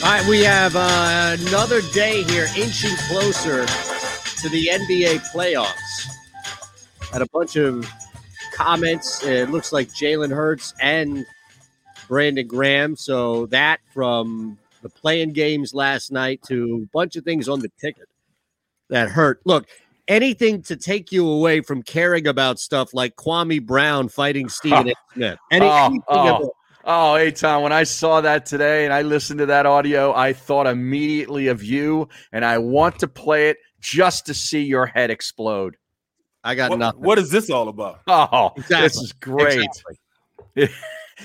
All right, we have uh, another day here, inching closer to the NBA playoffs. Had a bunch of comments. It looks like Jalen Hurts and Brandon Graham. So that from the playing games last night to a bunch of things on the ticket that hurt. Look, anything to take you away from caring about stuff like Kwame Brown fighting Stephen A. Smith. Any, Oh, oh. Oh, hey Tom, when I saw that today and I listened to that audio, I thought immediately of you, and I want to play it just to see your head explode. I got What, nothing. what is this all about? Oh, Exactly. this is great. Exactly.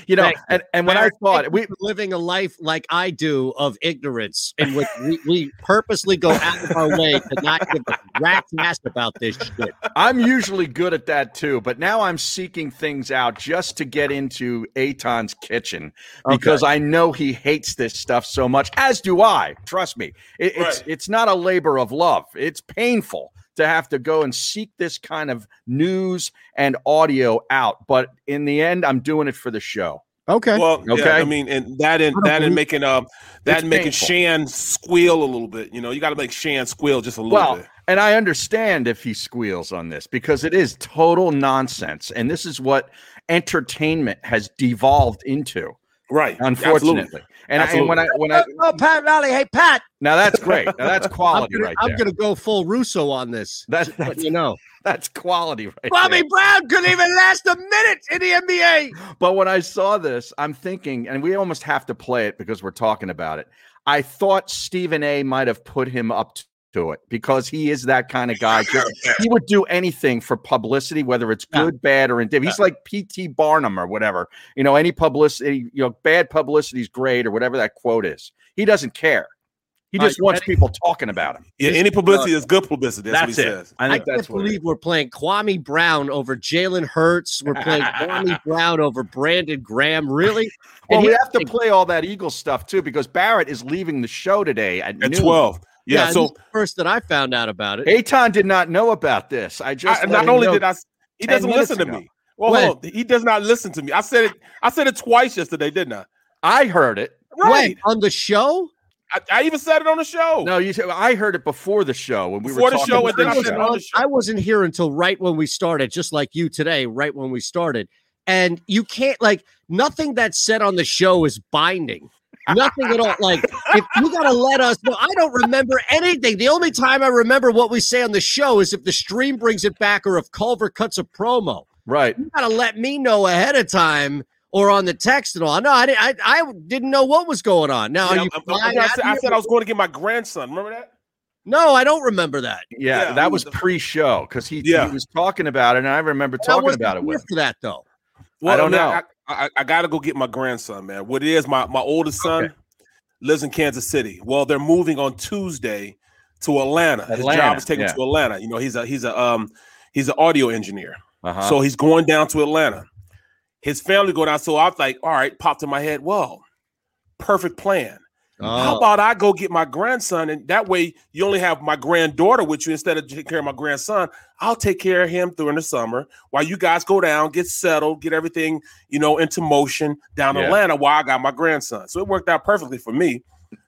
You know, Thank you. and, and when I thought we living a life like I do of ignorance, in which we, we purposely go out of our way to not give a rat's ass about this shit. I'm usually good at that too, but now I'm seeking things out just to get into Eytan's kitchen because I know he hates this stuff so much, as do I. Trust me. It, it's Right. it's not a labor of love. It's painful to have to go and seek this kind of news and audio out, but in the end, I'm doing it for the show. Okay. Well, Okay. yeah, I mean, and that and that and making um that and making painful. Shan squeal a little bit. You know, you got to make Shan squeal just a little Well, bit. and I understand if he squeals on this because it is total nonsense. And this is what entertainment has devolved into, Right. unfortunately. Absolutely. And, I, and when I when I oh, Pat Riley. Hey, Pat. now that's great. Now that's I'm quality gonna, right I'm there. gonna go full Russo on this. That's that's, you know. that's quality right there. Brown couldn't even last a minute in the NBA. But when I saw this, I'm thinking, and we almost have to play it because we're talking about it. I thought Stephen A. might have put him up t- to it because he is that kind of guy. Just- he would do anything for publicity, whether it's Yeah. good, bad, or indifferent. He's like P.T. Barnum or whatever. You know, any publicity, you know, bad publicity is great or whatever that quote is. He doesn't care. He just right, wants ready? people talking about him. Yeah, any publicity is good publicity. That's, That's, what he it. says. I I think can't that's what believe we're playing Kwame Brown over Jalen Hurts. We're playing Kwame Brown over Brandon Graham. Really? Well, And we he- have to play all that Eagles stuff too because Barrett is leaving the show today at, At noon. twelve. Yeah. this so first that I found out about it. Eytan did not know about this. I just I, not only did I, he doesn't minutes listen to ago. me. Well, When? hold on. He does not listen to me. I said it. I said it twice yesterday, didn't I? I heard it. Right. When? on the show. I, I even said it on the show. No, you. I heard it before the show when we Before were the talking show, and then I pre-show. said, on the show. I wasn't here until right when we started, just like you today, right when we started. And you can't like nothing that's said on the show is binding. Nothing at all. Like if you gotta let us know, I don't remember anything. The only time I remember what we say on the show is if the stream brings it back or if Culver cuts a promo. Right. You gotta let me know ahead of time or on the text and all. No, I didn't. I, I didn't know what was going on. Now, Yeah, you I'm- I'm- I, said, I said I was going to get my grandson. Remember that? no, I don't remember that. Yeah, Yeah, that was was- pre-show because he, Yeah. he was talking about it, and I remember talking wasn't about it with. for that though. I don't man, know. I, I, I got to go get my grandson, man. What it is, my my oldest son Okay. lives in Kansas City. Well, they're moving on Tuesday to Atlanta. His job is taken yeah. to Atlanta. You know, he's a he's a um he's an audio engineer. Uh-huh. So he's going down to Atlanta. His family going down. So I was like, all right, popped in my head. Well, perfect plan. How Oh, about I go get my grandson, and that way you only have my granddaughter with you instead of taking care of my grandson. I'll take care of him during the summer while you guys go down, get settled, get everything you know into motion down Yeah. Atlanta while I got my grandson. So it worked out perfectly for me.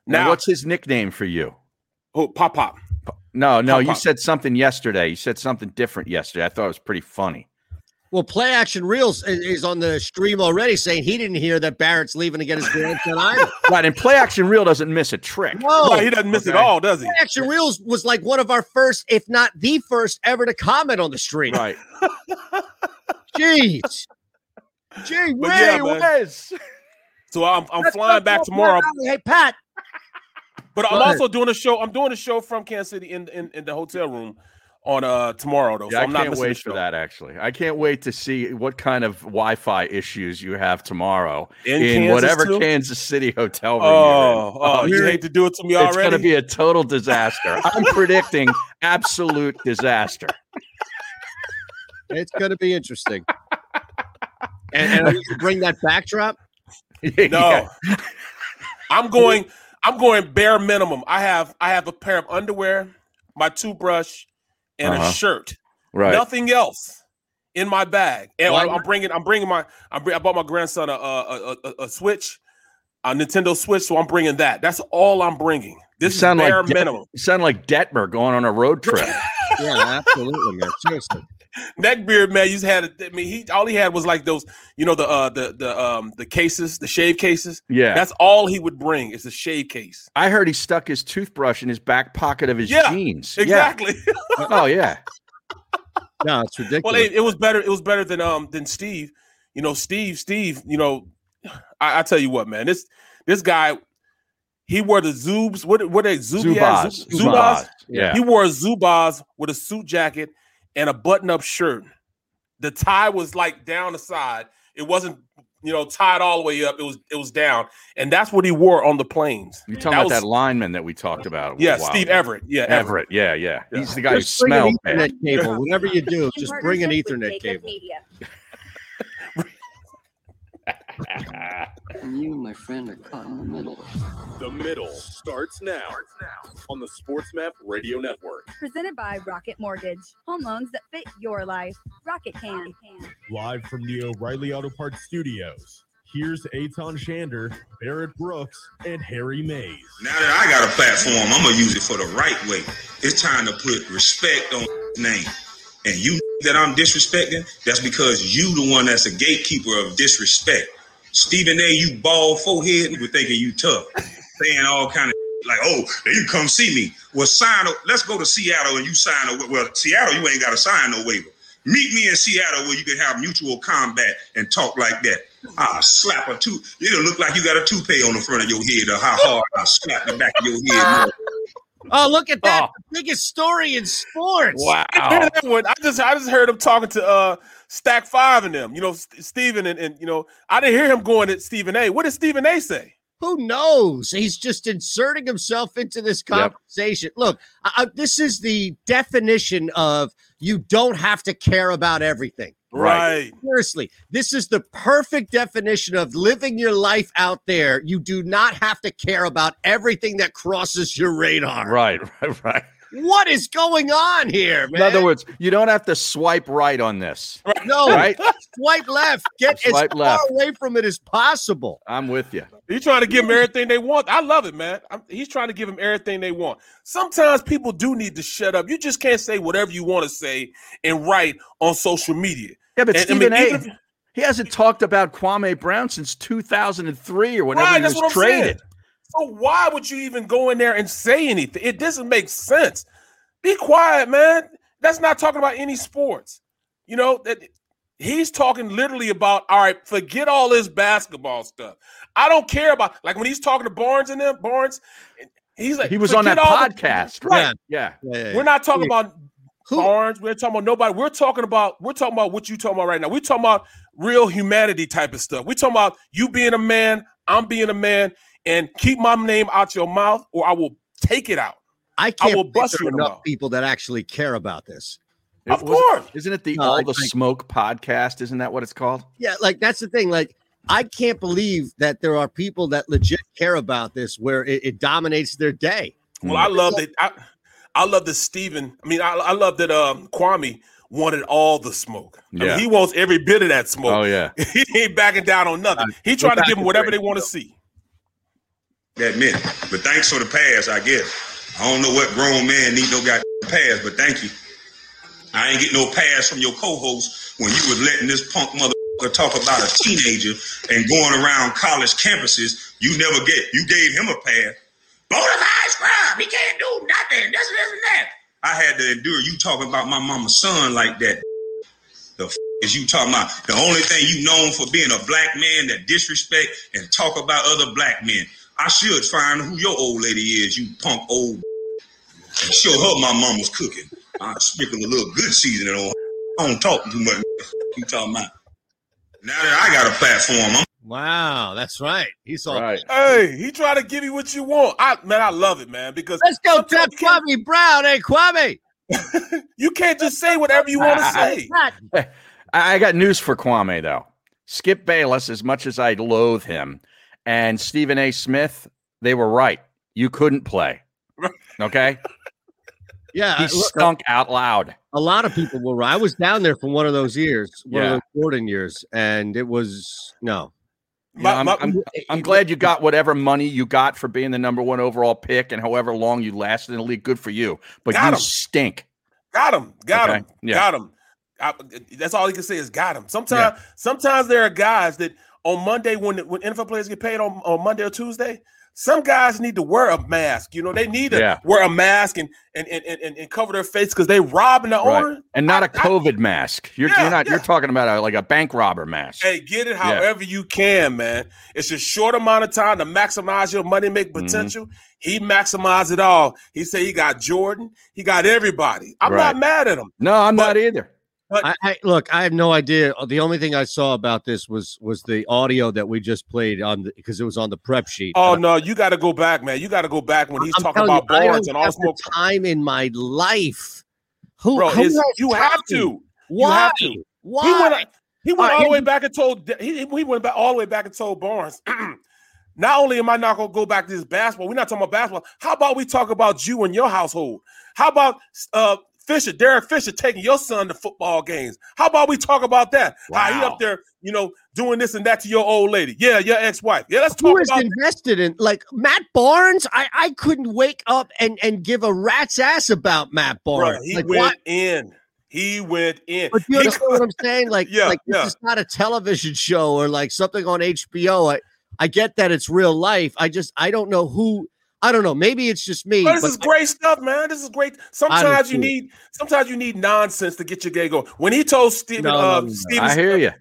Now, Now, what's his nickname for you? oh, pop pop. No, no, Pop you Pop. said something yesterday. You said something different yesterday. I thought it was pretty funny. Well, Play Action Reels is on the stream already saying he didn't hear that Barrett's leaving to get his grandson either. Right, and play action reel doesn't miss a trick. No, Right, he doesn't miss it all, does he? Play Action Reels was like one of our first, if not the first, ever to comment on the stream. Right. Jeez. Gee, But Ray, yeah, man. Wes. So I'm I'm let's flying back tomorrow. Valley. Hey, Pat. But I'm ahead. also doing a show. I'm doing a show from Kansas City in in, in the hotel room on uh tomorrow though. Yeah, so I I'm not can't missing the wait for that. Actually, I can't wait to see what kind of Wi-Fi issues you have tomorrow In in, Kansas, whatever too? Kansas City hotel room. Oh, oh, you you're- hate to do it to me you're it's going to be a total disaster. I'm predicting absolute disaster. It's going to be interesting. and, and are you bring that backdrop? no, Yeah. I'm going. I'm going bare minimum. I have I have a pair of underwear, my toothbrush, and Uh-huh. a shirt. right. Nothing else in my bag. And Why I'm. Bringing. I'm bringing my. I'm, bring- I bought my grandson a a, a, a, Switch, a Nintendo Switch. So I'm bringing that. That's all I'm bringing. This is sound like bare Det- minimum. You sound like Detmer going on a road trip. Yeah, absolutely, man. Seriously. Neckbeard man, you had. I mean, he all he had was like those. You know the uh the the um the cases, the shave cases. Yeah. That's all he would bring is a shave case. I heard he stuck his toothbrush in his back pocket of his Yeah, jeans. Yeah. Exactly. Oh yeah. No, it's ridiculous. well, it, it was better. It was better than um than Steve. You know, Steve. Steve. You know, I, I tell you what, man. This this guy, he wore the Zoobs. What what are they? Zubias? Zubaz. Zubaz. Zubaz. Yeah. He wore a Zubaz with a suit jacket and a button-up shirt. The tie was like down the side. It wasn't, you know, tied all the way up. It was it was down, and that's what he wore on the planes. You talking That about was- that lineman that we talked about? Yeah, while Steve. Everett. Yeah, Everett. Everett. Yeah, yeah. Yeah. He's the guy who just bring an smells bad. Ethernet cable. Whatever you do, just bring an Ethernet JAKIB cable. Media. And you and my friend are caught in the middle. The middle starts now on the SportsMap Radio Network. Presented by Rocket Mortgage. Home loans that fit your life. Rocket can. Live from the O'Reilly Auto Parts studios. Here's Eytan Shander, Barrett Brooks, and Harry Mayes. Now that I got a platform, I'm gonna use it for the right way. It's time to put respect on name. And you that I'm disrespecting, that's because you the one that's a gatekeeper of disrespect. Stephen A, you bald forehead, people thinking you tough, saying all kind of like, oh, you come see me. Well, sign. A, let's go to Seattle and you sign a. Well, Seattle, you ain't got to sign no waiver. Meet me in Seattle where you can have mutual combat and talk like that. I'll slap a tooth. It'll look like you got a toupee on the front of your head or how hard I'll slap the back of your head. Oh, look at that. Oh. The biggest story in sports. Wow. I that one. I just I just heard him talking to uh Stack Five and them. You know, St- Stephen and, and you know I didn't hear him going at Stephen A. What did Stephen A. say? Who knows? He's just inserting himself into this conversation. Look, I, this is the definition of you don't have to care about everything. Right. Seriously, this is the perfect definition of living your life out there. You do not have to care about everything that crosses your radar. Right, right, right. What is going on here, man? In other words, you don't have to swipe right on this. no, Right? swipe left. Get Swipe as far away from it as possible. I'm with you. He's trying to give them everything they want. I love it, man. I'm, he's trying to give them everything they want. Sometimes people do need to shut up. You just can't say whatever you want to say and write on social media. Yeah, but And- I Stephen mean, A. if- he hasn't talked about Kwame Brown since 2003 or whenever Right, he that's was what I'm saying. Traded. So why would you even go in there and say anything? It doesn't make sense. Be quiet, man. That's not talking about any sports. You know that he's talking literally about all right. Forget all this basketball stuff. I don't care about like when he's talking to Barnes and them. Barnes, he's like He was on that "Forget all the-" podcast. right? Yeah. We're not talking Yeah. about Who- Barnes. We're talking about nobody. We're talking about we're talking about what you talking about right now. We're talking about real humanity type of stuff. We're talking about you being a man, I'm being a man, and keep my name out your mouth, or I will take it out. I can't will bust you are enough people that actually care about this. Of was- course. Isn't it the No, All I the think- Smoke podcast? Isn't that what it's called? Yeah, like that's the thing. Like I can't believe that there are people that legit care about this where it, it dominates their day. Well, I love that. I, I love that Steven. I mean, I, I love that um, Kwame wanted all the smoke. I mean, Yeah. he wants every bit of that smoke. Oh yeah. he ain't backing down on nothing. He trying to give them whatever they want to see. That meant. But thanks for the pass, I guess. I don't know what grown man need no goddamn pass, but thank you. I ain't get no pass from your co-host when you was letting this punk motherfucker talk about a teenager and going around college campuses. You never get. You gave him a pass. Bonafide scrub. He can't do nothing. This, this, and that. I had to endure you talking about my mama's son like that. The f- is you talking about? The only thing you known for being a black man that disrespect and talk about other black men. I should find who your old lady is, you punk old. And show her my mama's cooking. I sprinkle a little good seasoning on. I don't talk too much. You talking about? Now that I got a platform, I'm Wow, that's right. He's all Right. Hey, he trying to give you what you want. I man, I love it, man, because Let's go, sometimes Tap Kwame Brown. Hey, Kwame. You can't just say whatever you want to say. I I got news for Kwame though. Skip Bayless, as much as I loathe him, and Stephen A. Smith, they were right. You couldn't play. Okay, Yeah, he I- look, stunk out loud. a lot of people were. I was down there for one of those years, one Yeah. of those Jordan years, and it was no. You know, I'm, My- I'm, I'm glad you got whatever money you got for being the number one overall pick and however long you lasted in the league. Good for you, but Got you him. stink. Got him. Got Okay, him. yeah. Got him. I, that's all he can say is got him. Sometimes, sometimes there are guys that on Monday when when NFL players get paid on, on Monday or Tuesday, some guys need to wear a mask. You know, they need to Yeah. wear a mask and and and, and, and cover their face because they robbing the Right. owner. And not a I- I- COVID mask. You're, Yeah, you're not. You're talking about a, like a bank robber mask. Hey, get it Yeah. however you can, man. It's a short amount of time to maximize your money make Mm-hmm. potential. He maximized it all. He said he got Jordan. He got everybody. I'm Right. not mad at him. No, I'm But- not either. I, I look. I have no idea. The only thing I saw about this was was the audio that we just played on because it was on the prep sheet. Oh no, you got to go back, man. You got to go back when he's I'm talking about you, Barnes and all smoke. time in my life. Who, Bro, you have to. You Why? have to. Why? He went. He went All right, all the way back and told. He, he went back all the way back and told Barnes. not only am I not going to go back to this basketball, we're not talking about basketball. How about we talk about you and your household? How about uh, Fisher, Derek Fisher, taking your son to football games? How about we talk about that? How he up there, you know, doing this and that to your old lady? Yeah, your ex-wife. Yeah, let's talk is about. invested in like Matt Barnes? I I couldn't wake up and and give a rat's ass about Matt Barnes. He like, went why- in. He went in. But you understand what I'm saying? Like, Yeah, like this yeah. is not a television show or like something on HBO. I, I get that it's real life. I just I don't know who. I don't know. Maybe it's just me. But this but is great stuff, man. This is great. Sometimes you too. need sometimes you need nonsense to get your day going. When he told Steven, No, no, uh, no, no. Steven, I hear you.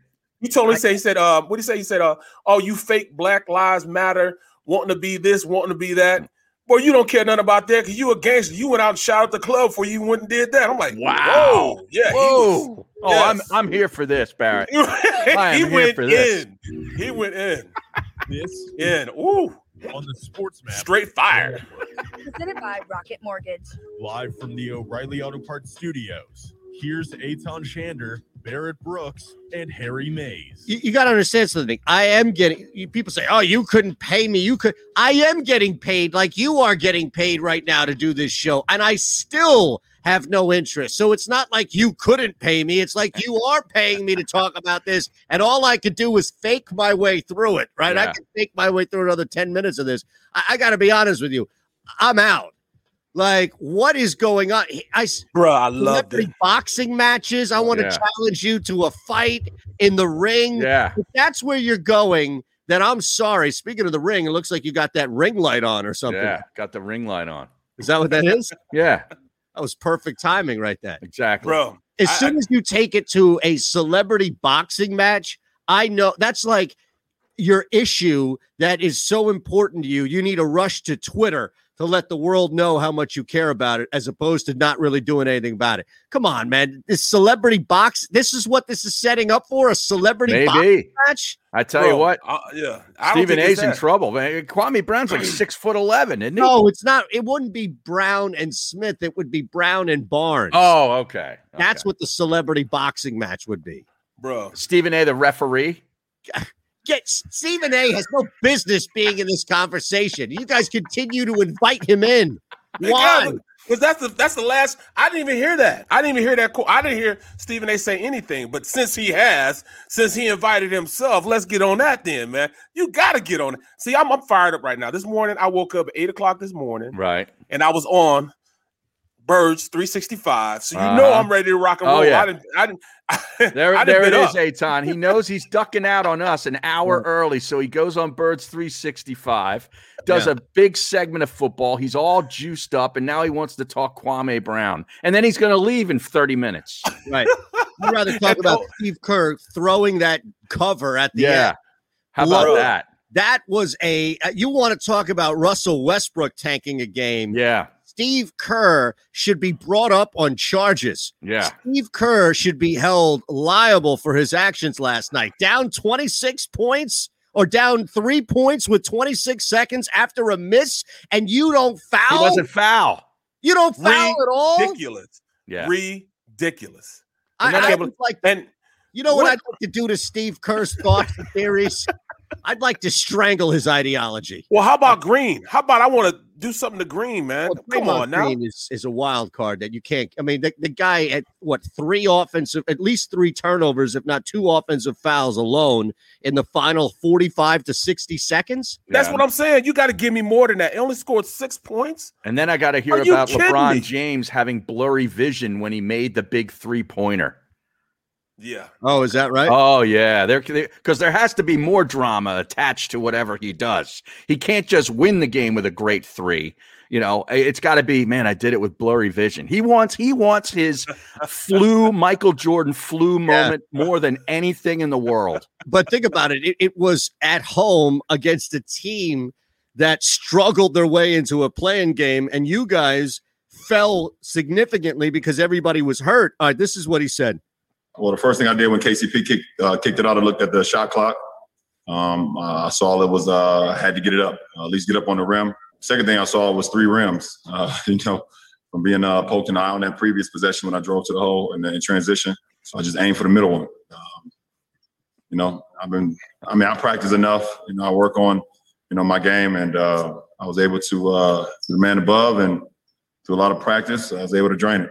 he told him, he said, he said, uh, what did he say? He said, uh, oh, you fake Black Lives Matter, wanting to be this, wanting to be that. Boy, you don't care nothing about that because you a gangster. You went out and shot at the club before you went and did that. I'm like, Wow. whoa, yeah, he Whoa. Oh, I'm. I'm here for this, Barrett. was- I am he went for this. in. He went in. This In. Ooh, on the Sports Map. straight fire. Presented by Rocket Mortgage. Live from the O'Reilly Auto Parts Studios. Here's Eytan Shander, Barrett Brooks, and Harry Mayes. you, you got to understand something. I am getting. You, people say, "Oh, you couldn't pay me." You could. I am getting paid like you are getting paid right now to do this show, and I still have no interest. So it's not like you couldn't pay me. It's like you are paying me to talk about this, and all I could do was fake my way through it. Right? I Yeah. can fake my way through another ten minutes of this. I, I got to be honest with you. I'm out. Like, what is going on? I Bro, I loved it. boxing matches. I want to Yeah. challenge you to a fight in the ring. Yeah. If that's where you're going, then I'm sorry. Speaking of the ring, it looks like you got that ring light on or something. Yeah. Got the ring light on. Is that what that is? Yeah. That was perfect timing right there. Exactly. Bro, As I- soon as you take it to a celebrity boxing match, I know that's like your issue that is so important to you. You need to rush to Twitter to let the world know how much you care about it, as opposed to not really doing anything about it. Come on, man. This celebrity box, this is what this is setting up for a celebrity boxing Maybe. match. I tell bro, you what, uh, yeah. Stephen think it's A's in that. trouble. Man. Kwame Brown's like six foot eleven, isn't he? No, it's not. It wouldn't be Brown and Smith. It would be Brown and Barnes. Oh, okay. That's what the celebrity boxing match would be. bro. Stephen A, the referee. get Stephen A. has no business being in this conversation. You guys continue to invite him in. Why? Because that's the that's the last. I didn't even hear that. I didn't even hear that. quote. I didn't hear Stephen A. say anything. But since he has, since he invited himself, let's get on that then, man. You got to get on it. See, I'm I'm fired up right now. This morning, I woke up at eight o'clock this morning, Right. and I was on Birds 365. So you know Uh-huh. I'm ready to rock and roll. Oh, roll. yeah. I didn't. I didn't. There, I done there it been is. Eytan. He knows he's ducking out on us an hour early, so he goes on Birds 365, does Yeah. a big segment of football. He's all juiced up, and now he wants to talk Kwame Brown, and then he's going to leave in 30 minutes. Right. I'd rather talk about Steve Kerr throwing that cover at the Yeah. end. How about Love- that? That was a. uh, You want to talk about Russell Westbrook tanking a game? Yeah, Steve Kerr should be brought up on charges. yeah. Steve Kerr should be held liable for his actions last night. Down 26 points or down three points with 26 seconds after a miss, and you don't foul. He foul. doesn't foul. you don't foul at all. Ridiculous. Yeah. Ridiculous. I, And then I I- would like And You know what, What- I'd like to do to Steve Kerr's thoughts and theories? I'd like to strangle his ideology. well, how about Green? How about I want to do something to Green, man? Well, Come on now. Green is, is a wild card that you can't. I mean, the, the guy at what three offensive, at least three turnovers, if not two offensive fouls alone in the final 45 to 60 seconds. That's what I'm saying. You got to give me more than that. He only scored six points. And then I got to hear Are about LeBron me? James having blurry vision when he made the big three pointer. Yeah. Oh, is that right? Oh yeah, there because there has to be more drama attached to whatever he does. He can't just win the game with a great three. You know, it's got to be man. I did it with blurry vision. He wants he wants his flu Michael Jordan flu moment more than anything in the world. But think about it. it. It was at home against a team that struggled their way into a playing game, and you guys fell significantly because everybody was hurt. All right, this is what he said. Well, the first thing I did when KCP kicked uh, kicked it out, I looked at the shot clock. Um, uh, I saw it was uh, I had to get it up, uh, at least get up on the rim. Second thing I saw was three rims. Uh, you know, from being uh, poked in the eye on that previous possession when I drove to the hole and then in transition. So I just aimed for the middle one. Um, you know, I've been. I mean, I practice enough. You know, I work on you know my game, and I was able to to the man above and through a lot of practice, I was able to drain it.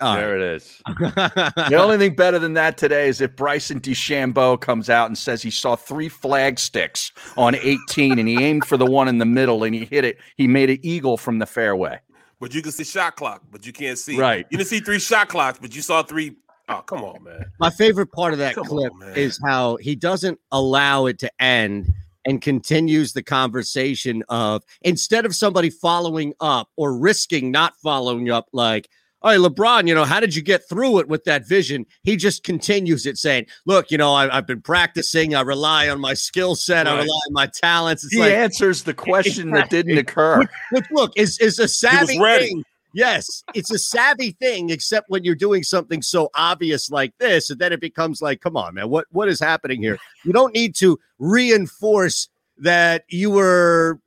There it is. the only thing better than that today is if Bryson DeChambeau comes out and says he saw three flag sticks on 18 and he aimed for the one in the middle and he hit it. He made an eagle from the fairway. But you can see shot clock, but you can't see. Right. You didn't see three shot clocks, but you saw three. Oh, come on, man. My favorite part of that Come clip on, is how he doesn't allow it to end and continues the conversation of instead of somebody following up or risking not following up, like, all right, LeBron, you know, how did you get through it with that vision? He just continues it saying, look, you know, I, have been practicing. I rely on my skill set. I rely on my talents. It's He like, answers the question that didn't occur. which, which, look is is a savvy thing. Yes, it's a savvy thing, except when you're doing something so obvious like this, and then it becomes like, come on, man, what what is happening here? You don't need to reinforce that you were,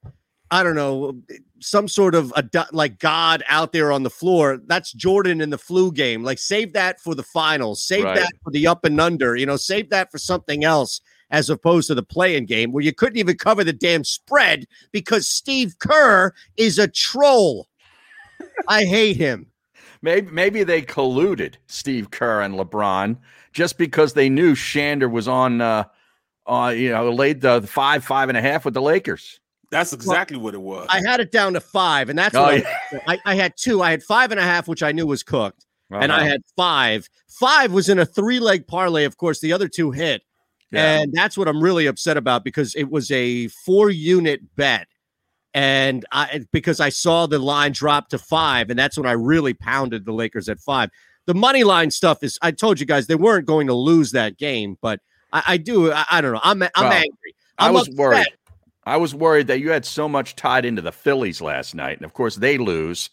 I don't know, some sort of a like God out there on the floor. That's Jordan in the flu game. Like, save that for the finals. Save Right. that for the up and under. You know, save that for something else as opposed to the playing game where you couldn't even cover the damn spread because Steve Kerr is a troll. I hate him. Maybe maybe they colluded Steve Kerr and LeBron just because they knew Shander was on uh uh you know laid the five five and a half with the Lakers. That's exactly what it was. I had it down to five, and that's Oh, what I, I, I had two. I had five and a half, which I knew was cooked, and I Uh-huh. had five. Five was in a three leg parlay. Of course, the other two hit, Yeah. and that's what I'm really upset about because it was a four unit bet, and I because I saw the line drop to five, and that's when I really pounded the Lakers at five. The money line stuff is. I told you guys they weren't going to lose that game, but I, I do. I, I don't know. I'm I'm Well, angry. I I'm was upset. worried. I was worried that you had so much tied into the Phillies last night, and of course they lose.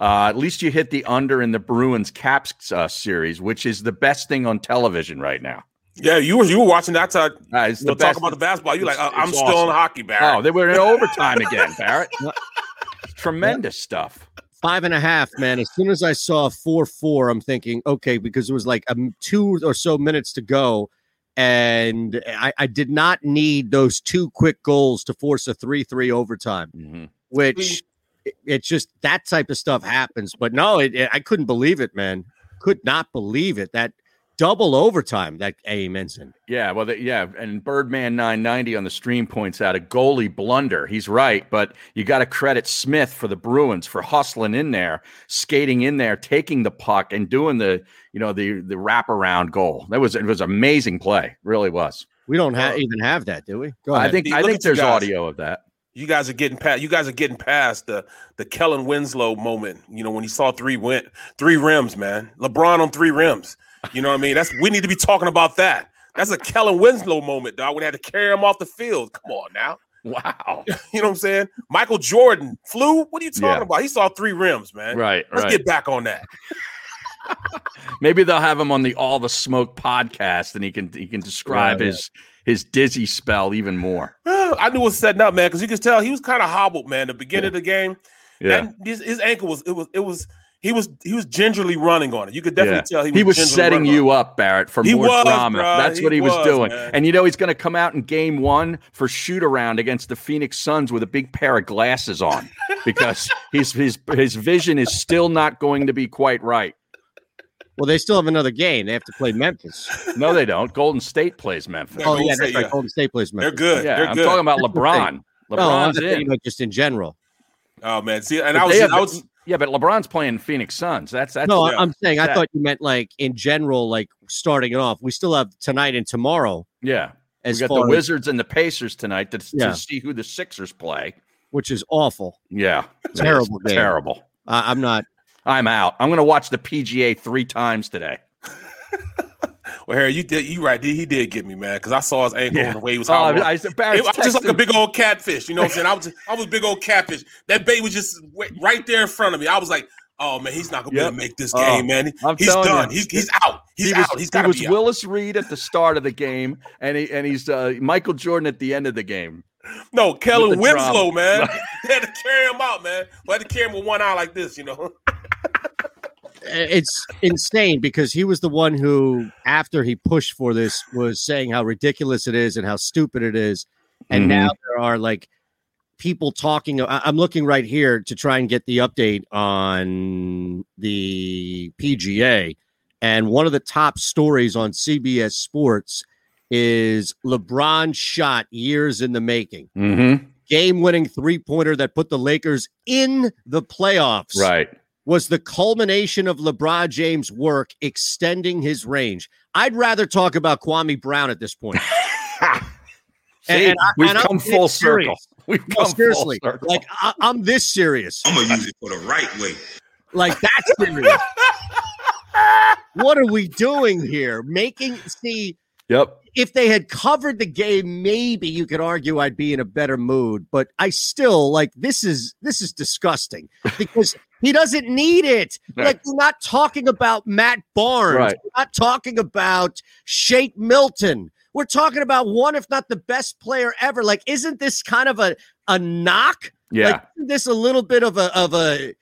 Uh, at least you hit the under in the Bruins Caps uh, series, which is the best thing on television right now. yeah, you were you were watching that time. Uh, it's You the talk best. about the basketball. You like, It's- uh, I'm it's still awesome. on hockey, Barrett. Oh, they were in overtime again, Barrett. Tremendous stuff. five and a half, man. As soon as I saw four four, I'm thinking, okay, because it was like um, two or so minutes to go, and I, I did not need those two quick goals to force a three-three overtime, Mm-hmm. which it- it's just that type of stuff happens. But no, it, it- I couldn't believe it, man. Could not believe it. That double overtime that A mentioned. Yeah, well, the, yeah, and Birdman 990 on the stream points out a goalie blunder. He's right, but you got to credit Smith for the Bruins for hustling in there, skating in there, taking the puck, and doing the you know the the wraparound goal. That was it was amazing play, really was. We don't have uh, even have that, do we? Go I think See, I think there's audio of that. You guys are getting past. You guys are getting past the the Kellen Winslow moment. You know when he saw three win three rims, man. LeBron on three rims. You know what I mean? That's we need to be talking about that. That's a Kellen Winslow moment, dog. When they had to carry him off the field. Come on now. Wow. You know what I'm saying? Michael Jordan flew. What are you talking Yeah. about? He saw three rims, man. Right, Let's right. get back on that. Maybe they'll have him on the All the Smoke podcast, and he can he can describe his his dizzy spell even more. I knew it was setting up, man, because you could tell he was kind of hobbled, man. The beginning of the game, Yeah. his, his ankle was it was it was he was he was gingerly running on it. You could definitely tell he was, he was setting running on you up, Barrett, for He more was, drama. bruh. That's He what he was, was, doing. man. And you know he's going to come out in game one for shoot around against the Phoenix Suns with a big pair of glasses on because his his his vision is still not going to be quite right. Well, they still have another game. They have to play Memphis. No, they don't. Golden State plays Memphis. oh yeah, that's right. Golden State plays Memphis. They're good. Yeah, They're I'm good. talking about That's LeBron. Oh, thing. No, LeBron's thinking in. about just in general. Oh man, see, and But I was I was yeah, but LeBron's playing Phoenix Suns. That's that's no. I'm saying I thought you meant like in general, like starting it off. We still have tonight and tomorrow, yeah. as we got the as- Wizards and the Pacers tonight to, Yeah. to see who the Sixers play. which is awful. Yeah, Terrible terrible. I I'm not. I'm out. I'm going to watch the PGA three times today. well, Harry, you did you right. He did get me, man, because I saw his ankle Yeah. and the way he was hobbling. I Barrett's It- I was just like a big old catfish. You know what I'm saying? I was I was a big old catfish. That bait was just right there in front of me. I was like, oh man, he's not gonna be able to make this Oh, game, man. I'm he's done. you. He's he's out. He's he out. was, he's got he to was be out. Willis Reed at the start of the game, and he and he's uh, Michael Jordan at the end of the game. No, Kellen Winslow, drama. man. they had to carry him out, man. We had to carry him with one eye like this, you know. It's insane because he was the one who, after he pushed for this, was saying how ridiculous it is and how stupid it is. And Mhm. now there are like people talking. I'm looking right here to try and get the update on the PGA. And one of the top stories on CBS Sports is LeBron shot years in the making. Mm-hmm. Game winning three pointer that put the Lakers in the playoffs Right. Was the culmination of LeBron James' work extending his range. I'd rather talk about Kwame Brown at this point. See, And- and I- we've and I'm come dead full serious. circle. We've No, come full circle. like I, I'm this serious. I'm gonna use it for the right way. Like that's serious. what are we doing here? Making see Yep. if they had covered the game, maybe you could argue I'd be in a better mood. But I still like this is this is disgusting because he doesn't need it. Right. Like we're not talking about Matt Barnes. Right. We're not talking about Shake Milton. We're talking about one, if not the best player ever. Like, isn't this kind of a a knock? Yeah. Like, isn't this a little bit of a of a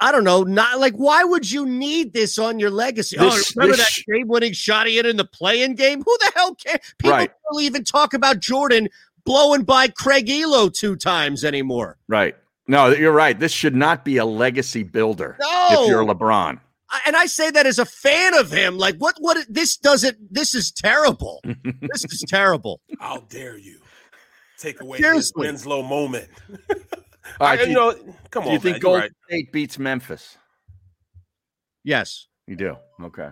I don't know, not like why would you need this on your legacy? Oh, this- oh, remember this- that game winning shot he had in the playing game? Who the hell cares? People Right. don't even talk about Jordan blowing by Craig Ehlo two times anymore. Right. No, you're right. This should not be a legacy builder No. if you're LeBron. And I say that as a fan of him. Like, what? What? This doesn't. This is terrible. this is terrible. How dare you take away Seriously. his Winslow moment? All right, I- you you- know, come Do on, you think man, Golden right. State beats Memphis? Yes, You do. Okay.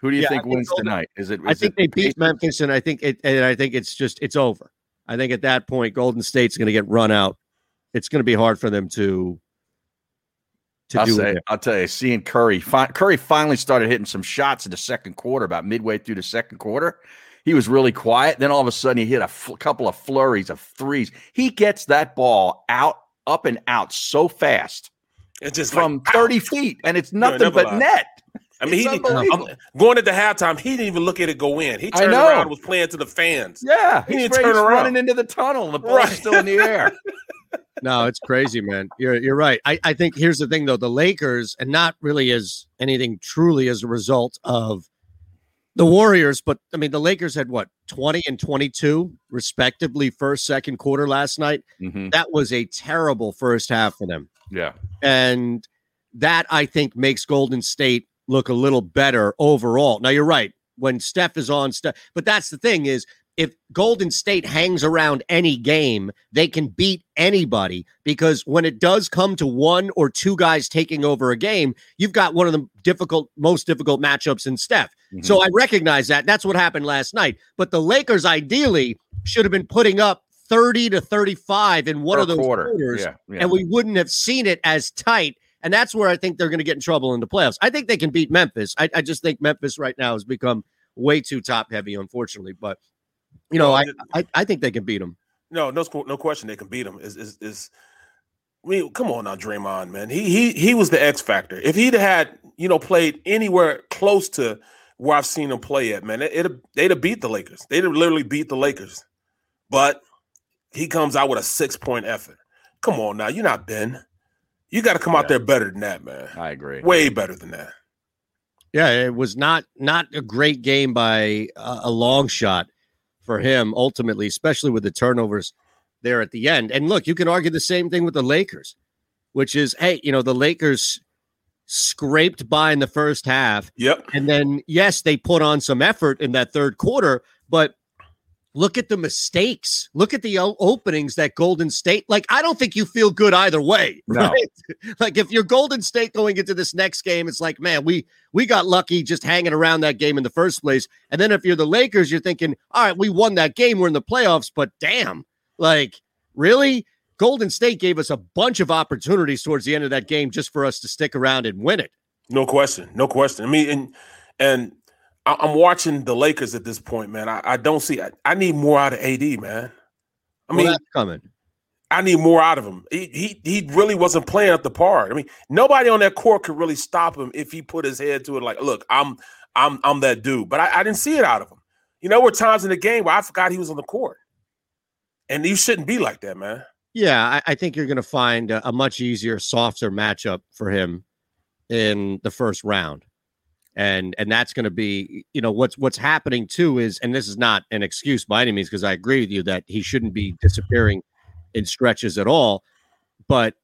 Who do you Yeah, think think wins Golden- tonight? Is it? I think it they beat Memphis, and I think it. And I think it's just it's over. I think at that point, Golden State's going to get run out. It's going to be hard for them to to I'll do say, it. I'll tell you, seeing Curry, fi- Curry finally started hitting some shots in the second quarter, about midway through the second quarter. He was really quiet. Then all of a sudden, he hit a fl- couple of flurries of threes. He gets that ball out, up and out so fast It's just from like, 30 feet, and it's nothing but lie. net. I mean, he It's didn't, unbelievable. I'm- going into halftime, he didn't even look at it go in. He turned around and was playing to the fans. Yeah, He he's, didn't he's turn around. running into the tunnel. and The ball's Right. still in the air. No, it's crazy, man. You're you're right. I, I think here's the thing though, the Lakers, and not really as anything truly as a result of the Warriors, but I mean, the Lakers had what 20 and 22, respectively, first, second quarter last night. Mhm. That was a terrible first half for them. Yeah. And that I think makes Golden State look a little better overall. Now, you're right. When Steph is on, Steph, but that's the thing is if Golden State hangs around any game, they can beat anybody because when it does come to one or two guys taking over a game, you've got one of the difficult, most difficult matchups in Steph. Mm-hmm. So I recognize that. That's what happened last night. But the Lakers ideally should have been putting up 30 to 35 in one Per of those quarter. quarters, Yeah, yeah. and we wouldn't have seen it as tight. And that's where I think they're going to get in trouble in the playoffs. I think they can beat Memphis. I, I just think Memphis right now has become way too top heavy, unfortunately. But you know, I, I I think they can beat them. No, no, no question they can beat him. Is is is I mean, come on now, Draymond, man. He he he was the X factor. If he'd had, you know, played anywhere close to where I've seen him play at, man, it, it'd they'd have beat the Lakers. They'd have literally beat the Lakers. But he comes out with a six point effort. Come on now, you're not Ben. You got to come out there better than that, man. I agree. Way better than that. Yeah, it was not not a great game by a, a long shot for him ultimately, especially with the turnovers there at the end. And look, you can argue the same thing with the Lakers, which is, hey, you know, the Lakers scraped by in the first half. Yep. And then yes, they put on some effort in that third quarter, but look at the mistakes. Look at the openings that Golden State. Like, I don't think you feel good either way. No. Right? like, if you're Golden State going into this next game, it's like, man, we we got lucky just hanging around that game in the first place. And then if you're the Lakers, you're thinking, all right, we won that game. We're in the playoffs, but damn, like, really? Golden State gave us a bunch of opportunities towards the end of that game just for us to stick around and win it. No question. No question. I mean, and and I- I'm watching the Lakers at this point, man. I, I don't see. I, I need more out of AD, man. I Well, mean, that's coming. I need more out of him. He, he he really wasn't playing at the part. I mean, nobody on that court could really stop him if he put his head to it. Like, look, I'm I'm I'm that dude. But I, I didn't see it out of him. You know, there were times in the game where I forgot he was on the court, and you shouldn't be like that, man. Yeah, I, I think you're going to find a, a much easier, softer matchup for him in the first round, and and that's going to be, you know, what's what's happening too is, and this is not an excuse by any means because I agree with you that he shouldn't be disappearing in stretches at all, but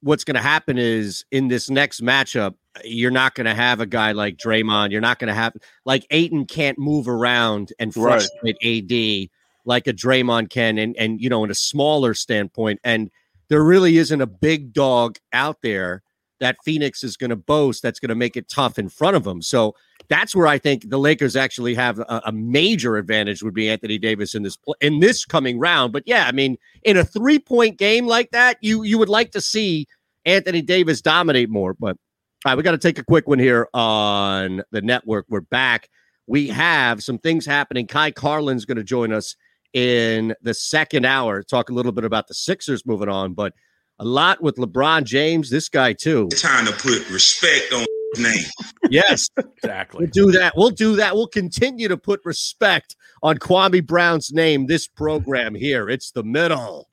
what's going to happen is in this next matchup, you're not going to have a guy like Draymond. You're not going to have like Aiton can't move around and Right. frustrate AD like a Draymond can, and and you know, in a smaller standpoint. And there really isn't a big dog out there that Phoenix is going to boast that's going to make it tough in front of them. So that's where I think the Lakers actually have a, a major advantage would be Anthony Davis in this in this coming round. But yeah, I mean, in a three point game like that, you you would like to see Anthony Davis dominate more. But all right, we got to take a quick one here on the network. We're back. We have some things happening. Kai Carlin's going to join us in the second hour. Talk a little bit about the Sixers moving on, but a lot with LeBron James. This guy too. Time to put respect on his name. Yes, exactly. We'll do that. We'll do that. We'll continue to put respect on Kwame Brown's name. This program here. It's the middle.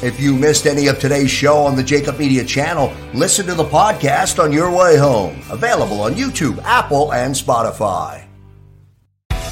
If you missed any of today's show on the JAKIB Media channel, listen to the podcast on your way home. Available on YouTube, Apple, and Spotify.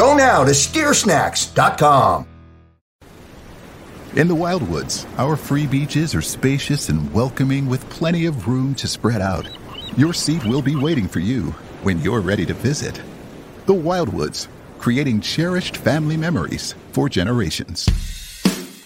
Go now to steersnacks.com. In the Wildwoods, our free beaches are spacious and welcoming with plenty of room to spread out. Your seat will be waiting for you when you're ready to visit. The Wildwoods, creating cherished family memories for generations.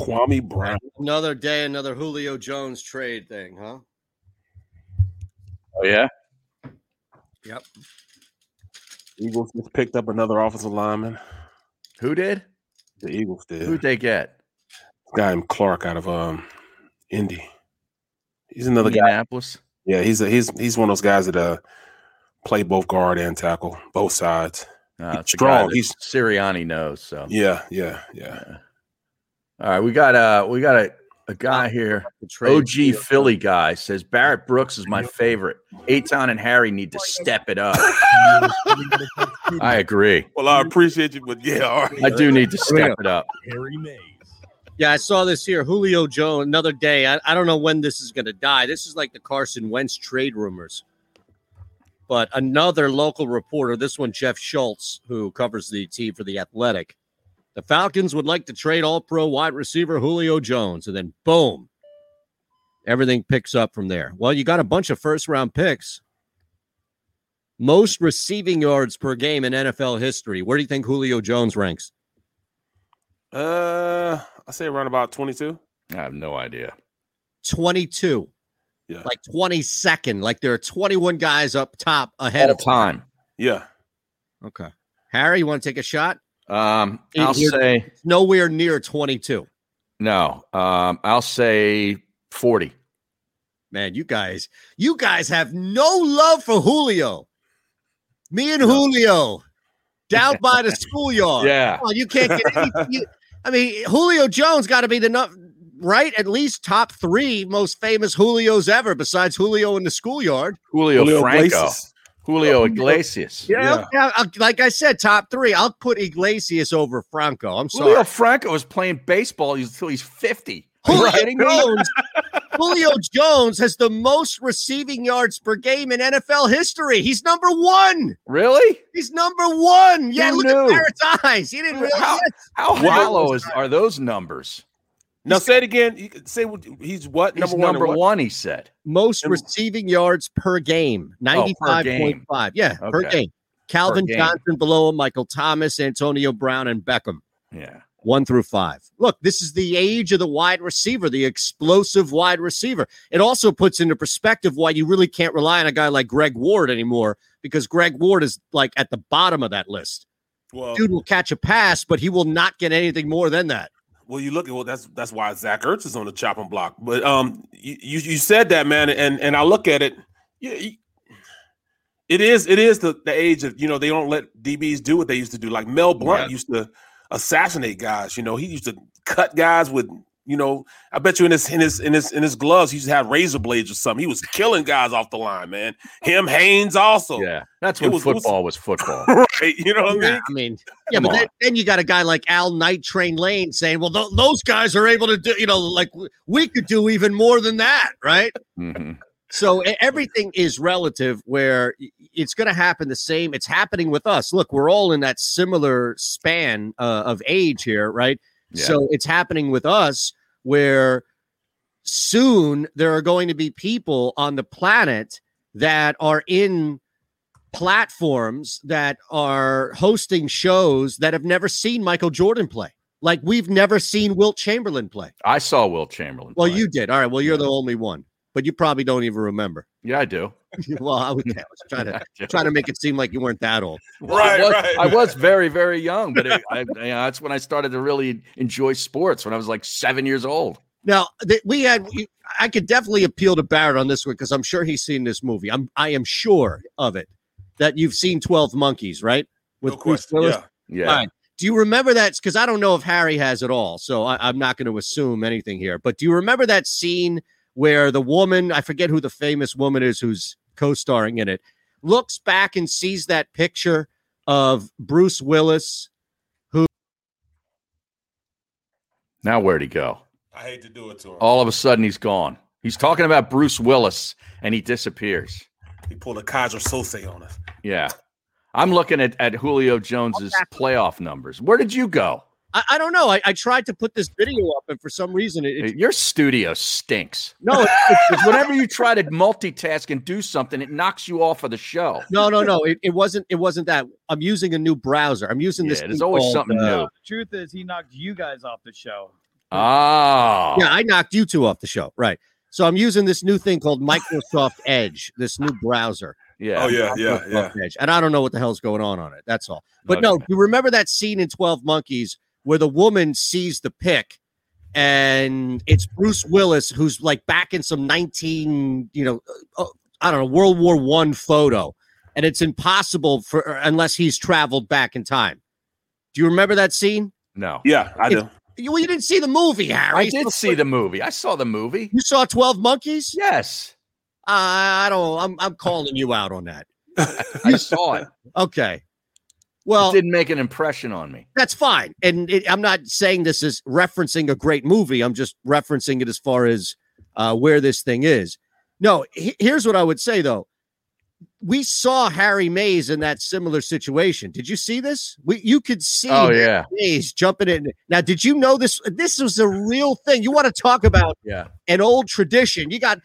Kwame Brown. Another day, another Julio Jones trade thing, huh? Oh yeah. Yep. Eagles just picked up another offensive lineman. Who did? The Eagles did. Who'd they get? guy named Clark out of um Indy. He's another guy. Indianapolis. Yeah, he's a, he's he's one of those guys that uh play both guard and tackle, both sides. Uh, He's it's strong. He's Sirianni knows. So yeah, yeah, yeah. All right, we got uh we got a, a guy here. OG Philly guy says Barrett Brooks is my favorite. Eytan and Harry need to step it up. I agree. Well, I appreciate you, but yeah, all right. I do need to step it up. Harry Mayes. Yeah, I saw this here. Julio Jones, another day. I, I don't know when this is going to die. This is like the Carson Wentz trade rumors. But another local reporter, this one, Jeff Schultz, who covers the team for The Athletic. The Falcons would like to trade all pro wide receiver Julio Jones. And then, boom, everything picks up from there. Well, you got a bunch of first round picks. Most receiving yards per game in NFL history. Where do you think Julio Jones ranks? Uh, I say around about twenty-two. I have no idea. 22. Yeah. Like 22nd. Like there are 21 guys up top ahead All of time. Yeah. Okay. Harry, you want to take a shot? Um, I'll You're- say nowhere near 22. no. Um, I'll say forty. Man, you guys, you guys have no love for Julio. Me and Julio down by the schoolyard. Yeah. Come on, you can't get any. you- I mean, Julio Jones got to be the right at least top three most famous Julios ever, besides Julio in the schoolyard. Julio, Julio Franco. Iglesias. Julio Iglesias. Yeah, yeah, uh, like I said, top three. I'll put Iglesias over Franco. I'm sorry. Julio Franco is playing baseball until he's fifty. Julio kidding? Jones, Julio Jones has the most receiving yards per game in NFL history. He's number one. Really? He's number one. Yeah, Who look knew? at Barrett's eyes. He didn't realize How, how hollow is, are those numbers? Now say it again. You could Say what he's what He's number one. number what? one, he said. Most And- receiving yards per game, Oh, per 95.5. yeah, per game. Calvin game. Johnson below him, Michael Thomas, Antonio Brown, and Beckham. Yeah. one through five. Look, this is the age of the wide receiver, the explosive wide receiver. It also puts into perspective why you really can't rely on a guy like Greg Ward anymore because Greg Ward is like at the bottom of that list. Well, Dude will catch a pass, but he will not get anything more than that. Well, you look at well, that's that's why Zach Ertz is on the chopping block. But um, you you, said that man, and and I look at it. Yeah, you- it is it is the, the age of you know they don't let DBs do what they used to do. Like Mel Blount Yeah. used to assassinate guys. You know he used to cut guys with you know I bet you in his in his in his in his gloves he used to have razor blades or something. He was killing guys off the line, man. Him Haynes also. Yeah. That's It when was- it was- football was football. right. You know what I mean? I mean, yeah, Come but then, then you got a guy like Al Night Train Lane saying, well, th- those guys are able to do, you know, like we could do even more than that, right? Mhm. So everything is relative where it's going to happen the same. It's happening with us. Look, we're all in that similar span uh, of age here, right? Yeah. So it's happening with us where soon there are going to be people on the planet that are in platforms that are hosting shows that have never seen Michael Jordan play. Like we've never seen Wilt Chamberlain play. I saw Wilt Chamberlain. Well, you did. All right. Well, you're the only one, but you probably don't even remember. Yeah, I do. well, I was, I was trying to trying to make it seem like you weren't that old. Well, I was, I was very, very young, but it, I, you know, that's when I started to really enjoy sports when I was like seven years old. Now th- we had, I could definitely appeal to Barrett on this one because I'm sure he's seen this movie. I'm, I am sure of it that you've seen Twelve Monkeys, right? With Bruce Willis. Yeah. All right. Do you remember that? Because I don't know if Harry has it all, so I, I'm not going to assume anything here. But do you remember that scene where the woman, I forget who the famous woman is who's co-starring in it, looks back and sees that picture of Bruce Willis, who Now where'd he go? I hate to do it to him. All of a sudden he's gone. He's talking about Bruce Willis and he disappears. He pulled a Keyser Soze on us. Yeah. I'm looking at, at Julio Jones's playoff numbers. Where did you go? I, I don't know. I, I tried to put this video up, and for some reason, it, it Your studio stinks. no, it, Because whenever you try to multitask and do something, it knocks you off of the show. no, no, no. It, it wasn't. It wasn't that. I'm using a new browser. I'm using this. There's always called, something uh, new. The truth is, he knocked you guys off the show. Oh. Yeah, I knocked you two off the show. Right. So I'm using this new thing called Microsoft Edge, this new browser. Yeah. Oh, yeah, yeah, Microsoft Edge. And I don't know what the hell's going on on it. That's all. But no, you remember that scene in 12 Monkeys where the woman sees the pic and it's Bruce Willis who's like back in some 19, you know, uh, I don't know, World War One photo. And it's impossible for unless he's traveled back in time. Do you remember that scene? No. Yeah, I do. It's- Well, you didn't see the movie, Harry. I did see the movie. I saw the movie. You saw 12 Monkeys? Yes. I don't. I'm I'm calling you out on that. I saw it. Okay. Well, it didn't make an impression on me. that's fine. And it, I'm not saying this is referencing a great movie. I'm just referencing it as far as uh, where this thing is. No, he- here's what I would say though. We saw Harry Mayes in that similar situation. Did you see this? We you could see Oh, yeah. Mayes jumping in. Now, did you know this? This was a real thing. You want to talk about Yeah. an old tradition. You got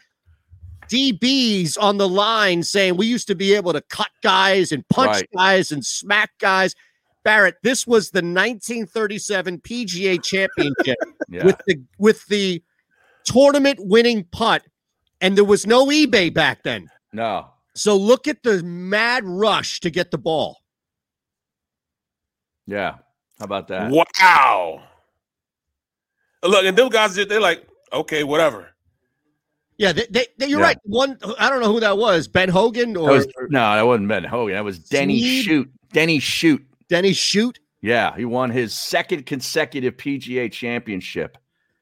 DBs on the line saying we used to be able to cut guys and punch Right. guys and smack guys. Barrett, this was the 1937 PGA Championship Yeah. with the with the tournament winning putt, and there was no eBay back then. No. So look at the mad rush to get the ball. Yeah. How about that? Wow. Look, and them guys, they're like, okay, whatever. Yeah, they, they, they- you're Yeah. right. One, I don't know who that was, Ben Hogan That or was, no, that wasn't Ben Hogan. That was Denny Sneed? Shoot. Denny Shute. Denny Shute. Yeah, he won his second consecutive PGA championship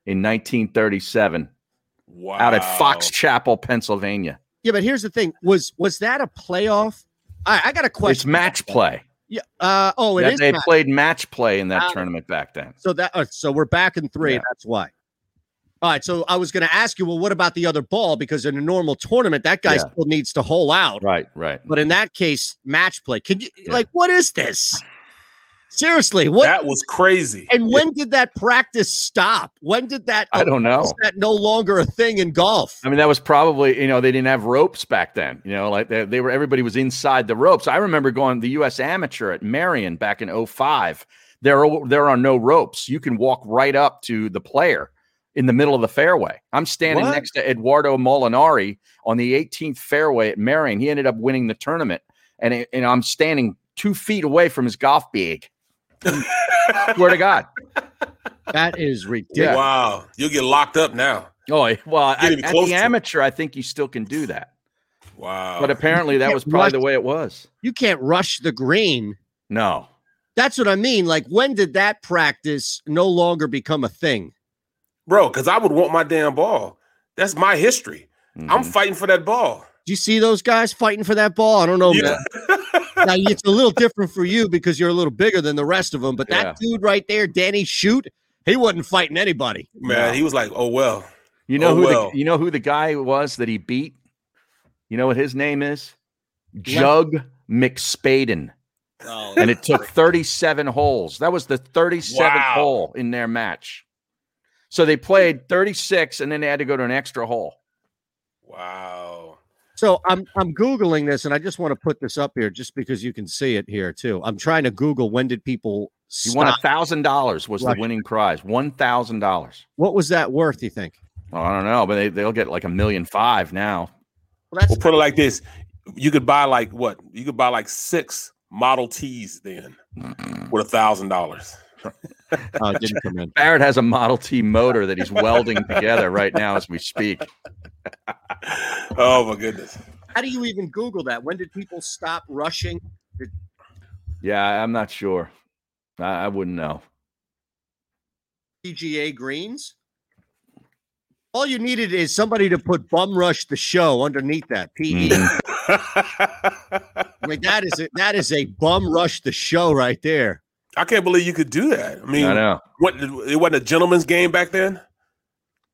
in 1937 Wow. out at Fox Chapel, Pennsylvania. Yeah, but here's the thing: was was that a playoff? I, I got a question. It's match play. Yeah. Uh, oh, it That is. they match. played match play in that Ah. tournament back then. So that uh, so we're back in three. Yeah. That's why. All right. So I was going to ask you, well, what about the other ball? Because in a normal tournament, that guy Yeah. still needs to hole out. Right, right. But in that case, match play. Can you like what is this? Seriously, what? That was crazy. and when did that practice stop? When did that? I don't know. Was that no longer a thing in golf? I mean, that was probably, you know, they didn't have ropes back then. You know, like they, they were, everybody was inside the ropes. I remember going the U.S. Amateur at Merion back in 05. There are, there are no ropes. You can walk right up to the player in the middle of the fairway. I'm standing What? next to Edoardo Molinari on the 18th fairway at Merion. He ended up winning the tournament. And, it, and I'm standing two feet away from his golf bag. Swear to God. That is ridiculous. Wow. You'll get locked up now. Oh, well, Can't at, at the to it. amateur, I think you still can do that. Wow. But apparently that was probably the way it was. You can't rush the green. No. That's what I mean. Like, when did that practice no longer become a thing? Bro, because I would want my damn ball. That's my history. Mm-hmm. I'm fighting for that ball. Do you see those guys fighting for that ball? I don't know. Yeah. man. now it's a little different for you because you're a little bigger than the rest of them. But that dude right there, Danny Shute, he wasn't fighting anybody. Man, he was like, oh, well. You know Oh, who well. the you know who the guy was that he beat? You know what his name is? Jug McSpaden. Oh. And it took 37 holes. That was the 37th Wow. hole in their match. So they played 36 and then they had to go to an extra hole. Wow. So I'm I'm googling this, and I just want to put this up here just because you can see it here too. I'm trying to Google when did people You won a thousand dollars was Right. the winning prize. One thousand dollars. What was that worth? You think? Well, I don't know, but they, they'll get like a million five now. We'll put it like this: you could buy like what? You could buy like six Model Ts then with a thousand dollars. Oh, it didn't come in. Barrett has a Model T motor that he's welding together right now as we speak. Oh my goodness! How do you even Google that? When did people stop rushing? Did- Yeah, I'm not sure. I, I wouldn't know. PGA greens? All you needed is somebody to put bum rush the show underneath that. PE. Mm-hmm. I mean, that is a, that is a bum rush the show right there. I can't believe you could do that. I mean, I know. What it wasn't a gentleman's game back then.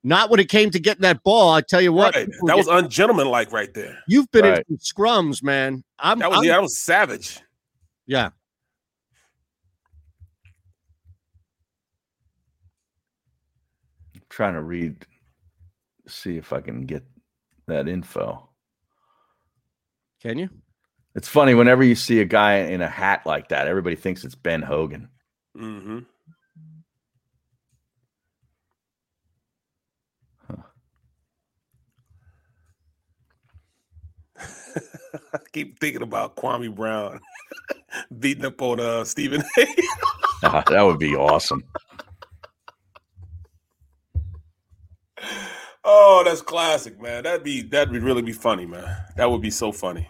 Not when it came to getting that ball. I tell you what, Right. That was get- ungentlemanlike right there. you've been Right. in scrums, man. I'm, That was I'm- yeah, that was savage. yeah. trying to read, see if I can get that info. Can you? It's funny whenever you see a guy in a hat like that, everybody thinks it's Ben Hogan. Mm-hmm. I keep thinking about Kwame Brown beating up on uh Stephen A. Ah, that would be awesome. oh, that's classic, man. That'd be that'd be really be funny, man. That would be so funny.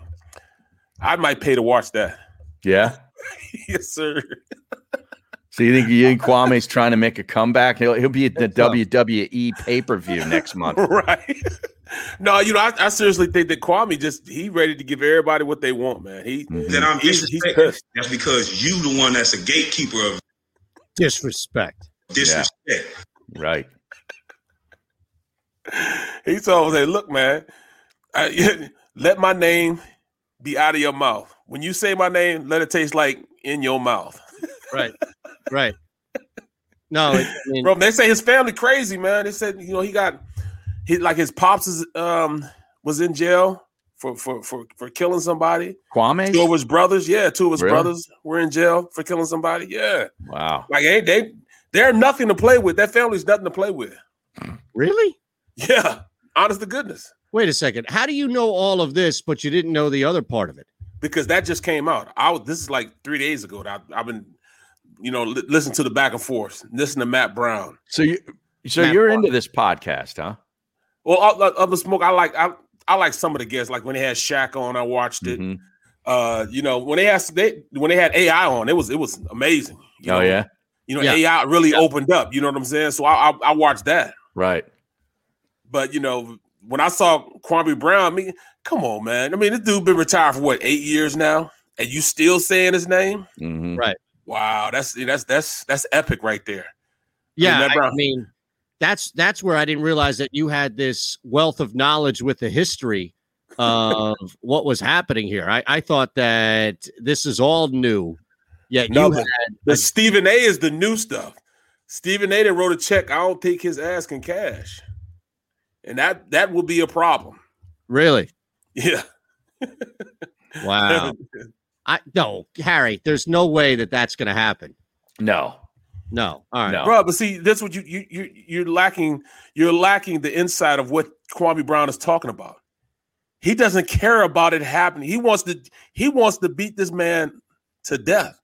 I might pay to watch that. Yeah. yes, sir. So you think you think Kwame's trying to make a comeback? He'll he'll be at the WWE pay per view next month. right. No, you know, I, I seriously think that Kwame just he ready to give everybody what they want, man. He mm-hmm. That I'm he's, he's disrespecting. pissed. That's because you the one that's a gatekeeper of disrespect. Disrespect. Right. He told me, "Look, man, I, let my name be out of your mouth. When you say my name, let it taste like in your mouth." Right. Right. No, it, I mean, Bro, they say his family crazy, man. They said, you know, he got he like his pops is um was in jail for for for for killing somebody. Kwame? Two of his brothers, yeah, two of his Really? brothers were in jail for killing somebody. Yeah. Wow. Like ain't they they're nothing to play with. That family's nothing to play with. really? Yeah. Honest to goodness. Wait a second. How do you know all of this, but you didn't know the other part of it? Because that just came out. I was this is like three days ago. I, I've been, you know, li- listen to the back and forth. Listen to Matt Brown. So you so Matt you're Brown. into this podcast, huh? Well, other, other smoke. I like I I like some of the guests. Like when they had Shaq on, I watched it. Mm-hmm. Uh, you know, when they asked they when they had AI on, it was it was amazing. You Oh, know? yeah? You know, Yeah. AI really opened up. You know what I'm saying? So I I, I watched that. Right. But you know, when I saw Kwame Brown, I mean, come on, man. I mean, this dude been retired for what eight years now, and you still saying his name? Mm-hmm. Right. Wow, that's that's that's that's epic right there. Yeah, Matt I, mean, that's that's where I didn't realize that you had this wealth of knowledge with the history of what was happening here. I, I thought that this is all new. Yeah, No, you the, had the Stephen A is the new stuff. Stephen A. That wrote a check. I don't think his ass can cash, and that that will be a problem. really Yeah. wow. I no, Harry. There's no way that that's going to happen. No. No. All right. Bro, but see, that's what you you you you're lacking. You're lacking the insight of what Kwame Brown is talking about. He doesn't care about it happening. He wants to he wants to beat this man to death.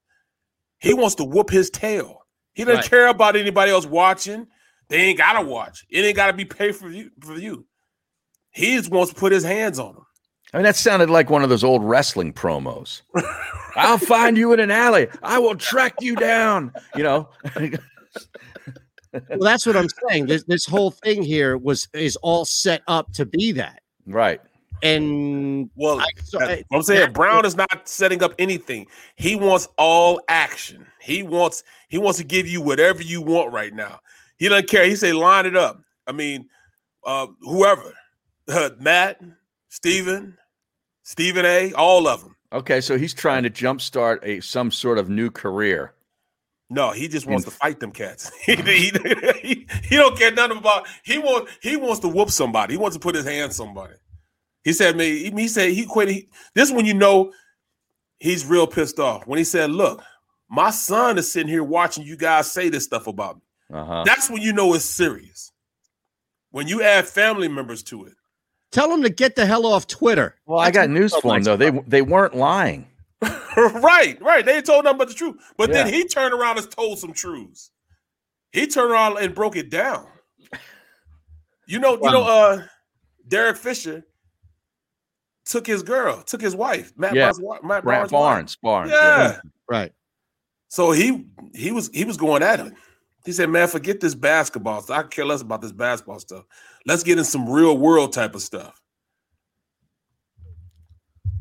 He wants to whoop his tail. He doesn't Right. care about anybody else watching. They ain't gotta watch. It ain't gotta be paid for you for you. He just wants to put his hands on them. I mean, that sounded like one of those old wrestling promos. I'll find you in an alley. I will track you down. You know, Well, that's what I'm saying. This this whole thing here was is all set up to be that. right? And Well, I, so, I, I'm saying that- Brown is not setting up anything. He wants all action. He wants he wants to give you whatever you want right now. He doesn't care. He say line it up. I mean, uh, whoever, Matt, Stephen, Stephen A, all of them. Okay, so he's trying to jumpstart a some sort of new career. No, he just wants to fight them cats. he, he, he, he don't care nothing about. He want he wants to whoop somebody. He wants to put his hands on somebody. He said, "Me." He, he said he quit. He, this when you know he's real pissed off. When he said, "Look, my son is sitting here watching you guys say this stuff about me." Uh-huh. That's when you know it's serious. When you add family members to it. Tell them to get the hell off Twitter. Well, I got news for them though. They they weren't lying. right, right. They told nothing but the truth. But then he turned around and told some truths. He turned around and broke it down. You know, you know, uh Derek Fisher took his girl, took his wife, Matt Yeah. Barnes, Matt Brant Barnes' Barnes, Barnes, Yeah. yeah. Right. So he he was he was going at him. He said, "Man, forget this basketball stuff. I care less about this basketball stuff. Let's get in some real world type of stuff."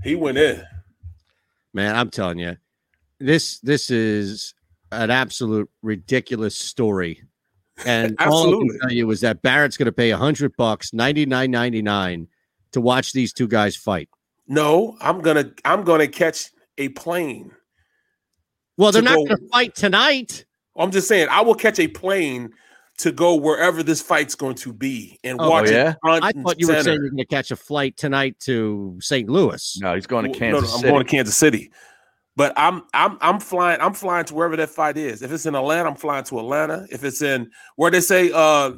He went in. Man, I'm telling you, this this is an absolute ridiculous story. And all I can tell you is that Barrett's going to pay a hundred bucks, ninety nine ninety nine, to watch these two guys fight. No, I'm gonna I'm gonna catch a plane. Well, they're not go- going to fight tonight. I'm just saying, I will catch a plane to go wherever this fight's going to be and Oh, watch yeah? it. front I thought you were saying you're going to catch a flight tonight to St. Louis. No, he's going Well, no, no, I'm going to Kansas City. But I'm I'm I'm flying I'm flying to wherever that fight is. If it's in Atlanta, I'm flying to Atlanta. If it's in where they say uh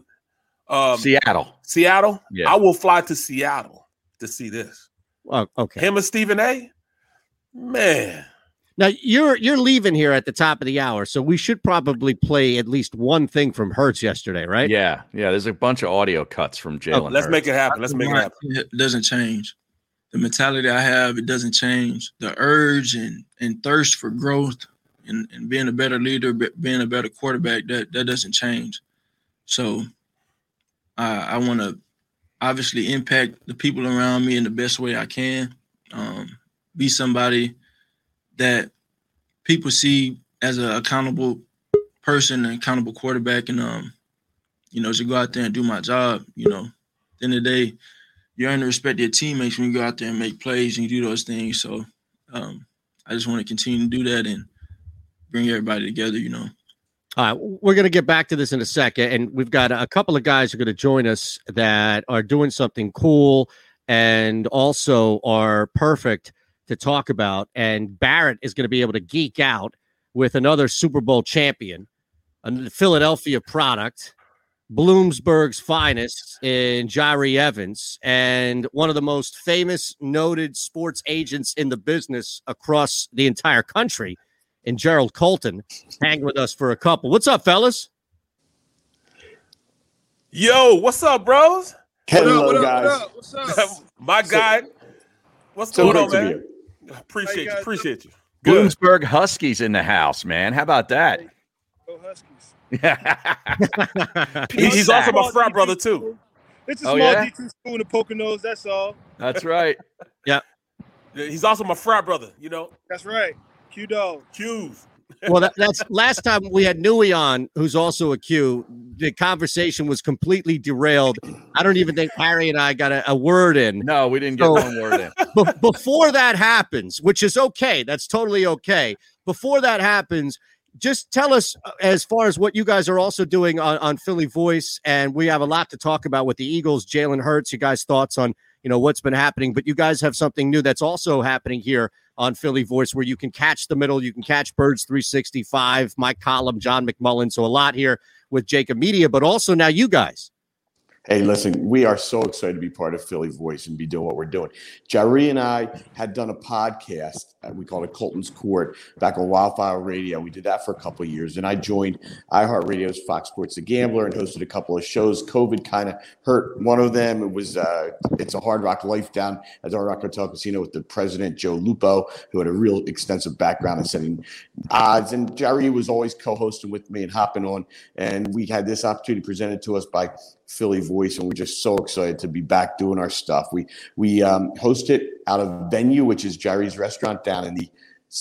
um Seattle. Seattle, Yeah. I will fly to Seattle to see this. Oh, okay. Him and Stephen A. Man, Now you're you're leaving here at the top of the hour, so we should probably play at least one thing from Hurts yesterday, right? Yeah, yeah. There's a bunch of audio cuts from Jalen. let's Hurts. make it happen. Let's make it happen. It doesn't change. The mentality I have, it doesn't change. The urge and, and thirst for growth and, and being a better leader, be- being a better quarterback, that, that doesn't change. So I, I want to obviously impact the people around me in the best way I can. Um, be somebody that people see as an accountable person, an accountable quarterback, and um, you know, to go out there and do my job. You know, the end of the day, you earn the respect of your teammates when you go out there and make plays and you do those things. So um, I just want to continue to do that and bring everybody together. You know. All right, we're going to get back to this in a second, and we've got a couple of guys who are going to join us that are doing something cool and also are perfect to talk about. And Barrett is going to be able to geek out with another Super Bowl champion, a Philadelphia product, Bloomsburg's finest in Jahri Evans, and one of the most famous, noted sports agents in the business across the entire country and Gerald Colton hang with us for a couple. What's up, fellas? Yo, what's up, bros? Hello, what up, guys. What up, What's up? My guy. What's so going on, man? Be Appreciate you. Appreciate you. Bloomsburg Huskies in the house, man. How about that? He- he's also my frat brother too. It's a Oh, small yeah? D2 school in the Poconos, that's all. That's right. Yeah. He's also my frat brother. You know. That's right. Q Dog. Q's. Well, that, that's last time we had Nui on, who's also a Q. The conversation was completely derailed. I don't even think Harry and I got a, a word in. No, we didn't get So- one word in. Be- before that happens, which is okay, that's totally okay. Before that happens, just tell us uh, as far as what you guys are also doing on, on Philly Voice, and we have a lot to talk about with the Eagles. Jalen Hurts, you guys' thoughts on you know what's been happening, but you guys have something new that's also happening here on Philly Voice, where you can catch the middle, you can catch Birds 365, my column, John McMullen. So a lot here with JAKIB Media, but also now you guys. Hey, listen, we are so excited to be part of Philly Voice and be doing what we're doing. Jahri and I had done a podcast. uh, We called it Colton's Court back on Wildfire Radio. We did that for a couple of years. And I joined iHeartRadio's Fox Sports The Gambler and hosted a couple of shows. COVID kind of hurt one of them. It was uh, It's a Hard Rock Life down at the Hard Rock Hotel Casino with the president, Joe Lupo, who had a real extensive background in setting odds. And Jahri was always co hosting with me and hopping on. And we had this opportunity presented to us by Philly Voice, and we're just so excited to be back doing our stuff. We we um, host it out of Venue, which is Jerry's restaurant down in the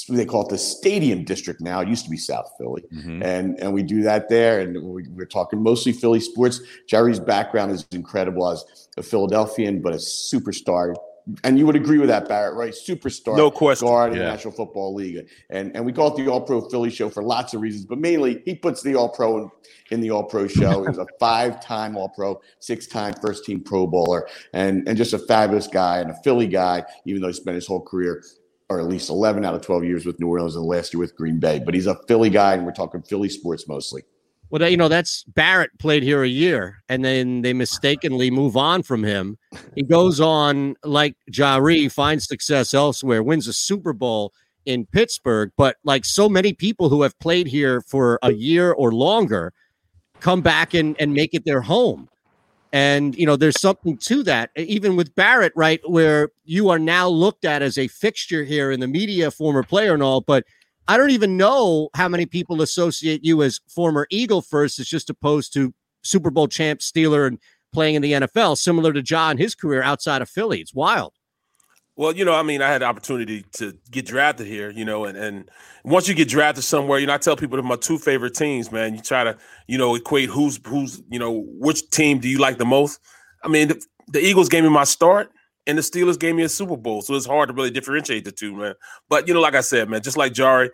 they call it the Stadium District now. It used to be South Philly, and and we do that there. And we, we're talking mostly Philly sports. Jerry's background is incredible as a Philadelphian, but a superstar and you would agree with that, Barrett, right? Superstar, No question. guard in the National Football League, and and we call it the All Pro Philly Show for lots of reasons, but mainly he puts the All Pro in, in the All Pro Show. He was a five-time All Pro, six-time First Team Pro Bowler, and and just a fabulous guy and a Philly guy, even though he spent his whole career. Or at least 11 out of 12 years with New Orleans and last year with Green Bay. But he's a Philly guy, and we're talking Philly sports mostly. Well, you know, that's Barrett played here a year, and then they mistakenly move on from him. He goes on like Jahri, finds success elsewhere, wins a Super Bowl in Pittsburgh. But like so many people who have played here for a year or longer, come back and, and make it their home. And you know, there's something to that. Even with Barrett, right, where you are now looked at as a fixture here in the media, former player and all, but I don't even know how many people associate you as former Eagle first, as just opposed to Super Bowl champ Steeler and playing in the NFL, similar to John his career outside of Philly. It's wild. Well, you know, I mean, I had the opportunity to get drafted here, you know, and, and once you get drafted somewhere, you know, I tell people that my two favorite teams, man. You try to, you know, equate who's who's, you know, which team do you like the most? I mean, the, the Eagles gave me my start, and the Steelers gave me a Super Bowl, so it's hard to really differentiate the two, man. But you know, like I said, man, just like Jahri,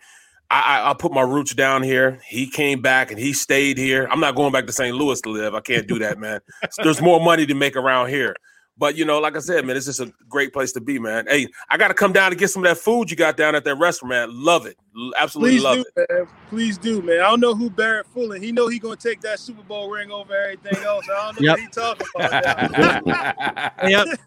I, I, I put my roots down here. He came back and he stayed here. I'm not going back to St. Louis to live. I can't do that, man. There's more money to make around here. But you know, like I said, man, it's just a great place to be, man. Hey, I got to come down to get some of that food you got down at that restaurant. Man. Love it, L- absolutely Please love do, it. man. Please do, man. I don't know who Barrett fooling. He know he gonna take that Super Bowl ring over everything else. I don't know Yep. what he talking about. now. Yep.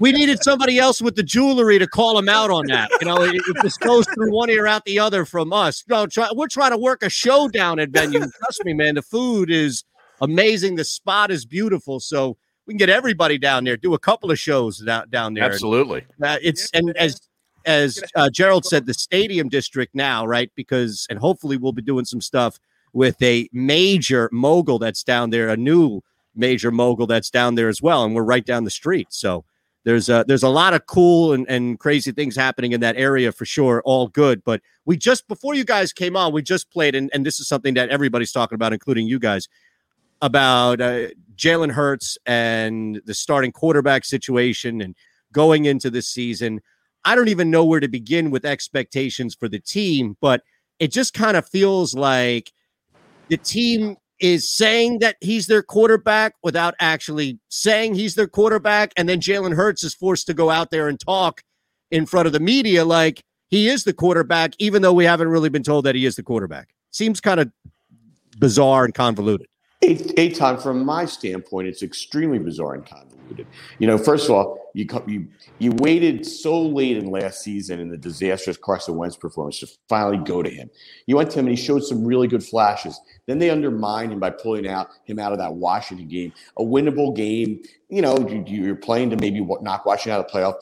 we needed somebody else with the jewelry to call him out on that. You know, it, it just goes through one ear out the other from us. No, try, we're trying to work a show down at venue. Trust me, man. The food is amazing. The spot is beautiful. So we can get everybody down there. Do a couple of shows down down there. Absolutely. Uh, it's and as as uh, Gerald said, the stadium district now, right? Because and hopefully we'll be doing some stuff with a major mogul that's down there, a new major mogul that's down there as well, and we're right down the street. So there's a there's a lot of cool and, and crazy things happening in that area for sure. All good, but we just before you guys came on, we just played, and, and this is something that everybody's talking about, including you guys, about uh, Jalen Hurts and the starting quarterback situation and going into this season. I don't even know where to begin with expectations for the team, but it just kind of feels like the team is saying that he's their quarterback without actually saying he's their quarterback. And then Jalen Hurts is forced to go out there and talk in front of the media like he is the quarterback, even though we haven't really been told that he is the quarterback. Seems kind of bizarre and convoluted. Time from my standpoint, it's extremely bizarre and convoluted. You know, first of all, you you you waited so late in last season in the disastrous Carson Wentz performance to finally go to him. You went to him and he showed some really good flashes. Then they undermined him by pulling out him out of that Washington game, a winnable game. You know, you, you're playing to maybe knock Washington out of the playoff.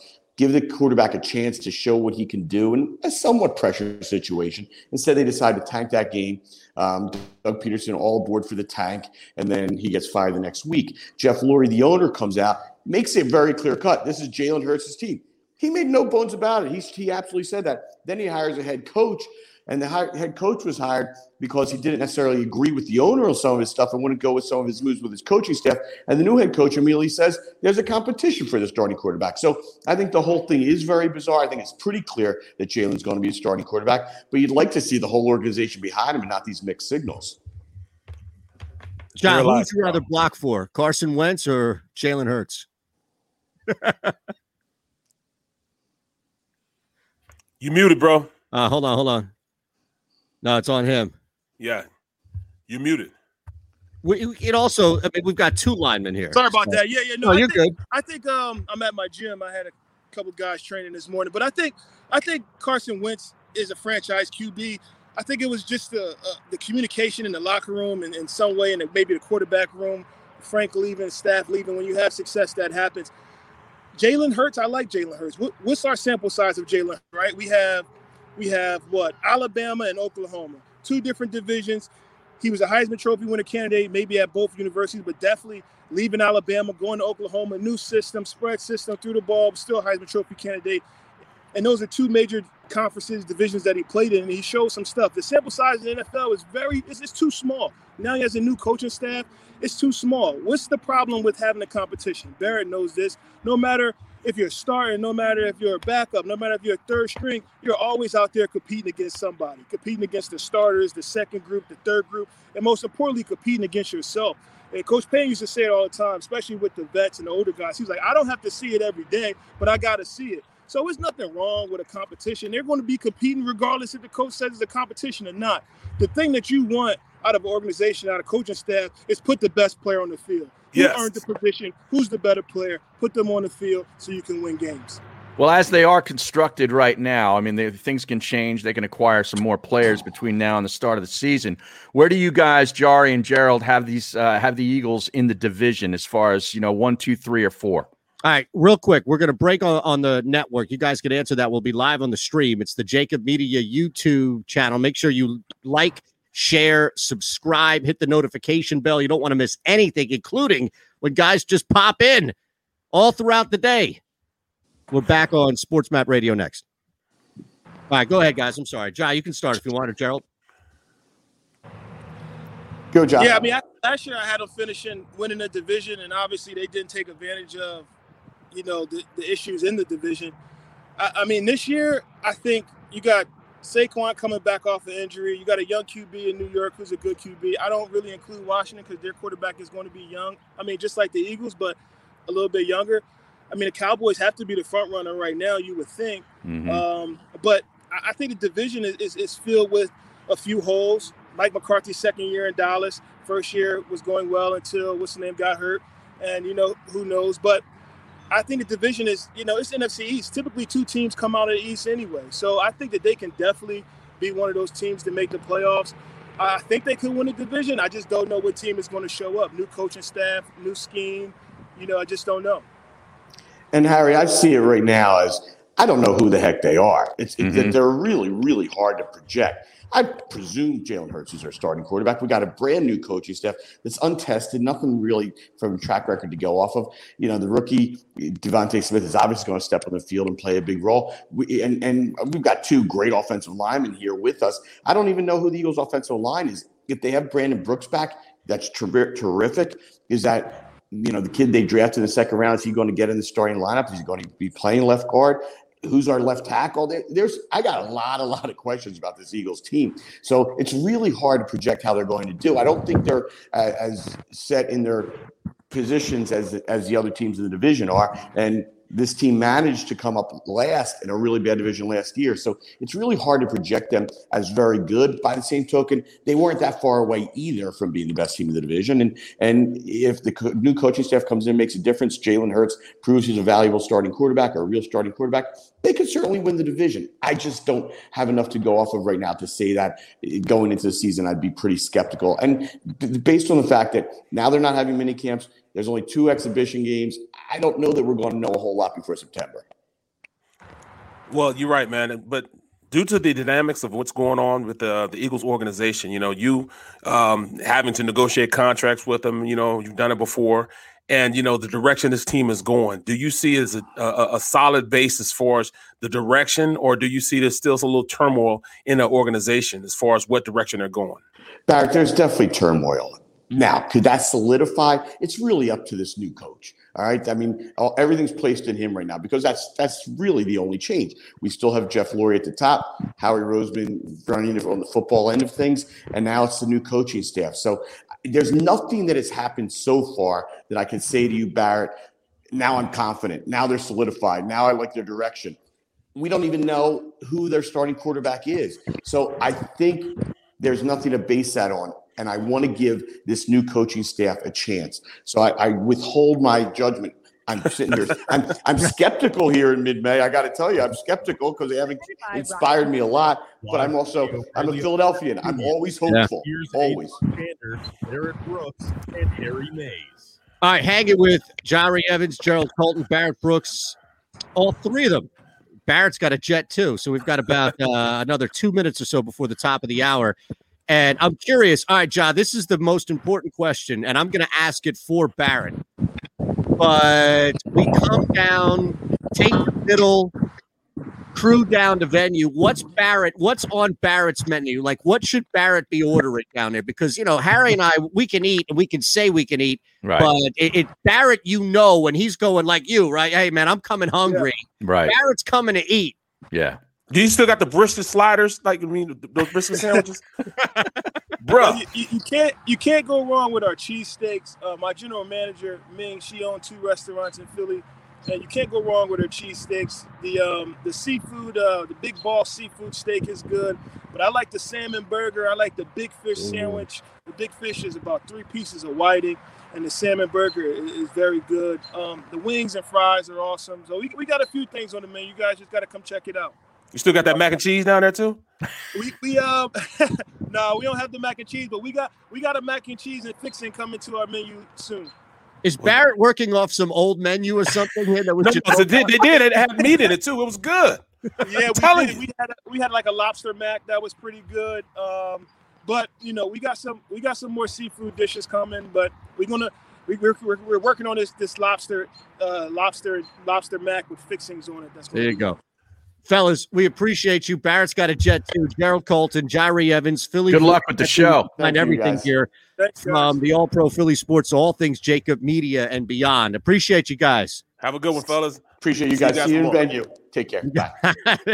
Give the quarterback a chance to show what he can do in a somewhat pressure situation. Instead, they decide to tank that game. Um, Doug Pederson all aboard for the tank, and then he gets fired the next week. Jeff Lurie, the owner, comes out, makes it very clear cut. This is Jalen Hurts' team. He made no bones about it. He, he absolutely said that. Then he hires a head coach, and the hi- head coach was hired because he didn't necessarily agree with the owner on some of his stuff and wouldn't go with some of his moves with his coaching staff. And the new head coach immediately says there's a competition for the starting quarterback. So I think the whole thing is very bizarre. I think it's pretty clear that Jalen's going to be a starting quarterback, but you'd like to see the whole organization behind him and not these mixed signals. John, who would Realize- you rather block for, Carson Wentz or Jalen Hurts? You muted, bro. Uh, hold on, hold on. No, it's on him. Yeah, you muted. We, it also, I mean, we've got two linemen here. Sorry about So- that. Yeah, yeah. No, No, you're think, good. I think um, I'm at my gym. I had a couple guys training this morning, but I think I think Carson Wentz is a franchise QB. I think it was just the uh, the communication in the locker room and in some way, and maybe the quarterback room, Frank leaving, staff leaving. When you have success, that happens. Jalen Hurts, I like Jalen Hurts. What, what's our sample size of Jalen? Right, we have we have what Alabama and Oklahoma, two different divisions. He was a Heisman Trophy winner candidate, maybe at both universities, but definitely leaving Alabama, going to Oklahoma, new system, spread system, through the ball, still Heisman Trophy candidate. And those are two major conferences, divisions that he played in, and he showed some stuff. The sample size in the NFL is very, it's, it's too small. Now he has a new coaching staff. It's too small. What's the problem with having a competition? Barrett knows this. No matter if you're starting, no matter if you're a backup, no matter if you're a third string, you're always out there competing against somebody, competing against the starters, the second group, the third group, and most importantly, competing against yourself. And Coach Payne used to say it all the time, especially with the vets and the older guys. He's like, I don't have to see it every day, but I got to see it. So there's nothing wrong with a competition. They're going to be competing regardless if the coach says it's a competition or not. The thing that you want out of an organization, out of coaching staff, is put the best player on the field. Who Yes. earned the position? Who's the better player? Put them on the field so you can win games. Well, as they are constructed right now, I mean, they, things can change. They can acquire some more players between now and the start of the season. Where do you guys, Jahri and Gerald, have these uh, have the Eagles in the division as far as you know, one, two, three, or four? All right, real quick, we're going to break on, on the network. You guys can answer that. We'll be live on the stream. It's the JAKIB Media YouTube channel. Make sure you like, share, subscribe, hit the notification bell. You don't want to miss anything, including when guys just pop in all throughout the day. We're back on Sports Map Radio next. All right, go ahead, guys. I'm sorry. Jai, you can start if you want, or Gerald. Go, John. Yeah, I mean, I, last year I had them finishing winning the division, and obviously they didn't take advantage of, you know, the, the issues in the division. I, I mean, this year I think you got Saquon coming back off an injury. You got a young QB in New York who's a good QB. I don't really include Washington because their quarterback is going to be young. I mean, just like the Eagles, but a little bit younger. I mean, the Cowboys have to be the front runner right now. You would think. Mm-hmm. Um, but I, I think the division is, is, is filled with a few holes. Mike McCarthy's second year in Dallas, first year was going well until what's the name got hurt, and you know who knows. But I think the division is, you know, it's NFC East. Typically, two teams come out of the East anyway, so I think that they can definitely be one of those teams to make the playoffs. I think they could win the division. I just don't know what team is going to show up. New coaching staff, new scheme. You know, I just don't know. And Harry, I see it right now as I don't know who the heck they are. It's it- Mhm. they're really, really hard to project. I presume Jalen Hurts is our starting quarterback. We got a brand new coaching staff that's untested, nothing really from track record to go off of. You know, the rookie DeVonta Smith is obviously going to step on the field and play a big role. We, and and we've got two great offensive linemen here with us. I don't even know who the Eagles' offensive line is. If they have Brandon Brooks back, that's ter- terrific. Is that you know the kid they drafted in the second round? Is he going to get in the starting lineup? Is he going to be playing left guard? Who's our left tackle? There's I got a lot, a lot of questions about this Eagles team. So it's really hard to project how they're going to do. I don't think they're uh, as set in their positions as as the other teams in the division are, and this team managed to come up last in a really bad division last year. So it's really hard to project them as very good. By the same token, they weren't that far away either from being the best team in the division. And and if the co- new coaching staff comes in, makes a difference, Jalen Hurts proves he's a valuable starting quarterback or a real starting quarterback, they could certainly win the division. I just don't have enough to go off of right now to say that going into the season, I'd be pretty skeptical. And based on the fact that now they're not having mini camps, there's only two exhibition games. I don't know that we're going to know a whole lot before September. Well, you're right, man. But due to the dynamics of what's going on with the the Eagles organization, you know, you um, having to negotiate contracts with them, you know, you've done it before, and you know the direction this team is going. Do you see as a, a, a solid base as far as the direction, or do you see there's still a little turmoil in the organization as far as what direction they're going? Barrett, there's definitely turmoil. Now, could that solidify? It's really up to this new coach. All right. I mean, everything's placed in him right now because that's that's really the only change. We still have Jeff Lurie at the top, Howie Roseman running on the football end of things, and now it's the new coaching staff. So there's nothing that has happened so far that I can say to you, Barrett. Now I'm confident. Now they're solidified. Now I like their direction. We don't even know who their starting quarterback is. So I think there's nothing to base that on. And I want to give this new coaching staff a chance. So I, I withhold my judgment. I'm sitting here. I'm, I'm skeptical here in mid-May. I got to tell you, I'm skeptical because they haven't inspired me a lot. But I'm also I'm a Philadelphian. I'm always hopeful. Here's Always. Eric Brooks, and Harry Mayes. All right, hanging with Jahri Evans, Gerald Colton, Barrett Brooks, all three of them. Barrett's got a jet too, so we've got about uh, another two minutes or so before the top of the hour. And I'm curious. All right, John, this is the most important question, and I'm going to ask it for Barrett. But we come down, take the middle. crew down to venue. What's Barrett? What's on Barrett's menu? Like, what should Barrett be ordering down there? Because you know, Harry and I, we can eat and we can say we can eat, Right. but it, it Barrett, you know, when he's going like you, right? Hey, man, I'm coming hungry. Right. Barrett's coming to eat. Yeah. Do you still got the brisket sliders? Like I mean, those brisket sandwiches, bro. You, you, you can't you can't go wrong with our cheesesteaks. Uh, my general manager Ming, she owned two restaurants in Philly, and you can't go wrong with her cheesesteaks. The um the seafood, uh, the big ball seafood steak is good, but I like the salmon burger. I like the big fish sandwich. The big fish is about three pieces of whiting, and the salmon burger is, is very good. Um, the wings and fries are awesome. So we, we got a few things on the menu. You guys just got to come check it out. You still got that mac and cheese down there too? We we um no, we don't have the mac and cheese, but we got we got a mac and cheese and fixing coming to our menu soon. Is Barrett working off some old menu or something here that was No, just they did. They did. It had meat in it too. It was good. Yeah, we did. We had a, we had like a lobster mac that was pretty good. Um, but you know, we got some we got some more seafood dishes coming. But we're gonna we, we're, we're, we're working on this this lobster uh, lobster lobster mac with fixings on it. That's There you go. Fellas, we appreciate you. Barrett's got a jet too. Gerald Colton, Jahri Evans, Philly. Good luck with the show. Find everything guys. here from the All Pro Philly Sports, all things JAKIB Media and beyond. Appreciate you guys. Have a good one, fellas. Appreciate you See you guys. guys See you in tomorrow. venue. Take care. Bye.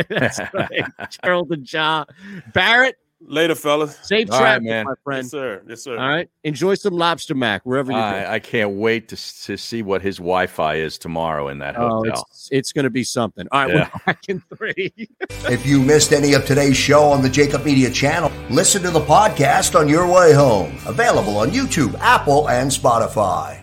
That's right. Gerald and John. Barrett, Later, fellas. safe All right, traffic, man. my friend. Yes, sir. Yes, sir. All right. Enjoy some lobster mac wherever you go. I, I can't wait to, to see what his Wi-Fi is tomorrow in that Oh, hotel. it's it's going to be something. All right, Yeah. we're back in three. If you missed any of today's show on the JAKIB Media channel, listen to the podcast on your way home. Available on YouTube, Apple, and Spotify.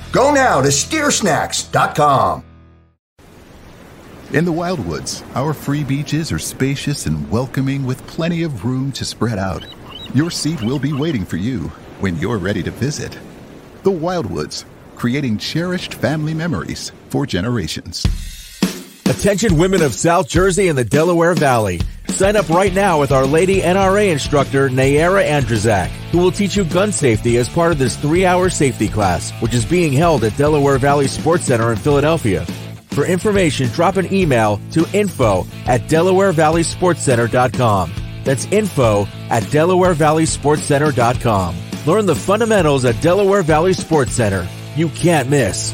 Go now to steersnacks.com. In the Wildwoods, our free beaches are spacious and welcoming with plenty of room to spread out. Your seat will be waiting for you when you're ready to visit. The Wildwoods, creating cherished family memories for generations. Attention women of South Jersey and the Delaware Valley. Sign up right now with Our Lady NRA instructor Nayara Andrzak, who will teach you gun safety as part of this three-hour safety class, which is being held at Delaware Valley Sports Center in Philadelphia. For information, drop an email to info at DelawareValleySportsCenter.com. That's info at DelawareValleySportsCenter.com. Learn the fundamentals at Delaware Valley Sports Center. You can't miss.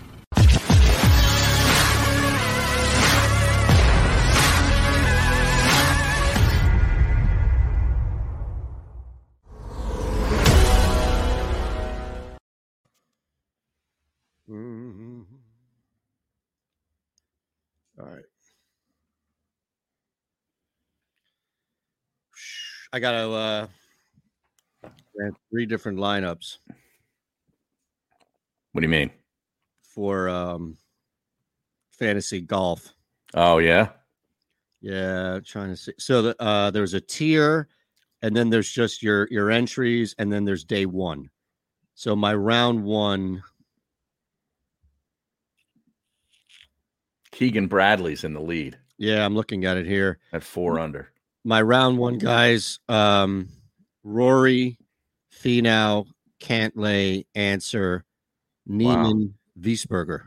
Hmm. All right. I got to uh, three different lineups. What do you mean? For um fantasy golf. Oh yeah. Yeah, trying to see. So the, uh there's a tier and then there's just your your entries and then there's day 1. So my round 1 Keegan Bradley's in the lead. Yeah, I'm looking at it here. At four under. My round one guys, um, Rory, Finau, Cantlay, Ancer, Niemann, Wiesberger.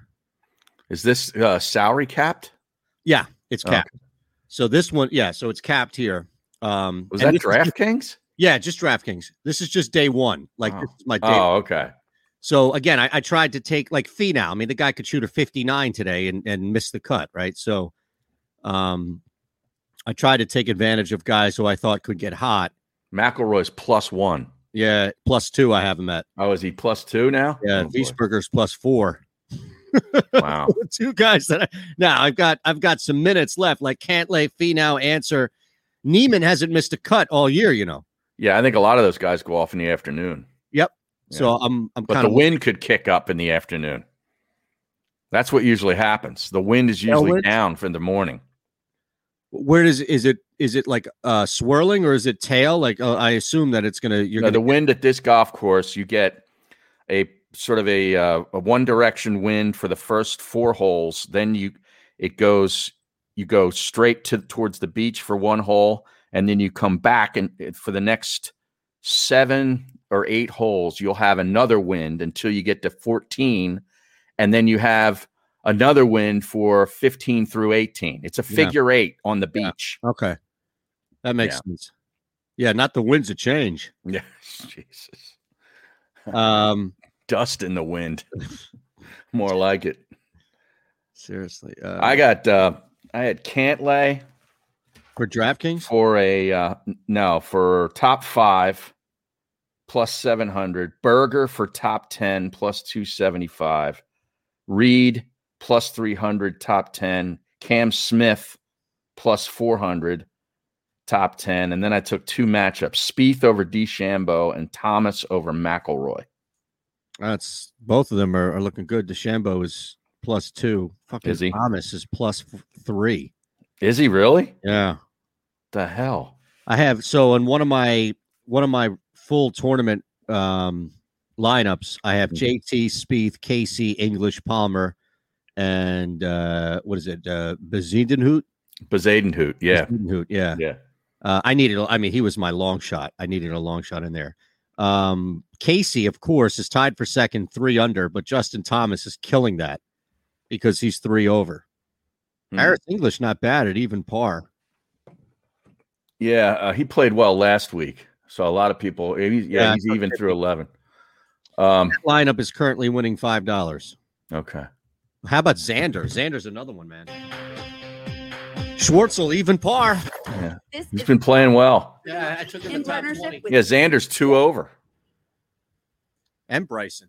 Is this uh, salary capped? Yeah, it's Okay. capped. So this one, yeah, so it's capped here. Um, Was that DraftKings? Yeah, just DraftKings. This is just day one. Like this is my day. Oh, okay. So again, I, I tried to take like Finau. I mean, the guy could shoot a 59 today and, and miss the cut, right? So um I tried to take advantage of guys who I thought could get hot. McIlroy's plus one. Yeah, plus two I have him at. Oh, is he plus two now? Yeah, Oh. Wiesberger's plus four. Wow. Two guys that I, now I've got I've got some minutes left. Like Cantlay, Finau, Ancer. Niemann hasn't missed a cut all year, you know. Yeah, I think a lot of those guys go off in the afternoon. Yep. So I'm I'm But the wind could kick up in the afternoon. That's what usually happens. The wind is usually Tailwind? down for the morning. where does is it is it like uh swirling or is it tail? Like uh, I assume that it's gonna you're No, gonna the wind at this golf course, you get a sort of a, uh, a one direction wind for the first four holes. Then you it goes you go straight to towards the beach for one hole, and then you come back and for the next seven or eight holes, you'll have another wind until you get to 14, and then you have another wind for 15 through 18. It's a Yeah. figure eight on the beach. Okay. That makes Yeah. sense. Yeah, not the winds of change. Yeah, Jesus. Um, Dust in the wind. More like it. Seriously. Uh, I got uh I had Cantlay for DraftKings for a uh no for top five plus seven hundred. Berger for top ten plus two seventy five. Reed plus three hundred top ten. Cam Smith plus four hundred top ten. And then I took two matchups: Spieth over DeChambeau and Thomas over McIlroy. That's both of them are, are looking good. DeChambeau is plus two. Fucking Is he? Thomas is plus three. Is he really? Yeah. The hell. I have so in one of my one of my full tournament um lineups, I have JT, Spieth, Casey, English, Palmer, and uh what is it? Uh Bezuidenhout? Bezuidenhout, yeah. Yeah. Yeah. Uh, I needed, I mean, he was my long shot. I needed a long shot in there. Um, Casey, of course, is tied for second, three under, but Justin Thomas is killing that because he's three over. Harris English, not bad at even par. Yeah, uh, he played well last week. So a lot of people, he's, yeah, Yeah, he's even through 11. Um, That lineup is currently winning five dollars. okay. How about Xander? Xander's another one, man. Schwartzel, even par. Yeah. He's been playing well. Yeah, I took him in partnership with Yeah, Xander's two over. And Bryson.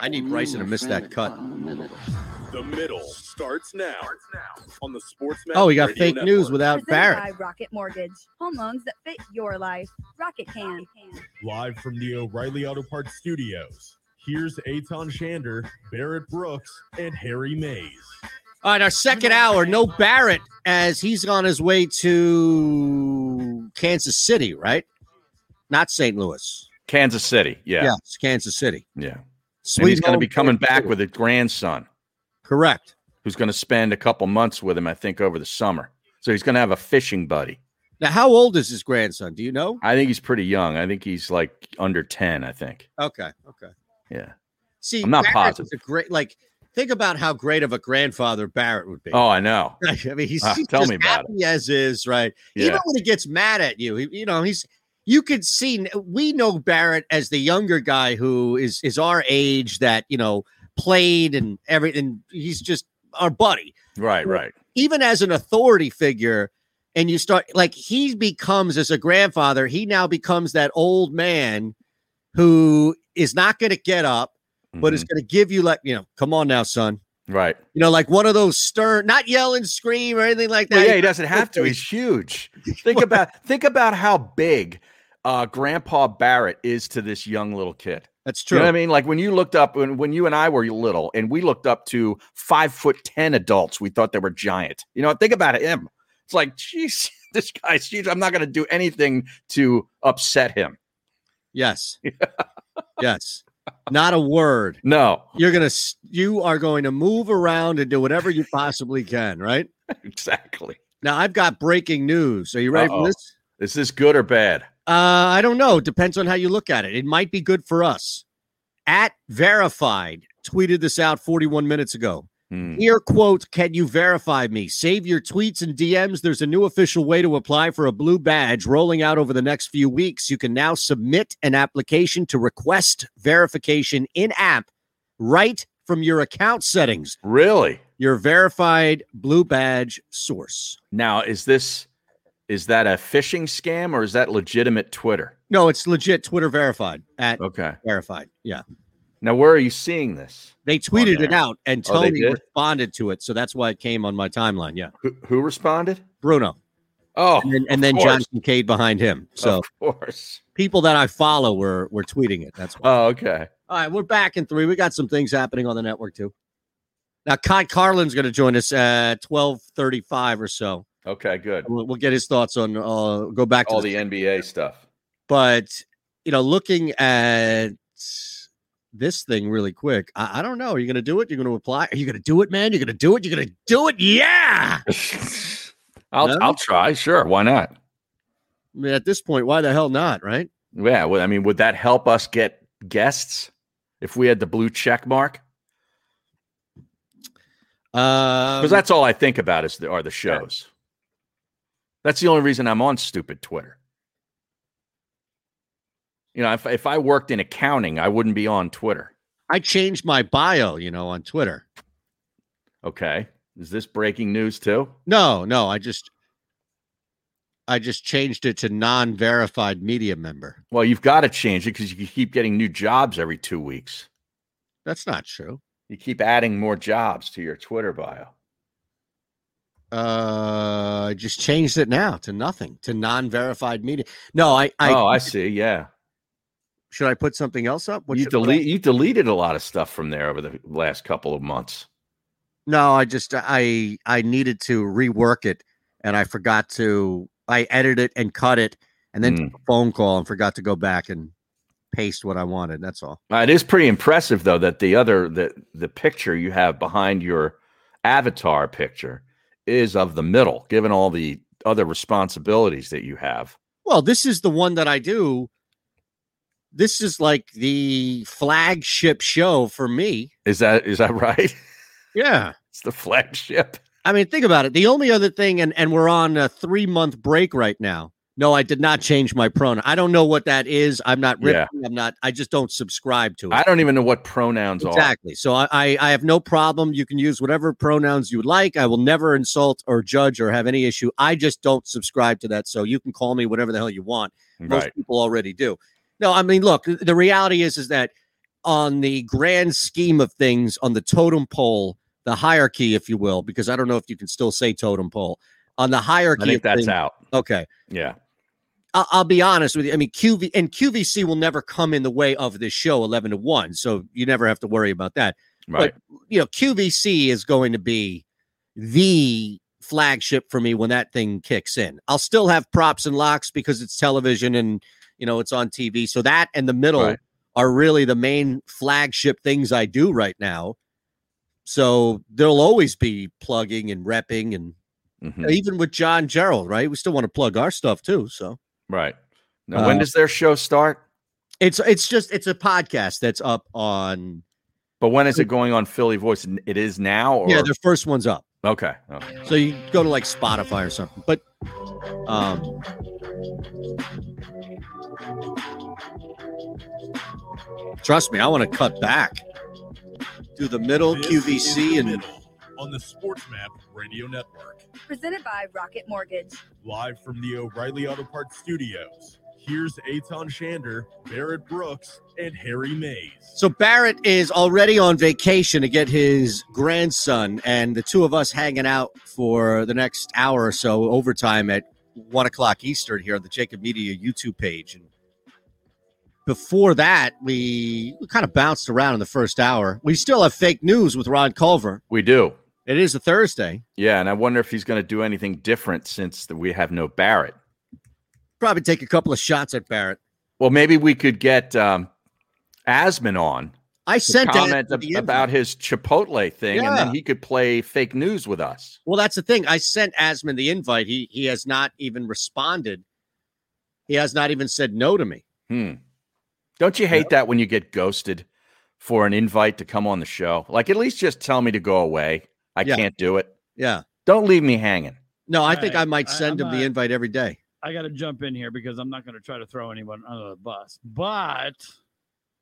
I need Bryson to miss that cut. The middle starts now on the Sportsman. Oh, we got Radio fake Network. news without Barrett. by Rocket Mortgage. Home loans that fit your life. Rocket can. Live from the O'Reilly Auto Parts Studios, here's Eytan Shander, Barrett Brooks, and Harry Mayes. All right, our second hour, no Barrett as he's on his way to Kansas City, right? Not St. Louis. Kansas City. Yeah. Yeah, it's Kansas City. Yeah. And Sweet he's going to be coming back with a grandson. Correct. Who's going to spend a couple months with him, I think, over the summer. So he's going to have a fishing buddy. Now, how old is his grandson? Do you know? I think he's pretty young. I think he's like under 10, I think. Okay. Okay. Yeah. See, I'm not Barrett positive. great like. Think about how great of a grandfather Barrett would be. Oh, I know. I mean, he's, Ah, he's tell me about happy as is, right? Yeah. Even when he gets mad at you, he, you know, he's you could see we know Barrett as the younger guy who is is our age that you know played and everything. He's just our buddy. Right, right. Even as an authority figure, and you start like he becomes as a grandfather, he now becomes that old man who is not going to get up, but Mm-hmm. is going to give you like you know, come on now, son. Right. You know, like one of those stern, not yell and scream or anything like that. Well, yeah, he doesn't have to. He's huge. Think about think about how big uh, Grandpa Barrett is to this young little kid. That's You know true. I mean? Like when you looked up when when you and I were little, and we looked up to five foot ten adults, we thought they were giant. You know, think about him. It's like, geez, this guy's huge. I'm not going to do anything to upset him. Yes. yes. Not a word. No. You're gonna you are going to move around and do whatever you possibly can, right? Exactly. Now I've got breaking news. Are you ready Uh-oh. for this? Is this good or bad? Uh, I don't know. Depends on how you look at it. It might be good for us. At verified tweeted this out 41 minutes ago. Hmm. Here, quote, can you verify me? Save your tweets and DMs. There's a new official way to apply for a blue badge rolling out over the next few weeks. You can now submit an application to request verification in app right from your account settings. Really? Your verified blue badge source. Now, is this is that a phishing scam or is that legitimate Twitter? No, it's legit Twitter verified at Okay. verified. Yeah. Now, where are you seeing this? They tweeted it out and Oh, Tony responded to it. So that's why it came on my timeline. Yeah. Who, who responded? Bruno. Oh, And then, and then. John Kincaid behind him. So of course. people that I follow were were tweeting it. That's why. Oh, okay. All right, we're back in three. We got some things happening on the network too. Now, Kai Carlin's going to join us at twelve thirty-five or so. Okay, good. We'll, we'll get his thoughts on. Uh, go back to All the NBA stuff. but you know, looking at this thing really quick, I, I don't know. Are you going to do it? You're going to apply? Are you going to do it, man? You're going to do it? You're going to do it? Yeah. I'll No? I'll try. Sure, why not? I mean, at this point, why the hell not? Right? Yeah, well, I mean, would that help us get guests if we had the blue check mark? Um, Because that's all I think about is the, are the shows. That's the only reason I'm on stupid Twitter. You know, if if I worked in accounting, I wouldn't be on Twitter. I changed my bio, you know, on Twitter. Okay, is this breaking news too? No, no, I just I just changed it to non-verified media member. Well, you've got to change it because you keep getting new jobs every two weeks. That's not true. You keep adding more jobs to your Twitter bio. Uh just changed it now to nothing, to non-verified media. No, I I oh, I see. Yeah, should I put something else up? What you delete you deleted a lot of stuff from there over the last couple of months. No, I just I I needed to rework it and I forgot to I edited it and cut it and then took a phone call and forgot to go back and paste what I wanted. That's all. Uh, it is pretty impressive though that the other the the picture you have behind your avatar picture is of the middle, given all the other responsibilities that you have. Well, this is the one that I do. This is like the flagship show for me. Is that is that right? Yeah. it's the flagship. I mean, think about it. The only other thing, and, and we're on a three month break right now. No, I did not change my pronoun. I don't know what that is. I'm not Yeah. I'm not, I just don't subscribe to it. I don't even know what pronouns are. Exactly. So I, I I have no problem. You can use whatever pronouns you would like. I will never insult or judge or have any issue. I just don't subscribe to that. So you can call me whatever the hell you want. Most Right. people already do. No, I mean, look, the reality is is that on the grand scheme of things, on the totem pole, the hierarchy, if you will, because I don't know if you can still say totem pole on the hierarchy. I think that's things- out. Okay. Yeah. I'll, I'll be honest with you. I mean, QV and QVC will never come in the way of this show, eleven to one. So you never have to worry about that. Right. But you know, QVC is going to be the flagship for me when that thing kicks in. I'll still have props and locks because it's television and you know it's on TV. So that and the middle Right. are really the main flagship things I do right now. So there'll always be plugging and repping and Mhm. even with John Gerald, right? We still want to plug our stuff too. So Right. Now, when Uh, does their show start? it's it's just it's a podcast that's up on But when is it going on Philly Voice? It is now, or yeah, their first one's up. okay. okay. So you go to like Spotify or something. But um trust me, I want to cut back. Do the middle This QVC The and Middle on the Sports Map Radio Network. Presented by Rocket Mortgage. Live from the O'Reilly Auto Parts Studios. Here's Eytan Shander, Barrett Brooks, and Harry Mayes. So Barrett is already on vacation to get his grandson, and the two of us hanging out for the next hour or so overtime at one o'clock Eastern here on the JAKIB Media YouTube page. And before that, we, we kind of bounced around in the first hour. We still have fake news with Ron Culver. We do. It is a Thursday. Yeah, and I wonder if he's going to do anything different since we have no Barrett. Probably take a couple of shots at Barrett. Well, maybe we could get um, Asman on. I sent comment Asman ab- the about his Chipotle thing, and then he could play fake news with us. Well, that's the thing. I sent Asman the invite. He he has not even responded. He has not even said no to me. Hmm. Don't you hate that when you get ghosted for an invite to come on the show? Like, at least just tell me to go away. I Yeah. can't do it. Yeah. Don't leave me hanging. No, I All think right. I might send I'm him the invite every day. I got to jump in here because I'm not going to try to throw anyone under the bus. But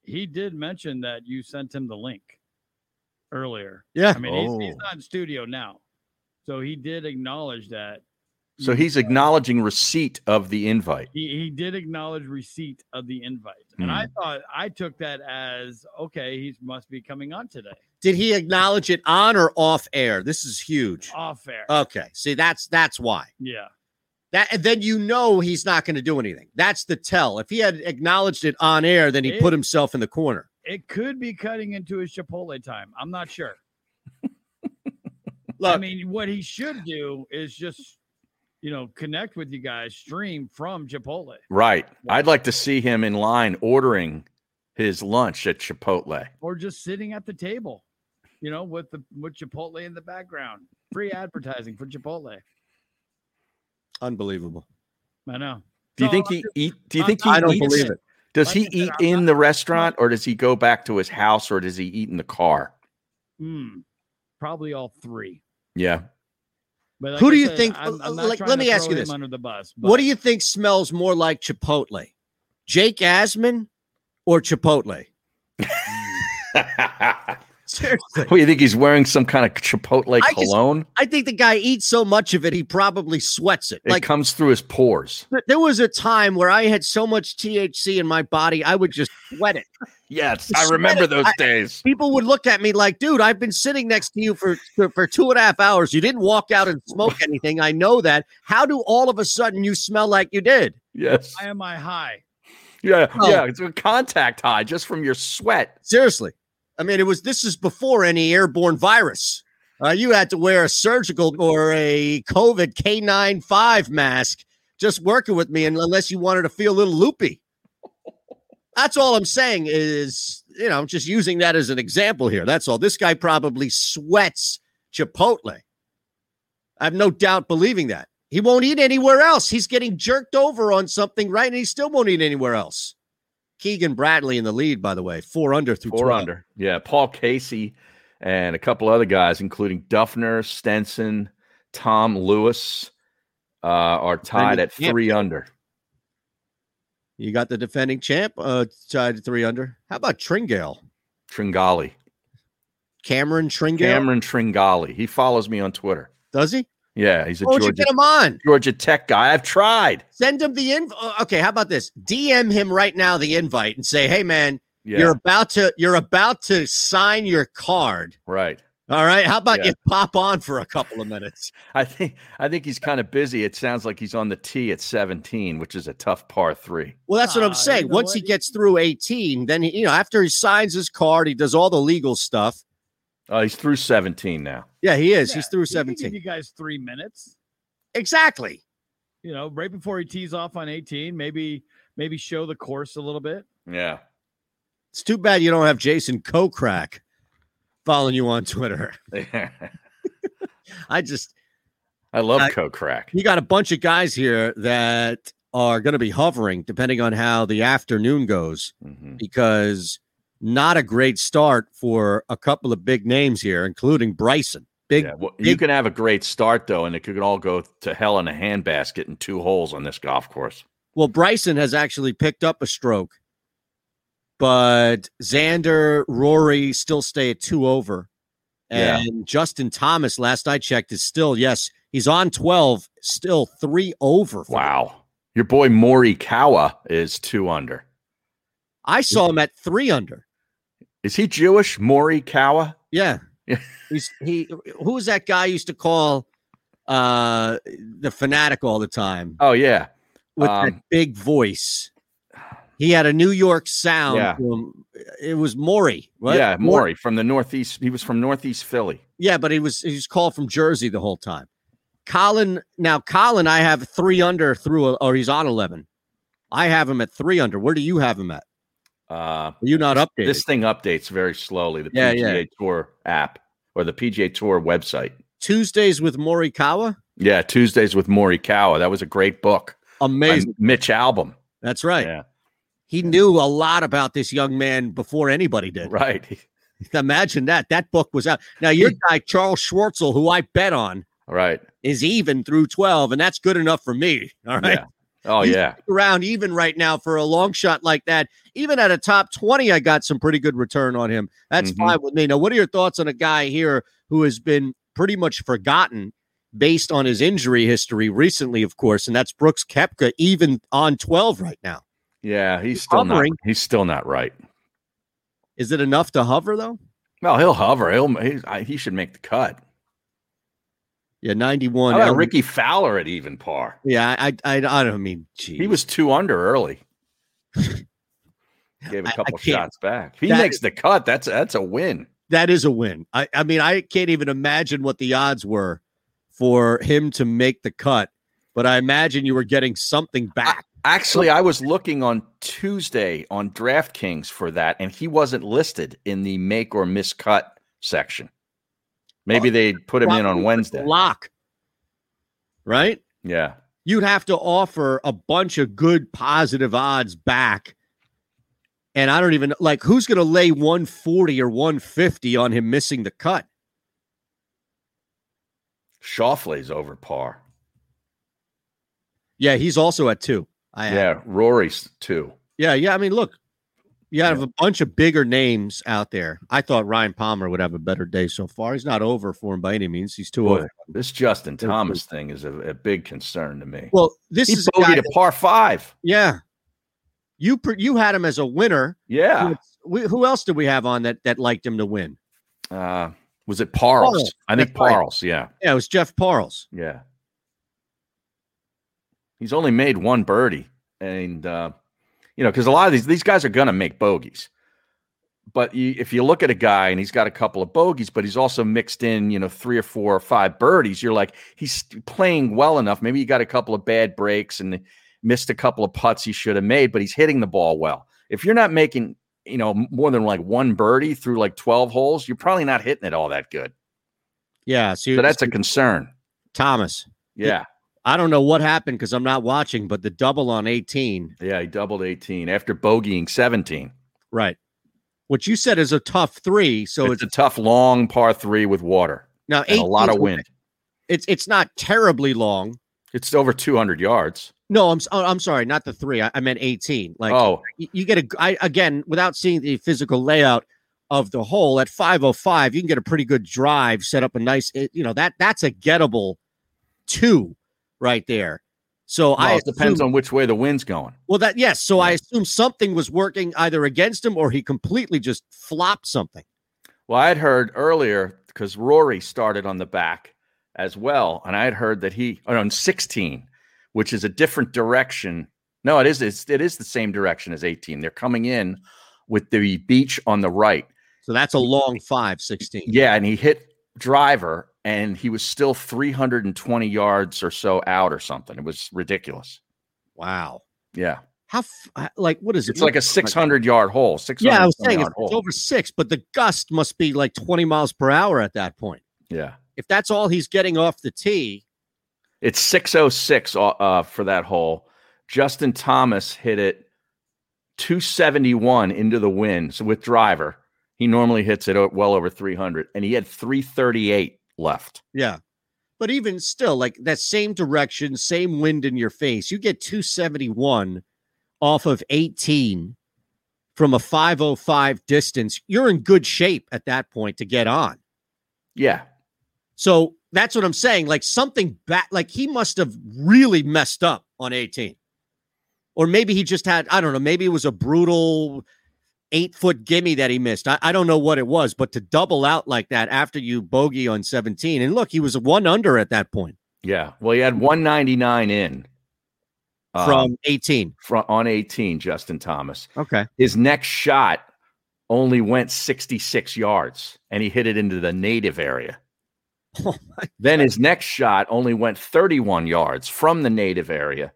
he did mention that you sent him the link earlier. Yeah. I mean, he's, he's Oh. not in studio now. So he did acknowledge that. So he's uh, acknowledging receipt of the invite. He, he did acknowledge receipt of the invite. And I hmm. thought, I took that as okay, he must be coming on today. Did he acknowledge it on or off air? This is huge. Off air. Okay. See, that's that's why. yeah. That and then you know he's not going to do anything. That's the tell. If he had acknowledged it on air, then he It- put himself in the corner. It could be cutting into his Chipotle time. I'm not sure. Look, I mean, what he should do is just, you know, connect with you guys, stream from Chipotle, Right. I'd like to see him in line ordering his lunch at Chipotle. or just sitting at the table, you know, with the with Chipotle in the background. Free advertising for Chipotle. Unbelievable. I know. Do you So, think I'm he just- eat? Do you I'm think he I don't believe it. Does Like he I said, eat I'm in the restaurant, or does he go back to his house, or does he eat in the car? Hmm, probably all three. Yeah. But like Who do you said, think- I'm- I'm like, trying let to me ask throw you him this. Under the bus. What do you think smells more like Chipotle? Jake Asman or Chipotle? Seriously. What, you think he's wearing some kind of Chipotle I just- cologne? I think the guy eats so much of it, he probably sweats it. It Like comes through his pores. there was a time where I had so much THC in my body, I would just sweat it. Yes, I I remember it. those I- days. People would look at me like, dude, I've been sitting next to you for, for, for two and a half hours. You didn't walk out and smoke anything. I know that. How do all of a sudden you smell like you did? Yes. Why am I high? Yeah, Oh. yeah. It's a contact high just from your sweat. Seriously. I mean, it was this is before any airborne virus. Uh, you had to wear a surgical or a COVID K95 mask just working with me, unless you wanted to feel a little loopy. That's all I'm saying is, you know, I'm just using that as an example here. That's all. This guy probably sweats Chipotle. I have no doubt believing that. He won't eat anywhere else. He's getting jerked over on something, right? And he still won't eat anywhere else. Keegan Bradley in the lead, by the way, four under through Four 12. under. Yeah. Paul Casey and a couple other guys, including Duffner, Stenson, Tom Lewis, uh, are tied at champ. three under. You got the defending champ, uh, tied at three under. How about Tringale? Tringali. Cameron Tringale? Cameron Tringali. He follows me on Twitter. Does he? Yeah, he's a Why Georgia, get him on? Georgia Tech guy. I've tried. Send him the invite. Uh, okay, how about this? DM him right now the invite and say, "Hey, man, Yeah. you're about to you're about to sign your card. Right. All right. How about Yeah. you pop on for a couple of minutes? I think I think he's kind of busy. It sounds like he's on the tee at 17, which is a tough par three. Well, that's what I'm saying. you know Once what? he gets through 18, then he, you know, after he signs his card, he does all the legal stuff. Oh, he's through 17 now. Yeah, he is. He's through He give 17. you guys three minutes. Exactly. You know, right before he tees off on 18, maybe maybe show the course a little bit. Yeah. It's too bad you don't have Jason Kokrak following you on Twitter. I just I love I- Kokrak. you got a bunch of guys here that are going to be hovering depending on how the afternoon goes Mm-hmm. because not a great start for a couple of big names here, including Bryson. Big, Yeah, well, you can have a great start though, and it could all go to hell in a handbasket in two holes on this golf course. Well, Bryson has actually picked up a stroke, but Xander, Rory still stay at two over. Yeah. And Justin Thomas, last I checked, is still, yes, he's on 12, still three over. Wow. Your boy Morikawa is two under. I saw him at three under. Is he Jewish? Morikawa? Yeah. He's he who was that guy used to call uh the fanatic all the time Oh yeah. with that Um, big voice. He had a New York sound. Yeah. from- it was Maury. right? Yeah, Maury. Maury from the northeast. He was from northeast Philly. Yeah, but he was he was called from Jersey the whole time. Collin now Collin, I have three under through or he's on eleven. I have him at three under. Where do you have him at? Uh, Are you not updated? this thing updates very slowly. The Yeah, PGA yeah. Tour app or the PGA Tour website. Tuesdays with Morikawa. Yeah, Tuesdays with Morikawa. That was a great book. Amazing. Mitch Albom. That's right. Yeah, He knew a lot about this young man before anybody did. right. Imagine that. That book was out. Now, your guy, Charles Schwartzel, who I bet on, Right. is even through 12, and that's good enough for me. All right. Oh He's yeah. Around even right now for a long shot like that. Even at a top 20, I got some pretty good return on him. That's Mhm. fine with me. Now, what are your thoughts on a guy here who has been pretty much forgotten based on his injury history recently, of course, and that's Brooks Koepka, even on 12 right now. Yeah, he's still hovering. not. He's still not right. Is it enough to hover though? Well, he'll hover. He'll he, I, he should make the cut. Yeah, 91. How about Rickie Fowler at even par? Yeah, I I, I don't mean gee. He was two under early. Gave a I- I couple shots back. If he that- makes the cut, that's that's a win. that is a win. I, I mean, I can't even imagine what the odds were for him to make the cut, but I imagine you were getting something back. Actually, I was looking on Tuesday on DraftKings for that, and he wasn't listed in the make or miss cut section. Maybe they put him in on Wednesday. Lock. Right? Yeah. You'd have to offer a bunch of good positive odds back. And I don't even like who's going to lay 140 or 150 on him missing the cut. Schauffele's over par. Yeah, he's also at two. I Yeah, Rory's two. Yeah, yeah. I mean, look, you have a bunch of bigger names out there. I thought Ryan Palmer would have a better day so far. He's not over for him by any means. He's too over. this Justin Thomas thing is a, a big concern to me. Well, this he is a guy that- par five. Yeah, you you had him as a winner. Yeah. We, who else did we have on that that liked him to win? Uh, was it Parles? Parles, I think right. Parles. Yeah. Yeah, it was Jeff Parles. Yeah. He's only made one birdie. And, uh, you know, because a lot of these, these guys are going to make bogeys. But you, if you look at a guy and he's got a couple of bogeys, but he's also mixed in, you know, three or four or five birdies, you're like, he's playing well enough. Maybe he got a couple of bad breaks and missed a couple of putts he should have made, but he's hitting the ball well. If you're not making, you know, more than like one birdie through like 12 holes, you're probably not hitting it all that good. Yeah, so, So that's a concern. Thomas. Yeah. I don't know what happened because I'm not watching, but the double on 18. Yeah, he doubled 18 after bogeying 17. Right. What you said is a tough three. So it's, a tough, long par three with water. Now, and a lot of wind. It's it's not terribly long. It's over 200 yards. No, I'm oh, I'm sorry, not the three. I, I meant 18. Like Oh. you, you get a I, again without seeing the physical layout of the hole at 505, you can get a pretty good drive, set up a nice, eh, you know that that's a gettable two right there. So Well, I it depends on which way the wind's going. well that yes. So I assume something was working either against him or he completely just flopped something. Well, I had heard earlier because Rory started on the back as well, and I had heard that he oh, on 16, which is a different direction. No, it is it's, it is the same direction as 18. They're coming in with the beach on the right. So that's a long five, 16. Yeah, and he hit driver and he was still 320 yards or so out or something. It was ridiculous. Wow. Yeah. How f- like what is it? It's like a 600 yard hole. 600 Yeah, I was saying it's, over six, but the gust must be like 20 miles per hour at that point. Yeah. If that's all he's getting off the tee, It's 606 uh, uh, for that hole. Justin Thomas hit it 271 into the wind. So with driver, he normally hits it well over 300, and he had 338 left. yeah. But even still, like that same direction, same wind in your face, you get 271 off of 18 from a 505 distance. You're in good shape at that point to get on. Yeah. So that's what I'm saying. Like something bad, like he must have really messed up on 18. Or maybe he just had, I don't know, maybe it was a brutal eight foot gimme that he missed. I, I don't know what it was, but to double out like that after you bogey on 17, and look, he was one under at that point Yeah. Well, he had 199 in um, from 18. fro- on 18, Justin Thomas. Okay. His next shot only went 66 yards, and he hit it into the native area. Oh then his next shot only went 31 yards from the native area,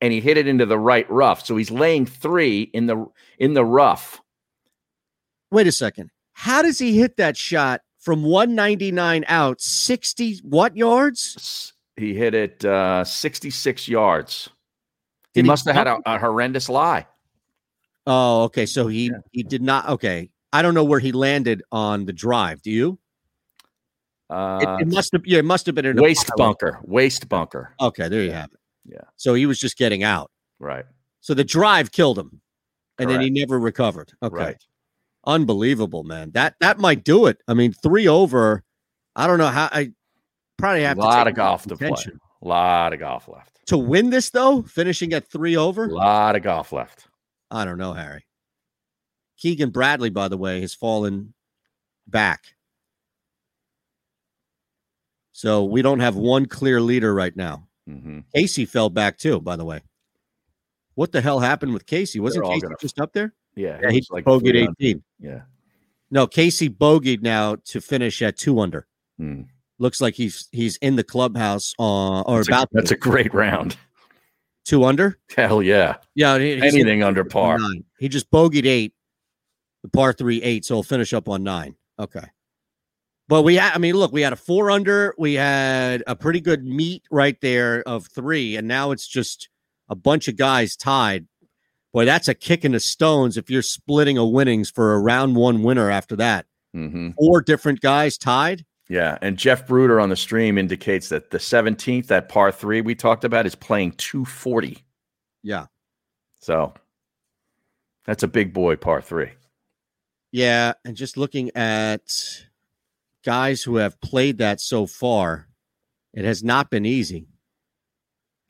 and he hit it into the right rough. So he's laying three in the in the rough. Wait a second. How does he hit that shot from 199 out 60 what yards? He hit it uh, 66 yards. He he must have had a, a horrendous lie. Oh, okay. So he he did not. Okay, I don't know where he landed on the drive. Do you? Uh, It, it must have. Yeah, it must have been in a waste pile. bunker. Waste bunker. Okay, there you have it. Yeah. So he was just getting out. Right. So the drive killed him, and then he never recovered. Okay. Right. Unbelievable, man. That that might do it. I mean, three over. I don't know how. I probably A have to lot of golf to play. A lot of golf left. to win this though. Finishing at three over. A lot of golf left. I don't know, Harry. Keegan Bradley, by the way, has fallen back. So we don't have one clear leader right now. Mm-hmm. Casey fell back too, by the way. What the hell happened with Casey? Wasn't Casey gonna- just up there? Yeah. Yeah, it he like bogeyed 18. Yeah. No, Casey bogeyed now to finish at two under. Hmm. Looks like he's he's in the clubhouse uh, or That's a- about that's a great round. two under. Hell yeah. Yeah, he- Anything under par. nine. He just bogeyed eight, the par three eight, so he'll finish up on nine. Okay. But we had, I mean, look, we had a four under, we had a pretty good meet right there of three, and now it's just a bunch of guys tied. Boy, that's a kick in the stones if you're splitting a winnings for a round one winner after that. Mm-hmm. Four different guys tied. Yeah, and Jeff Bruder on the stream indicates that the 17th, that par three we talked about, is playing 240. Yeah. So that's a big boy par three. Yeah, and just looking at guys who have played that so far, it has not been easy.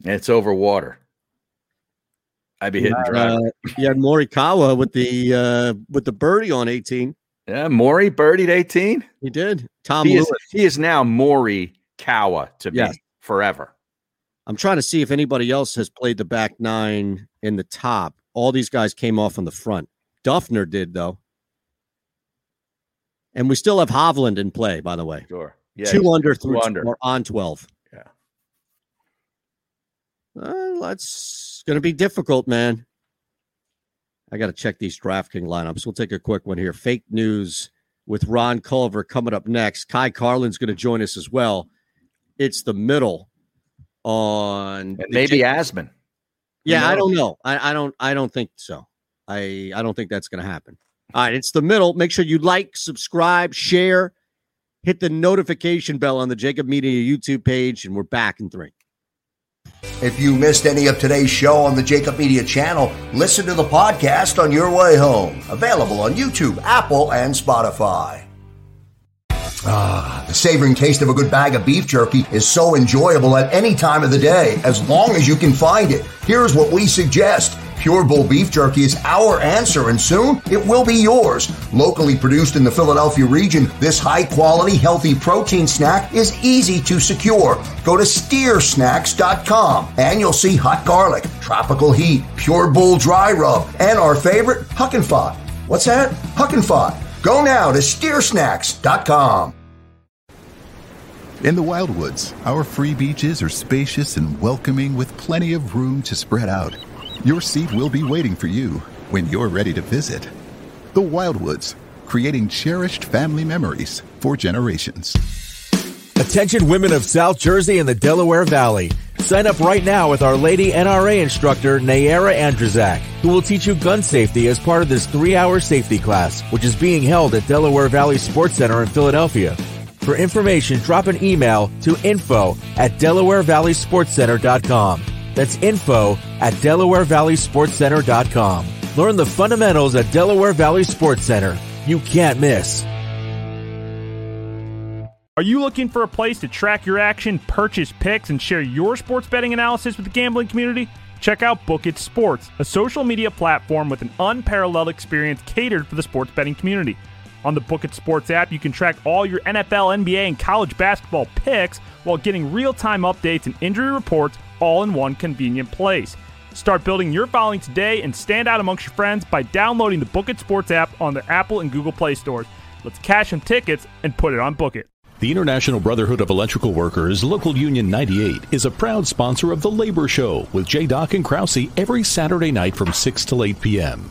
And it's over water. I'd be hitting Uh, driver. you had Morikawa with the uh, with the birdie on 18. Yeah, Maury birdied 18. He did. Tom he Lewis. is, he is now Maury Kawa to me Yes. forever. I'm trying to see if anybody else has played the back nine in the top. All these guys came off on the front. Duffner did though. And we still have Hovland in play, by the way. Sure. Yeah, two under through under. or on 12. Yeah. Uh, that's going to be difficult, man. I got to check these DraftKings lineups. We'll take a quick one here. Fake news with Ron Culver coming up next. Kai Carlin's going to join us as well. It's the middle on maybe J- Asman. yeah, I don't know. I, I don't. I don't think so. I I don't think that's going to happen. All right, it's the middle. Make sure you like, subscribe, share, hit the notification bell on the JAKIB Media YouTube page, and we're back in three. If you missed any of today's show on the JAKIB Media channel, listen to the podcast on your way home. Available on YouTube, Apple, and Spotify. Ah, the savoring taste of a good bag of beef jerky is so enjoyable at any time of the day, as long as you can find it. Here's what we suggest. Pure Bull Beef Jerky is our answer, and soon it will be yours. Locally produced in the Philadelphia region, this high quality, healthy protein snack is easy to secure. Go to steersnacks.com and you'll see hot garlic, tropical heat, Pure Bull dry rub, and our favorite, Huck and Fod. What's that? Huck and Fod. Go now to steersnacks.com. In the Wildwoods, our free beaches are spacious and welcoming with plenty of room to spread out. Your seat will be waiting for you when you're ready to visit. The Wildwoods, creating cherished family memories for generations. Attention women of South Jersey and the Delaware Valley. Sign up right now with Our Lady NRA instructor Nayara Andrzak, who will teach you gun safety as part of this three-hour safety class, which is being held at Delaware Valley Sports Center in Philadelphia. For information, drop an email to info at DelawareValleySportsCenter.com. That's info at DelawareValleySportsCenter.com. Learn the fundamentals at Delaware Valley Sports Center. You can't miss. Are you looking for a place to track your action, purchase picks, and share your sports betting analysis with the gambling community? Check out Book It Sports, a social media platform with an unparalleled experience catered for the sports betting community. On the Book It Sports app, you can track all your NFL, NBA, and college basketball picks while getting real time updates and injury reports all in one convenient place. Start building your following today and stand out amongst your friends by downloading the Book It Sports app on the Apple and Google Play stores. Let's cash some tickets and put it on Book It. The International Brotherhood of Electrical Workers, Local Union 98, is a proud sponsor of The Labor Show with J. Doc and Krause every Saturday night from 6 to 8 p.m.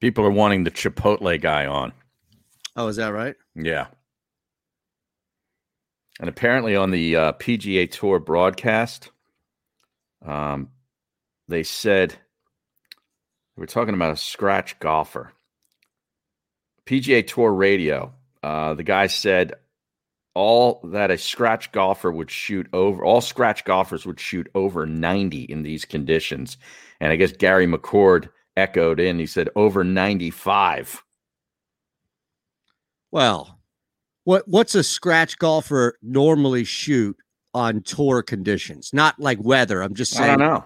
People are wanting the Chipotle guy on. Oh, is that right? Yeah. And apparently on the uh, PGA Tour broadcast, um, they said they were talking about a scratch golfer. PGA Tour radio, uh, the guy said all that a scratch golfer would shoot over, all scratch golfers would shoot over 90 in these conditions. And I guess Gary McCord echoed in, he said over 95. Well, what what's a scratch golfer normally shoot on tour conditions? Not like weather. I'm just saying. I don't know.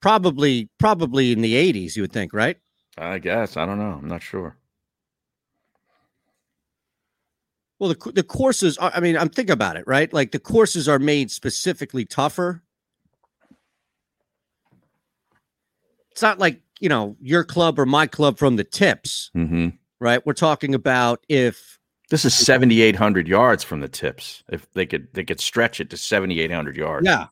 Probably, probably in the 80s. You would think, right? I guess. I don't know. I'm not sure. Well, the the courses. Are, I mean, I'm thinking about it, right? Like the courses are made specifically tougher. It's not like you know your club or my club from the tips, Mm-hmm. right? We're talking about if This is 7,800 yards from the tips. If they could, they could stretch it to 7,800 yards. yeah.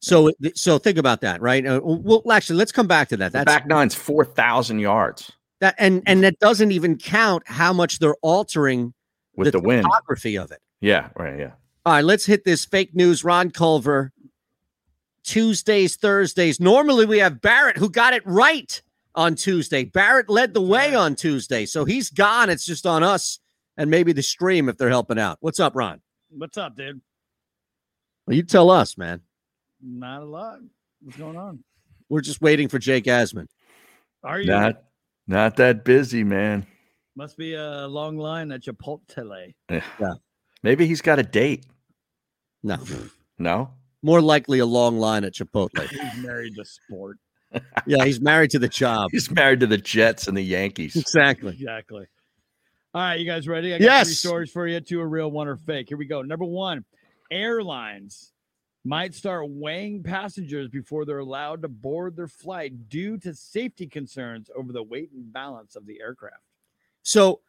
So so think about that, right? Uh, well, actually, let's come back to that. The That's back nine's 4,000 yards that, and and that doesn't even count how much they're altering with the, wind. topography of it. Yeah, right. Yeah. All right, let's hit this fake news. Ron Culver. Tuesdays, Thursdays. Normally we have Barrett who got it right on Tuesday. Barrett led the way on Tuesday, so he's gone. It's just on us and maybe the stream if they're helping out. What's up, Ron? What's up, dude? Well, you tell us, man. Not a lot. What's going on? We're just waiting for Jake Asman. Are you? Not, not that busy, man. Must be a long line at Chipotle. Yeah. Maybe he's got a date. No, No. more likely a long line at Chipotle. He's married to sport. Yeah, he's married to the job. He's married to the Jets and the Yankees. Exactly. Exactly. All right, you guys ready? I got three Yes. stories for you. Two are real, one are fake. Here we go. Number one, airlines might start weighing passengers before they're allowed to board their flight due to safety concerns over the weight and balance of the aircraft. So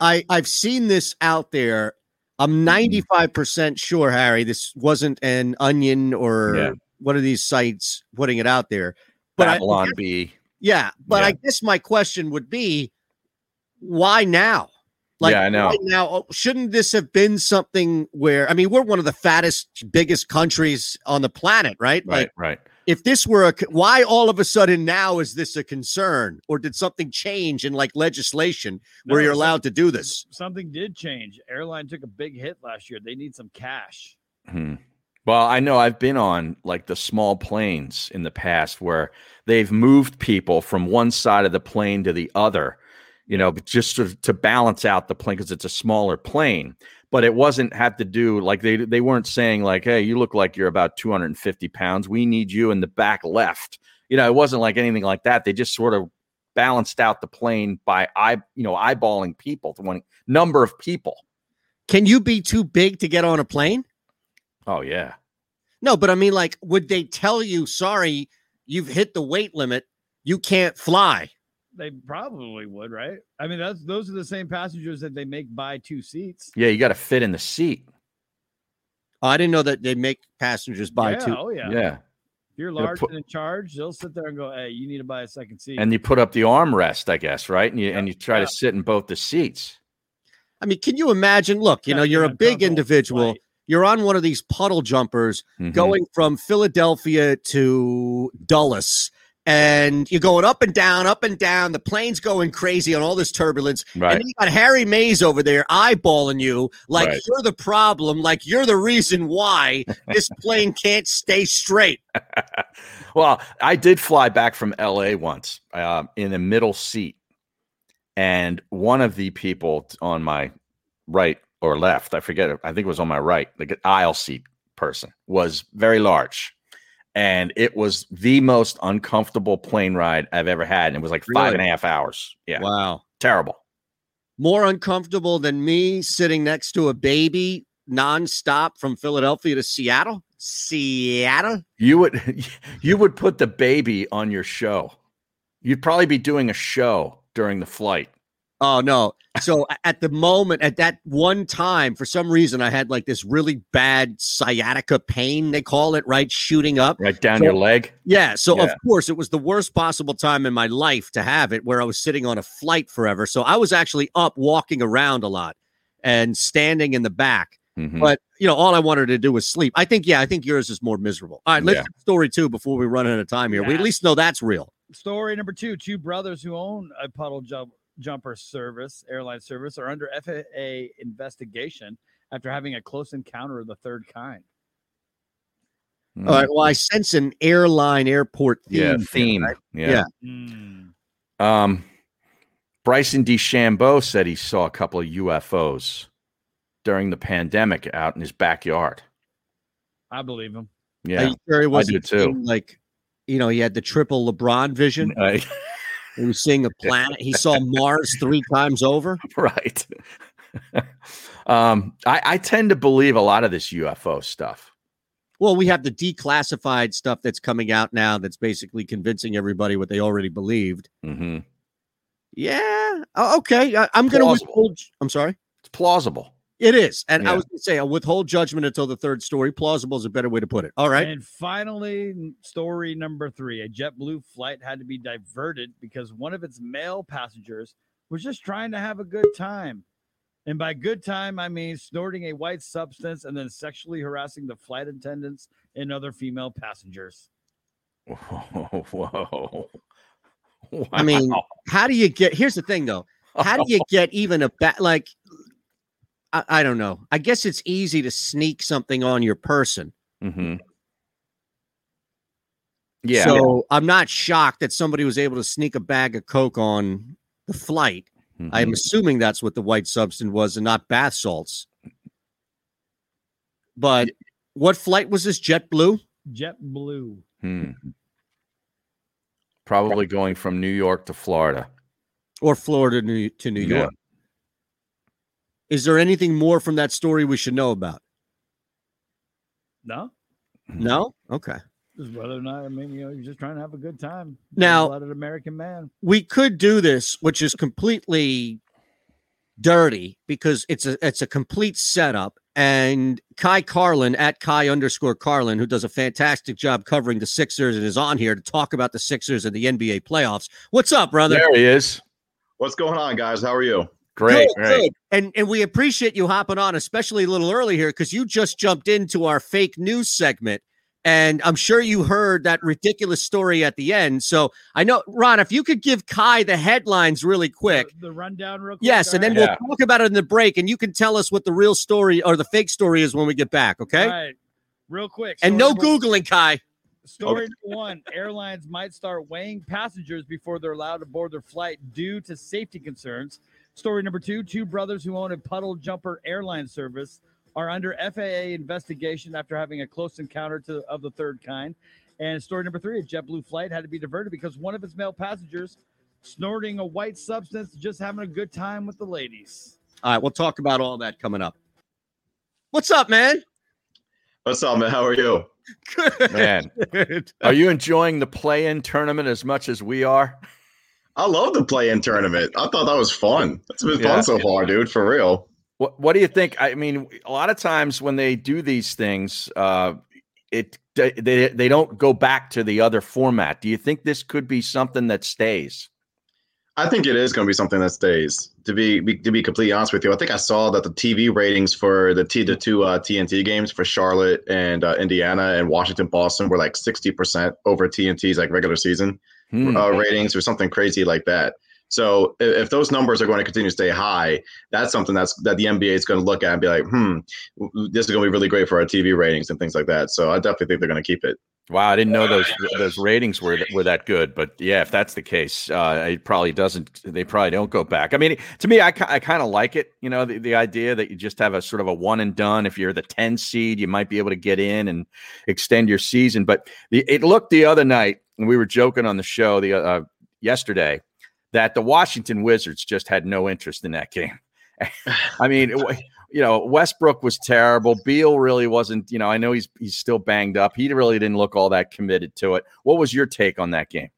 I I've seen this out there. I'm mm-hmm. 95% sure, Harry, this wasn't an onion or Yeah. one of these sites putting it out there. But I- Babylon Bee. yeah, but Yeah. I guess my question would be why now? Like, Yeah, I know. why now oh, shouldn't this have been something where I mean, we're one of the fattest, biggest countries on the planet, right? Right, Like right. if this were a, why all of a sudden now is this a concern, or did something change in like legislation where you're allowed to do this? Something did change. Airline took a big hit last year. They need some cash. Hmm. Well, I know I've been on like the small planes in the past where they've moved people from one side of the plane to the other, you know, just to, to balance out the plane because it's a smaller plane. But it wasn't had to do like they they weren't saying like, hey, you look like you're about 250 pounds. We need you in the back left. You know, it wasn't like anything like that. They just sort of balanced out the plane by eye, you know, eyeballing people, the one number of people. Can you be too big to get on a plane? Oh yeah. No, but I mean, like, would they tell you, sorry, you've hit the weight limit, you can't fly? They probably would, right? I mean, that's those are the same passengers that they make buy two seats. Yeah, you got to fit in the seat. Oh, I didn't know that they make passengers buy yeah, two. Oh yeah. Yeah. If you're large put- and in charge, they'll sit there and go, "Hey, you need to buy a second seat." and you put up the armrest, I guess, right? And you and you try Yeah. to sit in both the seats. I mean, can you imagine? Look, you know, you're a big individual. You're on one of these puddle jumpers Mhm. going from Philadelphia to Dulles, and you're going up and down, up and down. The plane's going crazy on all this turbulence. Right. And you got Harry Mayes over there eyeballing you like Right. you're the problem, like you're the reason why this plane can't stay straight. Well, I did fly back from LA once uh, in a middle seat, and one of the people on my right or left, I forget, I think it was on my right, the aisle seat person was very large. And it was the most uncomfortable plane ride I've ever had. And it was like five and a Really? half hours. Yeah. Wow. Terrible. More uncomfortable than me sitting next to a baby nonstop from Philadelphia to Seattle. Seattle. You would you would put the baby on your show. You'd probably be doing a show during the flight. Oh no. So at the moment, at that one time, for some reason, I had like this really bad sciatica pain, they call it, right? Shooting up. Right down So- your leg. Yeah. So of course it was the worst possible time in my life to have it where I was sitting on a flight forever. So I was actually up walking around a lot and standing in the back. Mhm. But you know, all I wanted to do was sleep. I think, yeah, I think yours is more miserable. All right, let's Yeah. story two before we run out of time here. We at least know that's real. Story number two: Two brothers who own a puddle jump jumper service, airline service, are under FAA investigation after having a close encounter of the third kind. Mm. All right. Well, I sense an airline airport theme. Yeah, here, theme. right? Yeah. Mm. Um, Bryson DeChambeau said he saw a couple of UFOs during the pandemic out in his backyard. I believe him. Yeah, Are sure he I wasn't do too. Like, you know, he had the triple LeBron vision. I- he was seeing a planet. He saw Mars three times over. right. um, I, I tend to believe a lot of this UFO stuff. Well, we have the declassified stuff that's coming out now that's basically convincing everybody what they already believed. Mm-hmm. Yeah. Okay. I, am going to withhold. I'm sorry. It's plausible. It is. And I was going to say, I'll withhold judgment until the third story. Plausible is a better way to put it. All right. And finally, story number three: a JetBlue flight had to be diverted because one of its male passengers was just trying to have a good time. And by good time, I mean snorting a white substance and then sexually harassing the flight attendants and other female passengers. Whoa, whoa. I mean, how do you get? Here's the thing, though. How do you get even a bat? Like, I, I don't know. I guess it's easy to sneak something on your person. Mm-hmm. Yeah. So I'm not shocked that somebody was able to sneak a bag of coke on the flight. I'm Mhm. assuming that's what the white substance was, and not bath salts. But what flight was this? JetBlue. JetBlue. Hmm. Probably going from New York to Florida. or Florida to New, to New Yeah. York. Is there anything more from that story we should know about? No, hmm. No. Okay. just whether or not I mean you know you're just trying to have a good time. Now- let an American man. we could do this, which is completely dirty because it's a it's a complete setup. And Ky Carlin at Ky underscore Carlin, who does a fantastic job covering the Sixers and is on here to talk about the Sixers and the NBA playoffs. What's up, brother? There he is. What's going on, guys? How are you? Great, Good, great. good. And and we appreciate you hopping on, especially a little early here because you just jumped into our fake news segment And I'm sure you heard that ridiculous story at the end. So I know, Ron, if you could give Ky the headlines really quick. The rundown, real quick. Yes, and then all right? we'll talk about it in the break, and you can tell us what the real story or the fake story is when we get back, okay? All right, real quick. And no number- Googling, Ky. Story number one airlines might start weighing passengers before they're allowed to board their flight due to safety concerns. Story number two two brothers who own a puddle jumper airline service are under FAA investigation after having a close encounter to, of the third kind. And story number three a JetBlue flight had to be diverted because one of its male passengers snorting a white substance, just having a good time with the ladies. All right, we'll talk about all that coming up. What's up, man? What's up, man? How are you? Good. Man, are you enjoying the play-in tournament as much as we are? I love the play-in tournament. I thought that was fun. It's been Yeah. fun so far, dude. For real. What What do you think? I mean, a lot of times when they do these things, uh, it they they don't go back to the other format. Do you think this could be something that stays? I think it is going to be something that stays. To be, be to be completely honest with you, I think I saw that the TV ratings for the T the two uh, TNT games for Charlotte and uh, Indiana and Washington Boston were like sixty percent over TNT's like regular season Hmm. uh, ratings or something crazy like that. So if, those numbers are going to continue to stay high, that's something that's that the NBA is going to look at and be like, hmm, this is going to be really great for our TV ratings and things like that. So I definitely think they're going to keep it. Wow, I didn't know those those ratings were were that good. But yeah, if that's the case, uh, it probably doesn't. They probably don't go back. I mean, to me, I, I kind of like it. You know, the, the idea that you just have a sort of a one and done. If you're the ten seed, you might be able to get in and extend your season. But the, it looked the other night, and we were joking on the show the uh, yesterday that the Washington Wizards just had no interest in that game. I mean, you know, Westbrook was terrible. Beal really wasn't. You know, I know he's he's still banged up. He really didn't look all that committed to it. What was your take on that game?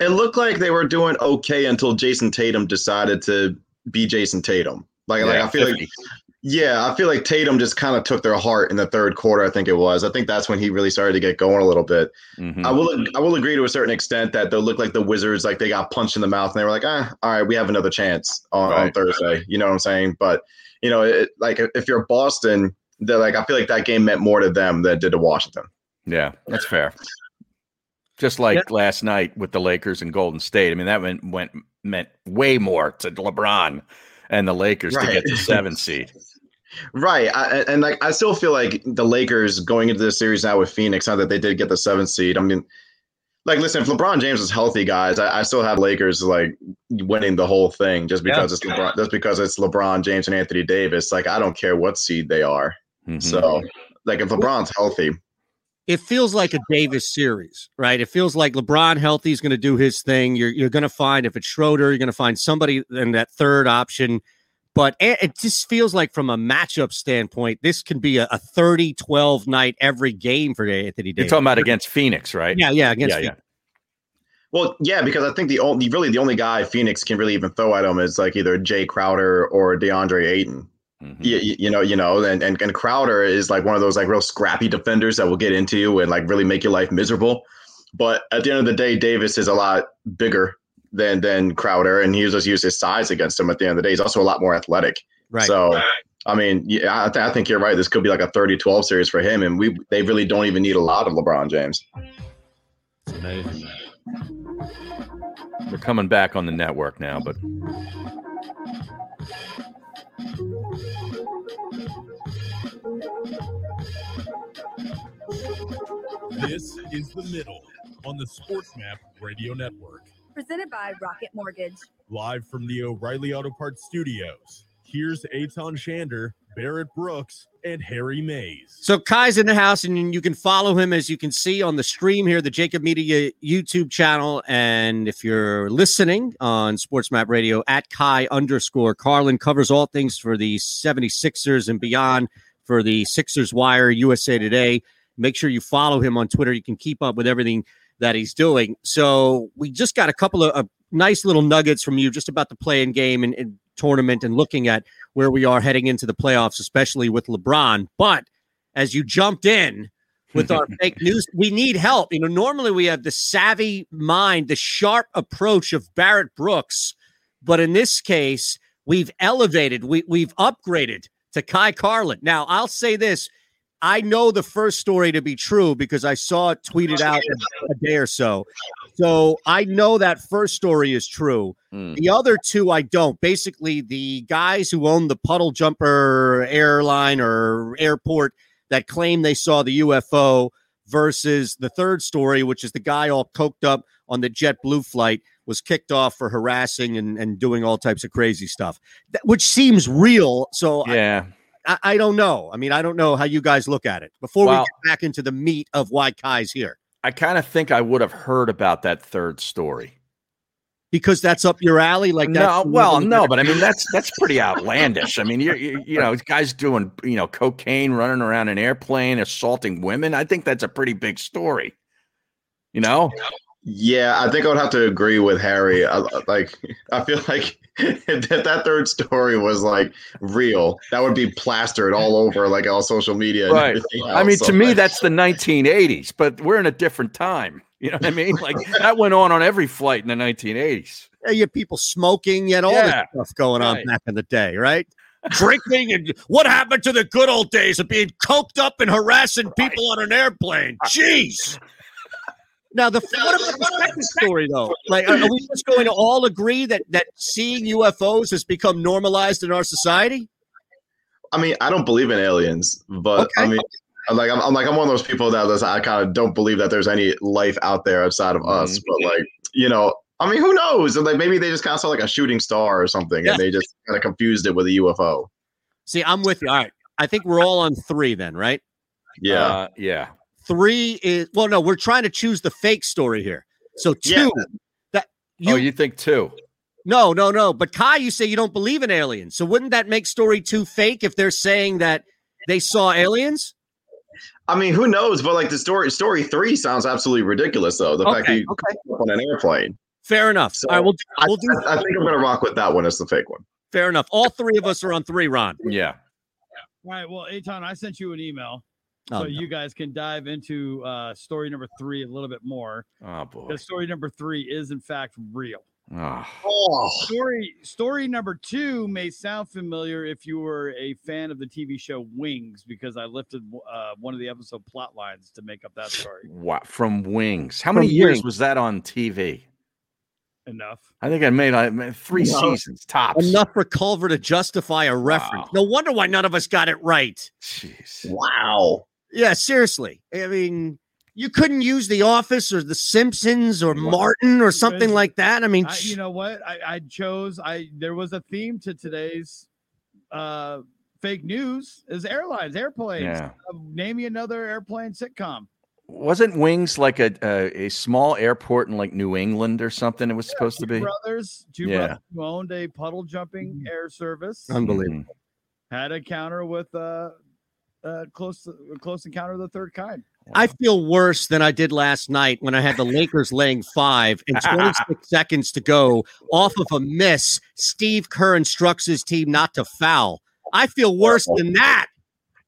It looked like they were doing okay until Jayson Tatum decided to be Jayson Tatum. Like, like I feel 50. like, yeah, I feel like Tatum just kind of took their heart in the third quarter. I think it was. I think that's when he really started to get going a little bit. Mm-hmm. I will, I will agree to a certain extent that they look like the Wizards, like they got punched in the mouth, and they were like, ah, all right, we have another chance on, on Thursday. You know what I'm saying? But you know, it, like if you're Boston, they're like, I feel like that game meant more to them than it did to Washington. Yeah, that's fair. Just like last night with the Lakers and Golden State. I mean, that went went meant way more to LeBron and the Lakers to get the seven seed. Right, I, and like I still feel like the Lakers going into this series now with Phoenix, now that they did get the seventh seed. I mean, like, listen, if LeBron James is healthy, guys, I, I still have Lakers like winning the whole thing just because it's LeBron, just because it's LeBron James and Anthony Davis. Like, I don't care what seed they are. Mm-hmm. So, like, if LeBron's healthy, it feels like a Davis series, right? It feels like LeBron healthy is going to do his thing. You're you're going to find if it's Schroeder, you're going to find somebody in that third option. But it it just feels like from a matchup standpoint, this can be a, a 30-12 night every game for Anthony Davis. You're talking about against Phoenix, right? Yeah, yeah, against yeah, yeah. Well, yeah, because I think the only really the only guy Phoenix can really even throw at him is like either Jae Crowder or DeAndre Ayton. Mm-hmm. You, you know, you know, and, and and Crowder is like one of those like real scrappy defenders that will get into you and like really make your life miserable. But at the end of the day, Davis is a lot bigger than than Crowder, and he just used his size against him. At the end of the day, he's also a lot more athletic. Right. So, I mean, yeah, I, th- I think you're right. This could be like a 30-12 series for him, and we they really don't even need a lot of LeBron James. They're coming back on the network now, but This is the middle on the SportsMap Radio Network. Presented by Rocket Mortgage. Live from the O'Reilly Auto Parts Studios. Here's Eytan Shander, Barrett Brooks, and Harry Mayes. So Ky's in the house, and you can follow him as you can see on the stream here, the JAKIB Media YouTube channel. And if you're listening on Sports Map Radio at Ky underscore Carlin covers all things for the 76ers and beyond for the Sixers Wire USA Today. Make sure you follow him on Twitter. You can keep up with everything that he's doing. So we just got a couple of uh, nice little nuggets from you just about the playing game and, and tournament and looking at where we are heading into the playoffs, especially with LeBron. But as you jumped in with our fake news, we need help. You know, normally we have the savvy mind, the sharp approach of Barrett Brooks, but in this case, we've elevated, we, we've upgraded to Ky Carlin. Now, I'll say this. I know the first story to be true because I saw it tweeted out a, a day or so. So I know that first story is true. Hmm. The other two I don't. Basically, the guys who own the puddle jumper airline or airport that claim they saw the UFO versus the third story, which is the guy all coked up on the JetBlue flight was kicked off for harassing and, and doing all types of crazy stuff, that, which seems real. So Yeah. I, I don't know. I mean, I don't know how you guys look at it. Before we get back into the meat of why Ky's here, I kind of think I would have heard about that third story. because that's up your alley. Like no, well, no, but I mean that's that's pretty outlandish. I mean, you're, you you know, guys doing you know cocaine, running around an airplane, assaulting women. I think that's a pretty big story. You know, Yeah, I think I would have to agree with Harry. I, like, I feel like if that, that third story was like real, that would be plastered all over like all social media. Right? everything I mean, else. to me, like, that's the 1980s, but we're in a different time. You know what I mean? Like that went on on every flight in the 1980s. Yeah, you had people smoking, you had all Yeah, this stuff going on right. back in the day, right? Drinking and what happened to the good old days of being coked up and harassing people on an airplane? Jeez. Now the what about the second story though? Like, are, are we just going to all agree that that seeing UFOs has become normalized in our society? I mean, I don't believe in aliens, but I mean, I'm like I'm, I'm like I'm one of those people that does- I kind of don't believe that there's any life out there outside of us. Mm-hmm. But like, you know, I mean, who knows? And like maybe they just kind of saw like a shooting star or something, Yeah. and they just kind of confused it with a UFO. See, I'm with you. All right, I think we're all on three then, right? Yeah. Uh, yeah. Three is well, no, we're trying to choose the fake story here. So two Yeah. that oh, you think two? No, no, no. But Ky, you say you don't believe in aliens. So wouldn't that make story two fake if they're saying that they saw aliens? I mean, who knows? But like the story, story three sounds absolutely ridiculous, though. The fact that Okay, you okay. on an airplane. Fair enough. So All right, we'll, I, we'll do. I think I'm gonna rock with that one as the fake one. Fair enough. All three of us are on three, Ron. Yeah. All right. Well, Eytan, I sent you an email so Oh, no. you guys can dive into uh, story number three a little bit more. Oh boy. Because story number three is in fact real. Oh. Story story number two may sound familiar if you were a fan of the TV show Wings, because I lifted uh, one of the episode plot lines to make up that story. Wow. From Wings. How many years Wings. was that on TV? Enough. I think I made, I made three No. seasons tops. Enough for Culver to justify a reference. No wonder why none of us got it right. Jeez. Wow. Yeah, seriously. I mean, you couldn't use The Office or The Simpsons or Martin or something like that. I mean, I, you know what? I, I chose. I there was a theme to today's uh, fake news is airlines, airplanes. Yeah. Uh, name me another airplane sitcom. Wasn't Wings like a, a a small airport in like New England or something? It was supposed to be. brothers, two Yeah. brothers who owned a puddle jumping air service. unbelievable. Had a counter with uh, uh, close close encounter of the third kind. I feel worse than I did last night when I had the Lakers laying five and 26 seconds to go off of a miss. Steve Kerr instructs his team not to foul. I feel worse than that.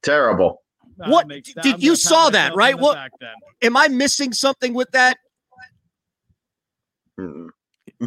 Terrible. What makes- did I'm you saw that right? What back then. am I missing something with that?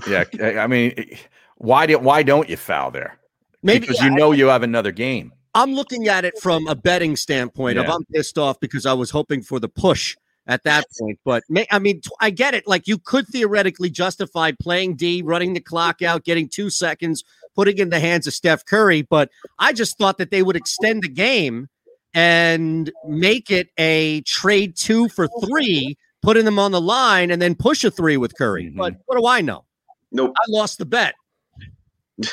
Yeah, I I mean, why did why don't you foul there? Maybe- because you yeah, know you have another game. I'm looking at it from a betting standpoint of I'm pissed off because I was hoping for the push at that point. But may, I mean, t- I get it. Like you could theoretically justify playing D, running the clock mm-hmm. out, getting two seconds, putting in the hands of Steph Curry. But I just thought that they would extend the game and make it a trade two for three, putting them on the line and then push a three with Curry. But mm-hmm. what do I know? Nope. I lost the bet.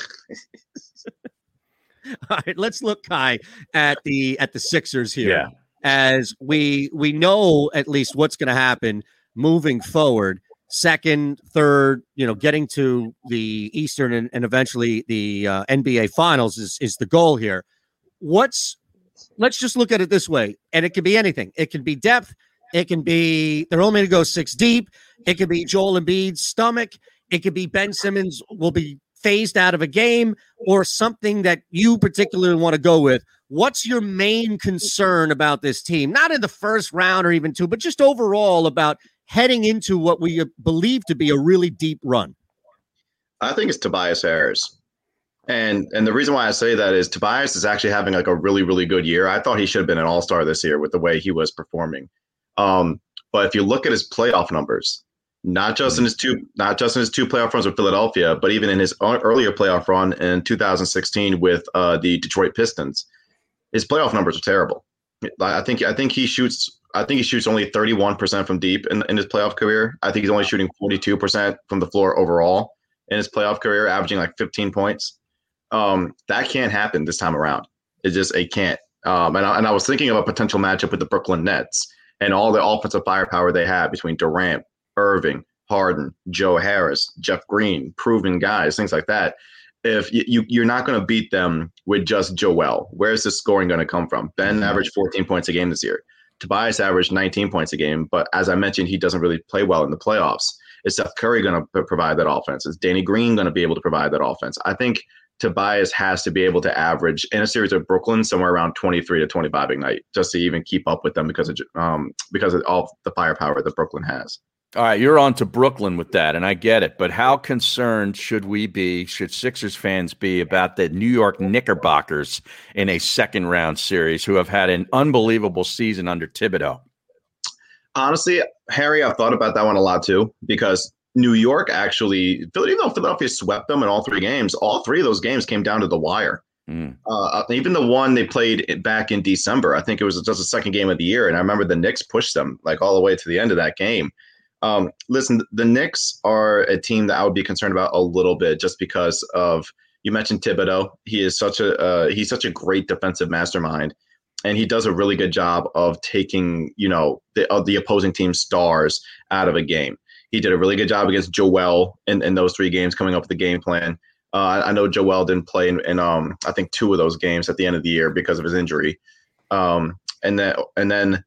All right, let's look, Ky, at the at the Sixers here. Yeah. As we we know at least what's going to happen moving forward. Second, third, you know, getting to the Eastern and, and eventually the uh, NBA Finals is is the goal here. What's let's just look at it this way, and it can be anything. It can be depth. It can be they're only going to go six deep. It could be Joel Embiid's stomach. It could be Ben Simmons will be phased out of a game or something that you particularly want to go with. What's your main concern about this team? Not in the first round or even two, but just overall about heading into what we uh, believe to be a really deep run. I think it's Tobias Harris. And and the reason why I say that is Tobias is actually having like a really really good year. I thought he should have been an All Star this year with the way he was performing. Um, but if you look at his playoff numbers, not just in his two not just in his two playoff runs with Philadelphia, but even in his earlier playoff run in 2016 with uh, the Detroit Pistons, his playoff numbers are terrible. I think I think he shoots I think he shoots only 31% from deep in, in his playoff career. I think he's only shooting 42% from the floor overall in his playoff career, averaging like 15 points. Um, that can't happen this time around. It just it can't. Um, and, I, and I was thinking of a potential matchup with the Brooklyn Nets and all the offensive firepower they have between Durant, Irving, Harden, Joe Harris, Jeff Green, proven guys, things like that. If you, you you're not going to beat them with just Joel, where's the scoring going to come from? Ben averaged 14 points a game this year. Tobias averaged 19 points a game, but as I mentioned, he doesn't really play well in the playoffs. Is Seth Curry going to provide that offense? Is Danny Green going to be able to provide that offense? I think Tobias has to be able to average in a series of Brooklyn somewhere around 23 to 25 a night just to even keep up with them because of um because of all the firepower that Brooklyn has. All right, you're on to Brooklyn with that, and I get it. But how concerned should we be, should Sixers fans be about the New York Knickerbockers in a second round series who have had an unbelievable season under Thibodeau? Honestly, Harry, I've thought about that one a lot too, because New York actually, even though Philadelphia swept them in all three games, all three of those games came down to the wire. Mm. Uh, even the one they played back in December, I think it was just the second game of the year, and I remember the Knicks pushed them like all the way to the end of that game. Um, listen, the Knicks are a team that I would be concerned about a little bit, just because of you mentioned Thibodeau. He is such a uh, he's such a great defensive mastermind, and he does a really good job of taking you know the the opposing team's stars out of a game. He did a really good job against Joel in, in those three games, coming up with the game plan. Uh, I know Joel didn't play in, in um, I think two of those games at the end of the year because of his injury. Um, and then and then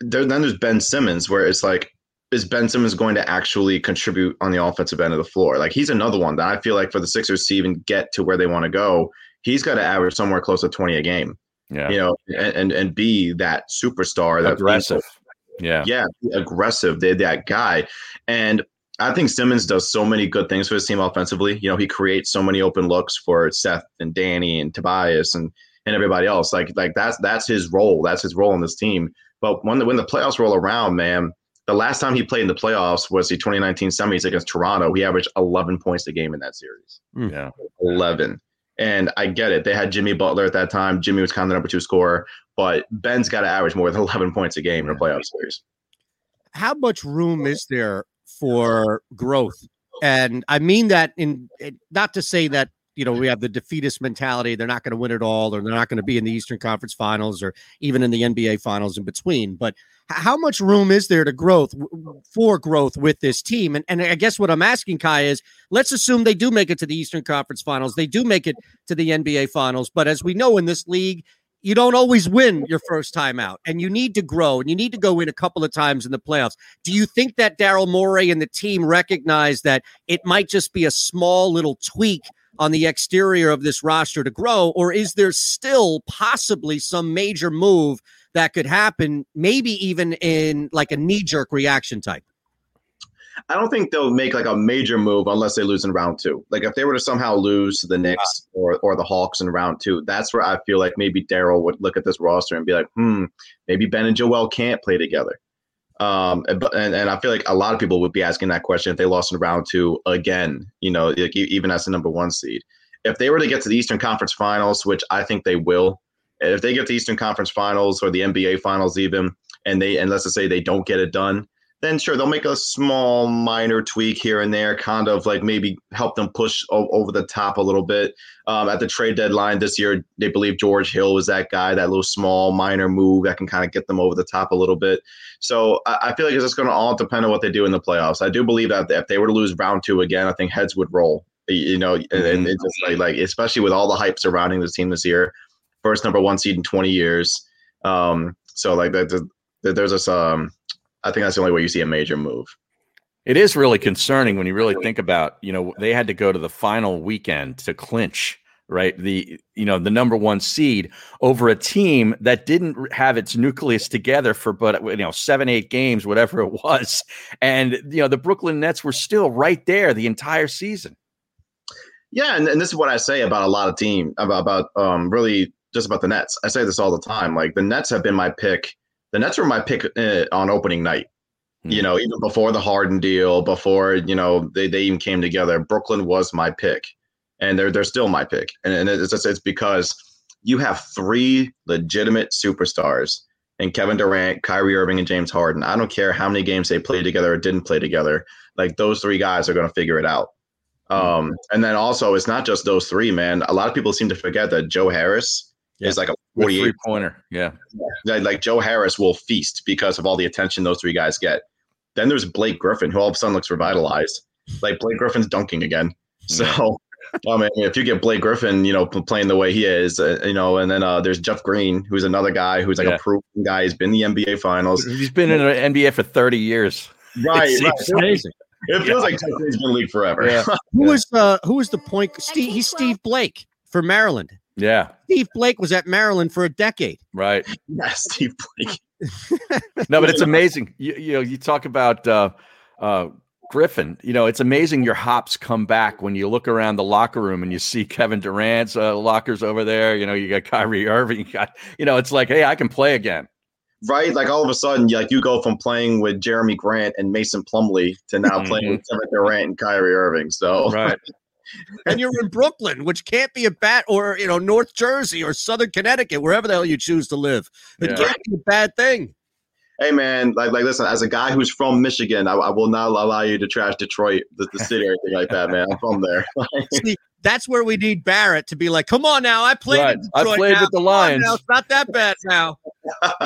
there, then there's Ben Simmons, where it's like is Ben Simmons going to actually contribute on the offensive end of the floor? Like he's another one that I feel like for the Sixers to even get to where they want to go, he's got to average somewhere close to 20 a game. Yeah. You know, and and, and be that superstar that aggressive. Yeah. Yeah, aggressive. They're that guy. And I think Simmons does so many good things for his team offensively. You know, he creates so many open looks for Seth and Danny and Tobias and and everybody else. Like like that's that's his role. That's his role in this team. But when the when the playoffs roll around, man, the last time he played in the playoffs was the 2019 semis against Toronto. He averaged 11 points a game in that series. Hmm. Yeah. 11. And I get it. They had Jimmy Butler at that time. Jimmy was kind of the number two scorer, but Ben's got to average more than 11 points a game in a playoff series. How much room is there for growth? And I mean that in not to say that you know we have the defeatist mentality they're not going to win it all or they're not going to be in the eastern conference finals or even in the nba finals in between but how much room is there to growth for growth with this team and, and i guess what i'm asking kai is let's assume they do make it to the eastern conference finals they do make it to the nba finals but as we know in this league you don't always win your first time out and you need to grow and you need to go in a couple of times in the playoffs. Do you think that Daryl Morey and the team recognize that it might just be a small little tweak on the exterior of this roster to grow? Or is there still possibly some major move that could happen, maybe even in like a knee jerk reaction type? I don't think they'll make like a major move unless they lose in round two. Like if they were to somehow lose to the Knicks or or the Hawks in round two, that's where I feel like maybe Daryl would look at this roster and be like, hmm, maybe Ben and Joel can't play together. Um, and, and I feel like a lot of people would be asking that question if they lost in round two again. You know, like even as the number one seed, if they were to get to the Eastern Conference Finals, which I think they will, if they get to the Eastern Conference Finals or the NBA Finals even, and they and let's just say they don't get it done, then sure they'll make a small minor tweak here and there, kind of like maybe help them push o- over the top a little bit. Um, at the trade deadline this year, they believe George Hill was that guy, that little small minor move that can kind of get them over the top a little bit. So I, I feel like it's just going to all depend on what they do in the playoffs. I do believe that if they were to lose round two again, I think heads would roll. You know, and, and it's just like, like especially with all the hype surrounding this team this year, first number one seed in 20 years. Um, so like that, there's this um I think that's the only way you see a major move. It is really concerning when you really think about, you know, they had to go to the final weekend to clinch, right? The, you know, the number one seed over a team that didn't have its nucleus together for, but, you know, seven, eight games, whatever it was. And, you know, the Brooklyn Nets were still right there the entire season. Yeah, and, and this is what I say about a lot of team about about um really just about the Nets. I say this all the time. Like the Nets have been my pick. The Nets were my pick uh, on opening night. You know, even before the Harden deal, before you know they, they even came together, Brooklyn was my pick, and they're they're still my pick. And, and it's it's it's because you have three legitimate superstars and Kevin Durant, Kyrie Irving, and James Harden. I don't care how many games they played together or didn't play together. Like those three guys are going to figure it out. Um, and then also, it's not just those three, man. A lot of people seem to forget that Joe Harris is like a 48 three pointer. Yeah. like, like Joe Harris will feast because of all the attention those three guys get. Then there's Blake Griffin, who all of a sudden looks revitalized. Like Blake Griffin's dunking again. So, I mean, if you get Blake Griffin, you know, playing the way he is, uh, you know, and then uh, there's Jeff Green, who's another guy who's like Yeah. a proven guy. He's been in the NBA Finals. He's been in the NBA for 30 years. Right, It right. amazing. It feels like Jeff Green's been in the league forever. Yeah. Who was uh who was the point? Steve he's Steve Blake for Maryland. Yeah. Steve Blake was at Maryland for a decade. Right. Yeah, Steve Blake. No, but it's amazing. You, you know, you talk about uh, uh, Griffin. You know, it's amazing your hops come back when you look around the locker room and you see Kevin Durant's uh, lockers over there. You know, you got Kyrie Irving. You got, you know, it's like, hey, I can play again. Right, like all of a sudden, like you go from playing with Jerami Grant and Mason Plumlee to now playing with Kevin Durant and Kyrie Irving. So, right, and you're in Brooklyn, which can't be a bad or you know North Jersey or Southern Connecticut, wherever the hell you choose to live. It Yeah. can't be a bad thing. hey man, like like listen, as a guy who's from Michigan, I, I will not allow you to trash Detroit, the, the city, or anything like that, man. I'm from there. See, that's where we need Barrett to be like, "Come on now, I played. Right. in I played now. with the Come Lions." now. It's not that bad now."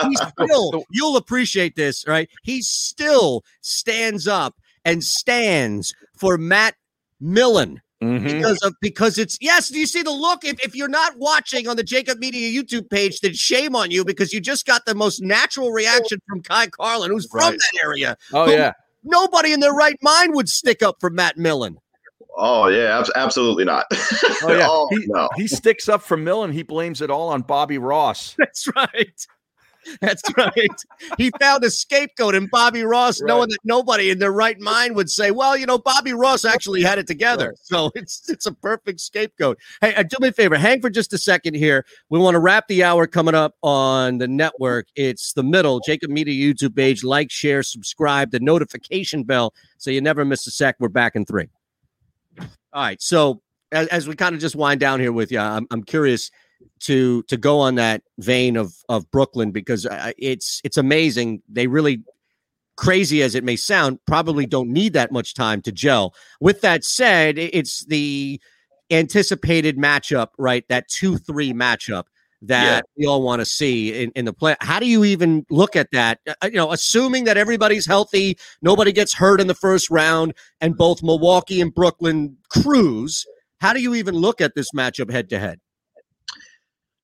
He still, you'll appreciate this, right? He still stands up and stands for Matt Millen. Mm-hmm. Because of because it's yes. Do you see the look? If, if you're not watching on the JAKIB Media YouTube page, then shame on you because you just got the most natural reaction from Ky Carlin, who's from that area. Oh, who yeah. nobody in their right mind would stick up for Matt Millen. Oh yeah, abs- absolutely not. Oh yeah, Oh, he, no. he sticks up for Millen. He blames it all on Bobby Ross. That's right. That's right. he found a scapegoat in Bobby Ross, knowing that nobody in their right mind would say, "Well, you know, Bobby Ross actually had it together." So it's it's a perfect scapegoat. Hey, uh, do me a favor, hang for just a second here. We want to wrap the hour coming up on the network. It's the middle, JAKIB Media YouTube page. Like, share, subscribe, the notification bell, so you never miss a sec. We're back in three. All right. So as, as we kind of just wind down here with you, I'm, I'm curious to to go on that vein of of Brooklyn because uh, it's it's amazing. They really crazy as it may sound, probably don't need that much time to gel. With that said, it's the anticipated matchup, right? That two three matchup that we all want to see in, in the play. How do you even look at that? Uh, you know, assuming that everybody's healthy, nobody gets hurt in the first round, and both Milwaukee and Brooklyn cruise. How do you even look at this matchup head to head?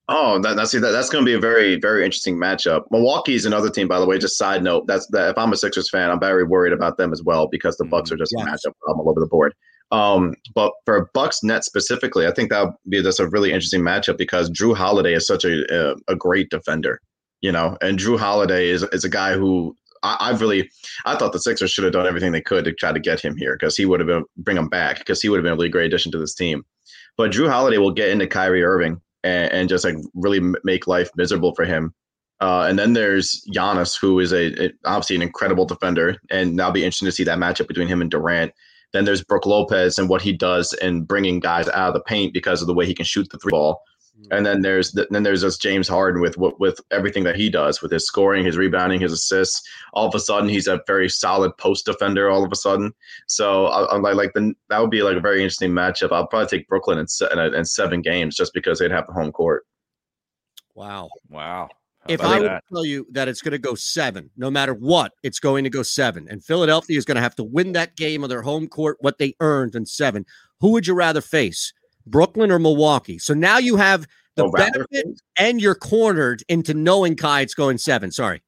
Oh, that, that's that, that's going to be a very very interesting matchup. Milwaukee is another team, by the way. Just side note, that's that. If I'm a Sixers fan, I'm very worried about them as well because the Bucks are just a matchup problem all over the board. Um, but for Bucks net specifically, I think that would be just a really interesting matchup because Jrue Holiday is such a a, a great defender, you know, and Jrue Holiday is is a guy who I, I've really I thought the Sixers should have done everything they could to try to get him here because he would have been bring him back because he would have been a really great addition to this team. But Jrue Holiday will get into Kyrie Irving and, and just like really make life miserable for him. Uh, and then there's Giannis, who is a, a- obviously an incredible defender, and that'll be interesting to see that matchup between him and Durant. Then there's Brook Lopez and what he does in bringing guys out of the paint because of the way he can shoot the three ball. And then there's the, then there's this James Harden with what with everything that he does with his scoring, his rebounding, his assists. All of a sudden, he's a very solid post defender. All of a sudden, so I, I'm like like the, that would be like a very interesting matchup. I'll probably take Brooklyn in, se- in, a- in seven games just because they'd have the home court. Wow. Wow. if I would that? tell you that it's going to go seven, no matter what, it's going to go seven. And Philadelphia is going to have to win that game on their home court, what they earned in seven. Who would you rather face, Brooklyn or Milwaukee? So now you have the Oh, rather benefit and you're cornered into knowing Ky it's going seven. Sorry.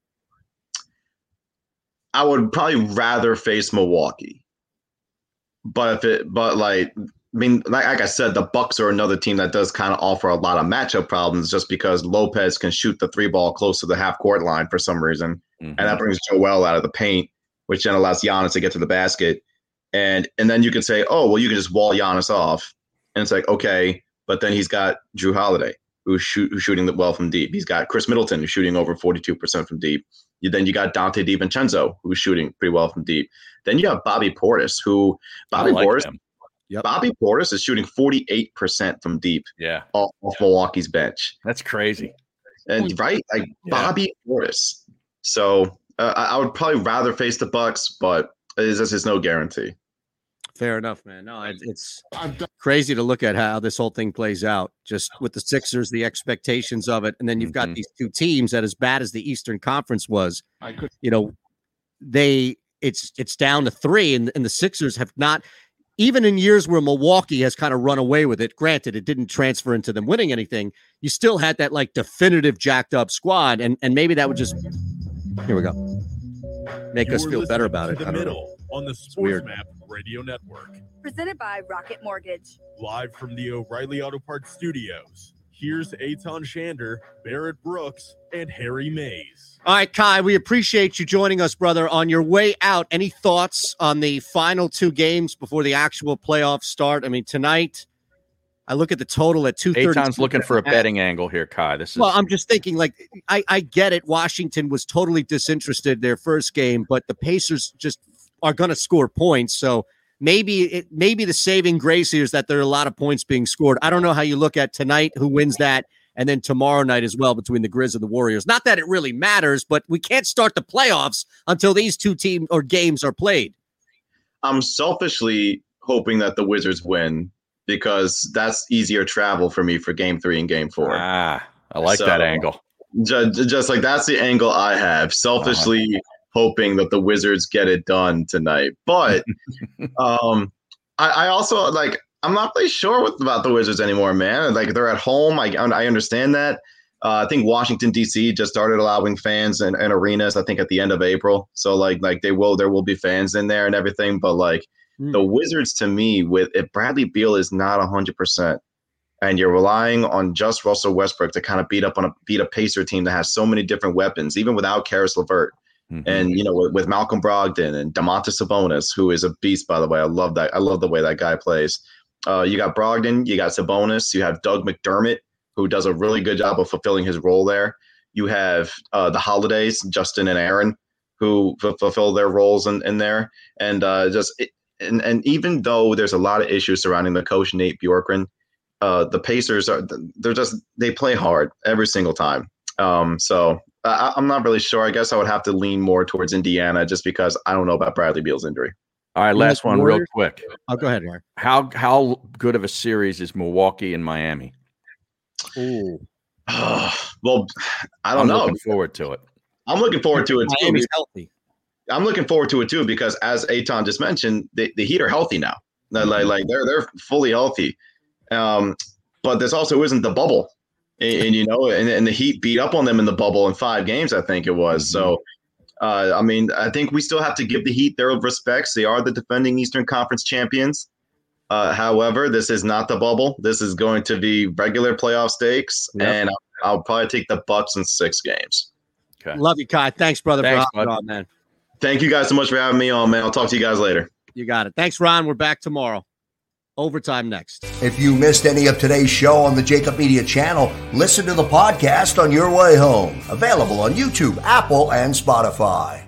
I would probably rather face Milwaukee. But if it, but like, I mean, like, like I said, the Bucks are another team that does kind of offer a lot of matchup problems just because Lopez can shoot the three ball close to the half court line for some reason, and that mm-hmm. brings Joel out of the paint, which then allows Giannis to get to the basket, and and then you can say, oh well, you can just wall Giannis off, And it's like, okay, but then he's got Jrue Holiday, who's, shoot, who's shooting well from deep. He's got Khris Middleton, who's shooting over 42% from deep. You, then you got Donte DiVincenzo, who's shooting pretty well from deep. Then you have Bobby Portis, who Bobby like Portis, him. Bobby Portis is shooting 48% from deep Yeah. off, off Milwaukee's bench. That's crazy. And right, like Bobby Portis. So uh, I I would probably rather face the Bucks, but it's just no guarantee. Fair enough, man. No, it- it's crazy to look at how this whole thing plays out. Just with the Sixers, the expectations of it, and then you've got mm-hmm. these two teams that, as bad as the Eastern Conference was, I could you know, they it's it's down to three, and, and the Sixers have not. Even in years where Milwaukee has kind of run away with it, granted it didn't transfer into them winning anything, you still had that like definitive jacked up squad, and and maybe that would just here we go make us You're feel better about it. The I don't know. middle on the weird. Sports Map Radio Network, Presented by Rocket Mortgage. live from the O'Reilly Auto Parts Studios. Here's Eytan Shander, Barrett Brooks, and Harry Mayes. All right, Ky, we appreciate you joining us, brother. On your way out, any thoughts on the final two games before the actual playoffs start? I mean, tonight, I look at the total at two thirty. Eytan's looking for a betting angle here, Ky. This is Well, I'm just thinking, like, I, I get it. Washington was totally disinterested their first game, but the Pacers just are going to score points. So maybe it, maybe the saving grace here is that there are a lot of points being scored. I don't know how you look at tonight, who wins that, and then tomorrow night as well between the Grizz and the Warriors. Not that it really matters, but we can't start the playoffs until these two team or games are played. I'm selfishly hoping that the Wizards win because that's easier travel for me for game three and game four. Ah, I like that angle. Just, just like that's the angle I have. Selfishly hoping that the Wizards get it done tonight. But um I, I also like I'm not really sure what, about the Wizards anymore, man. Like they're at home. I I understand that. Uh, I think Washington D.C. just started allowing fans and, and arenas. I think at the end of April. So like like they will there will be fans in there and everything. But like the Wizards to me, with if Bradley Beal is not hundred percent, and you're relying on just Russell Westbrook to kind of beat up on a beat a Pacer team that has so many different weapons, even without Caris LeVert. And you know, with, with Malcolm Brogdon and Domantas Sabonis, who is a beast, by the way. I love that. I love the way that guy plays. Uh, you got Brogdon, you got Sabonis, you have Doug McDermott, who does a really good job of fulfilling his role there. You have uh, the Holidays, Justin and Aaron, who f- fulfill their roles in, in there. And uh, just it, and and even though there's a lot of issues surrounding the coach Nate Bjorkgren, uh, the Pacers are they're just they play hard every single time. Um, so I, I'm not really sure. I guess I would have to lean more towards Indiana just because I don't know about Bradley Beal's injury. All right, last one, real quick. I'll go ahead, Mark. How how good of a series is Milwaukee and Miami? Ooh. well, I don't I'm know. Looking forward to it. I'm looking forward to it too. Miami's healthy. I'm looking forward to it too because as Eytan just mentioned, the, the Heat are healthy now. They're Like like they're they're fully healthy. Um, but this also isn't the bubble. And, and, you know, and, and the Heat beat up on them in the bubble in five games, I think it was. So uh, I mean, I think we still have to give the Heat their respects. They are the defending Eastern Conference champions. Uh, however, this is not the bubble. This is going to be regular playoff stakes, Yep. and I'll, I'll probably take the Bucks in six games. Okay. Love you, Ky. Thanks, brother. Thanks, for bud. on, man. Thank you guys so much for having me on, man. I'll talk to you guys later. You got it. Thanks, Ron. We're back tomorrow. Overtime next. If you missed any of today's show on the JAKIB Media channel, listen to the podcast on your way home. Available on YouTube, Apple, and Spotify.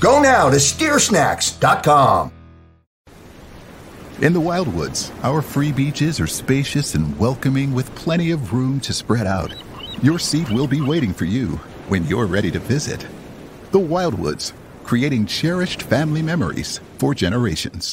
Go now to steersnacks.com. In the Wildwoods, our free beaches are spacious and welcoming with plenty of room to spread out. Your seat will be waiting for you when you're ready to visit. The Wildwoods, creating cherished family memories for generations.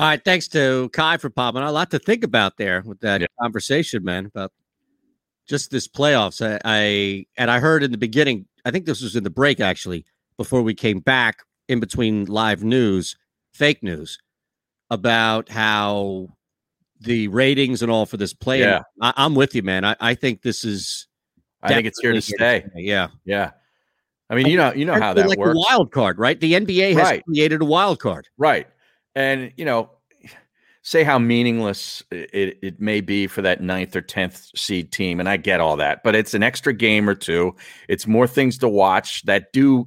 All right, thanks to Ky for popping. A lot to think about there with that conversation, man. About just this playoffs. I, I and I heard in the beginning. I think this was in the break actually before we came back in between live news, fake news about how the ratings and all for this play. Yeah. I, I'm with you, man. I, I think this is. I think it's here to stay. Yeah, yeah. I mean, you know, you know how that like works. a wild card, right? The NBA has Right. created a wild card. Right. And, you know, say how meaningless it, it may be for that ninth or 10th seed team. And I get all that, but it's an extra game or two. It's more things to watch that do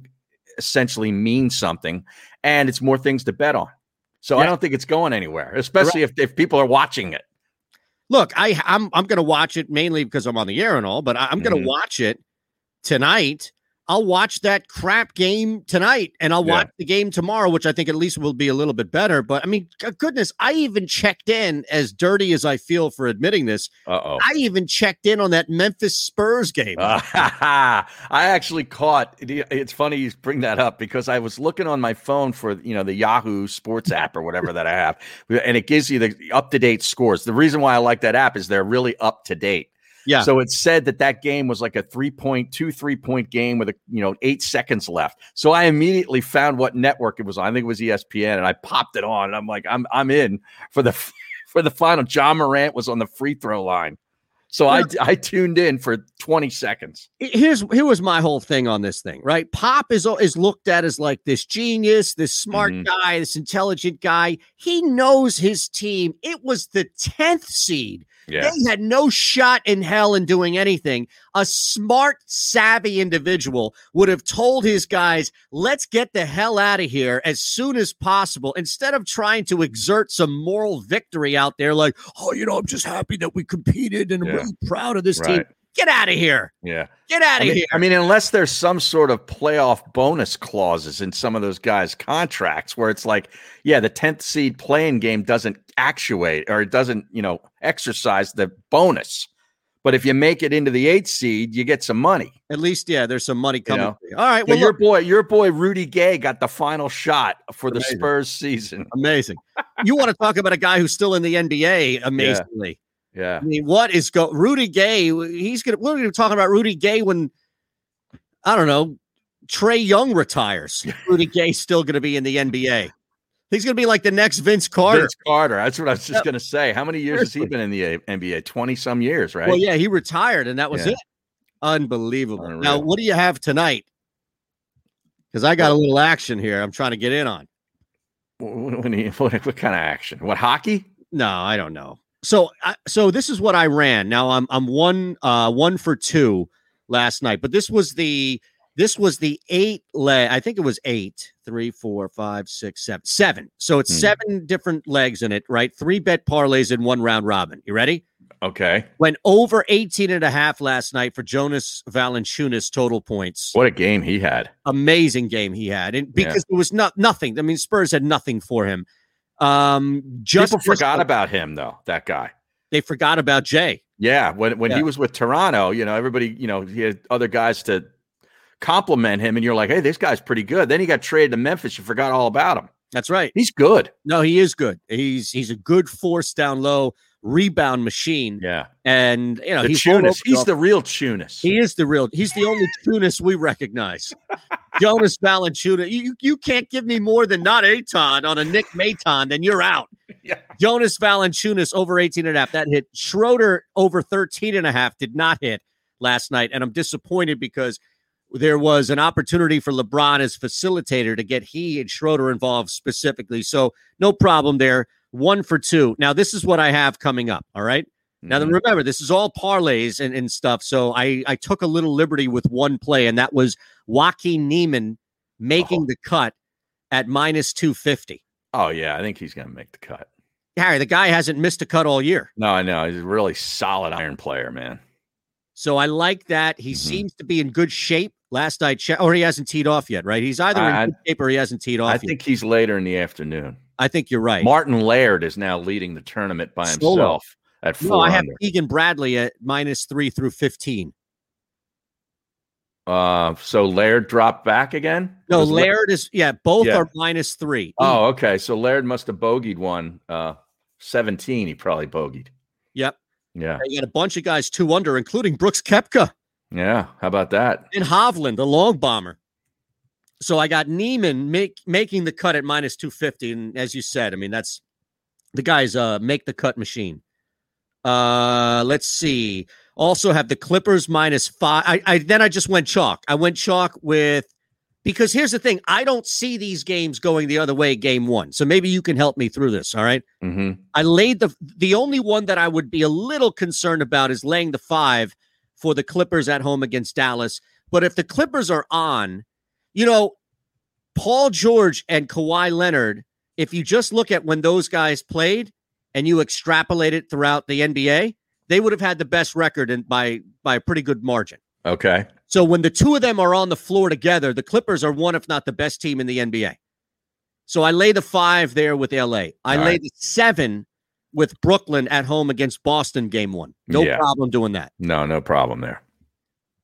essentially mean something. And it's more things to bet on. So I don't think it's going anywhere, especially if, if people are watching it. Look, I I'm I'm gonna watch it mainly because I'm on the air and all, but I, am gonna Mhm. watch it tonight. I'll watch that crap game tonight, and I'll Yeah. watch the game tomorrow, which I think at least will be a little bit better. But I mean, goodness, I even checked in, as dirty as I feel for admitting this. Uh oh. I even checked in on that Memphis Spurs game. I actually caught. It's funny you bring that up because I was looking on my phone for you know the Yahoo Sports app or whatever that I have, and it gives you the up to date scores. The reason why I like that app is they're really up to date. Yeah. So it said that that game was like a three point two three point game with a you know eight seconds left. So I immediately found what network it was on. I think it was ESPN, and I popped it on. And I'm like, I'm I'm in for the for the final. Ja Morant was on the free throw line. So I I tuned in for 20 seconds. here's here was my whole thing on this thing, right? Pop is is looked at as like this genius, this smart Mhm. guy, this intelligent guy. He knows his team. It was the 10th seed. Yeah. They had no shot in hell in doing anything. A smart, savvy individual would have told his guys, let's get the hell out of here as soon as possible instead of trying to exert some moral victory out there, like, oh, you know, I'm just happy that we competed and I'm Yeah. really proud of this team. Right. Get out of here. Yeah. Get out I of mean, here. I mean, unless there's some sort of playoff bonus clauses in some of those guys' contracts where it's like, yeah, the 10th seed playing game doesn't actuate or it doesn't, you know, exercise the bonus. But if you make it into the eighth seed, you get some money. At least, yeah, there's some money You coming. know? All right. So Well, your look, boy, your boy Rudy Gay got the final shot for the Spurs season. amazing. you want to talk about a guy who's still in the NBA? Amazingly. Yeah. I mean, what is go Rudy Gay? He's gonna. We're gonna be talking about Rudy Gay when I don't know. Trae Young retires. Rudy Gay's still going to be in the NBA. He's going to be like the next Vince Carter. Vince Carter. That's what I was just going to say. How many years has he been in the NBA? 20 some years, right? Well, yeah, he retired, and that was Yeah. it. Unbelievable. Now, what do you have tonight? Because I got a little action here. I'm trying to get in on. What, what, do you- what, what kind of action? What hockey? No, I don't know. So, so this is what I ran. Now I'm I'm one uh one for two last night, but this was the this was the eight leg. I think it was eight, three, four, five, six, seven, seven. So it's Hmm. seven different legs in it, right? Three bet parlays in one round robin. You ready? Okay. Went over 18 and a half last night for Jonas Valanciunas total points. What a game he had. Amazing game he had. And because it was not nothing. I mean, Spurs had nothing for him. Um just People forgot about him, though, that guy. they forgot about Jay. Yeah, when when Yeah. he was with Toronto, you know, everybody, you know, he had other guys to compliment him, and you're like, hey, this guy's pretty good. Then he got traded to Memphis. You forgot all about him. That's right. He's good. No, he is good. He's he's a good force down low rebound machine. Yeah. And you know, the he's Tunis. He's the real Tunis. He is the real. He's the only Tunis we recognize. Jonas Valanciunas. You you can't give me more than not Eytan on a Nick Maton, then you're out. Yeah. Jonas Valanciunas over 18 and a half. That hit. Schroeder over 13 and a half did not hit last night. And I'm disappointed because there was an opportunity for LeBron as facilitator to get he and Schroeder involved specifically. So no problem there. One for two. Now, this is what I have coming up. All right. Now, then mm-hmm. remember, this is all parlays and, and stuff. So I, I took a little liberty with one play, and that was Joaquin Niemann making oh. the cut at minus 250. Oh yeah, I think he's going to make the cut. Harry, the guy hasn't missed a cut all year. No, I know he's a really solid iron player, man. So I like that. He mm-hmm. seems to be in good shape. Last I checked, or he hasn't teed off yet, right? He's either in I- good shape or he hasn't teed off. I yet. think he's later in the afternoon. I think you're right. Martin Laird is now leading the tournament by Solo. himself at four No, I have under. Keegan Bradley at minus three through 15. Uh, so Laird dropped back again. No, Laird is, yeah, both Yeah. are minus three. Oh, okay. So Laird must have bogeyed one. Uh, seventeen. He probably bogeyed. Yep. Yeah. You got a bunch of guys two under, including Brooks Koepka Yeah. How about that? and Hovland, the long bomber. So I got Niemann make, making the cut at minus 250. And as you said, I mean, that's the guy's uh make the cut machine. Uh let's see. Also have the Clippers minus five. I, I then I just went chalk. I went chalk with because here's the thing, I don't see these games going the other way game one. So maybe you can help me through this. All right. Mm-hmm. I laid the the only one that I would be a little concerned about is laying the five for the Clippers at home against Dallas. But if the Clippers are on, you know, Paul George and Kawhi Leonard, if you just look at when those guys played and you extrapolate it throughout the NBA, they would have had the best record and by by a pretty good margin. Okay. So when the two of them are on the floor together, the Clippers are one, if not the best team in the NBA. So I lay the five there with LA. I All lay right. the seven with Brooklyn at home against Boston game one. No Yeah. problem doing that. No, no problem there.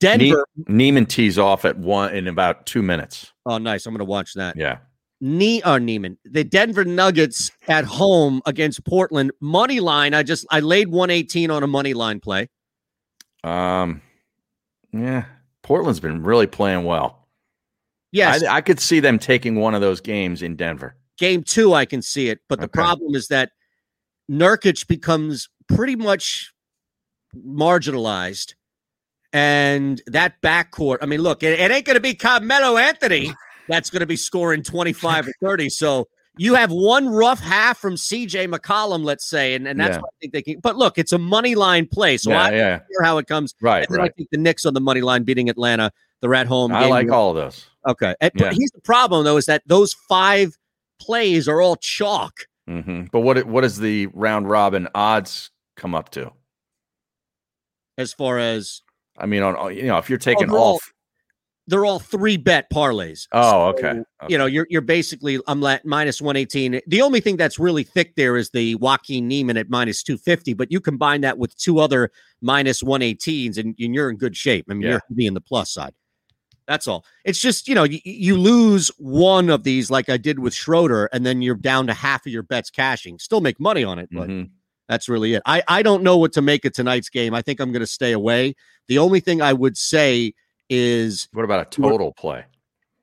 Denver. Ne- Niemann tees off at one in about two minutes. Oh, nice. I'm going to watch that. Yeah. Ne- or Niemann. The Denver Nuggets at home against Portland. Money line. I just I laid 118 on a money line play. Um. Yeah. Portland's been really playing well. Yes. I, I could see them taking one of those games in Denver. Game two, I can see it. But the Okay. problem is that Nurkic becomes pretty much marginalized. And that backcourt, I mean, look, it, it ain't going to be Carmelo Anthony that's going to be scoring 25 or 30. So you have one rough half from CJ McCollum, let's say, and, and that's Yeah. what I think they can. But look, it's a money line play. So Yeah, I yeah. hear how it comes. Right, And right. I think the Knicks on the money line beating Atlanta. They're at home. I like all of those. Okay. And- Yeah. But here's the problem, though, is that those five plays are all chalk. hmm But what what does the round robin odds come up to? as far as I mean, on you know, if you're taking they're all, all- they're all three bet parlays. Oh, okay. You know, you're you're basically I'm at minus 118. The only thing that's really thick there is the Joaquin Niemann at minus 250, but you combine that with two other minus 118s and, and you're in good shape. I mean, Yeah. you're being the plus side. That's all. It's just, you know, you, you lose one of these like I did with Schroeder, and then you're down to half of your bets cashing. Still make money on it, but Mhm. That's really it. I, I don't know what to make of tonight's game. I think I'm going to stay away. The only thing I would say is what about a total play?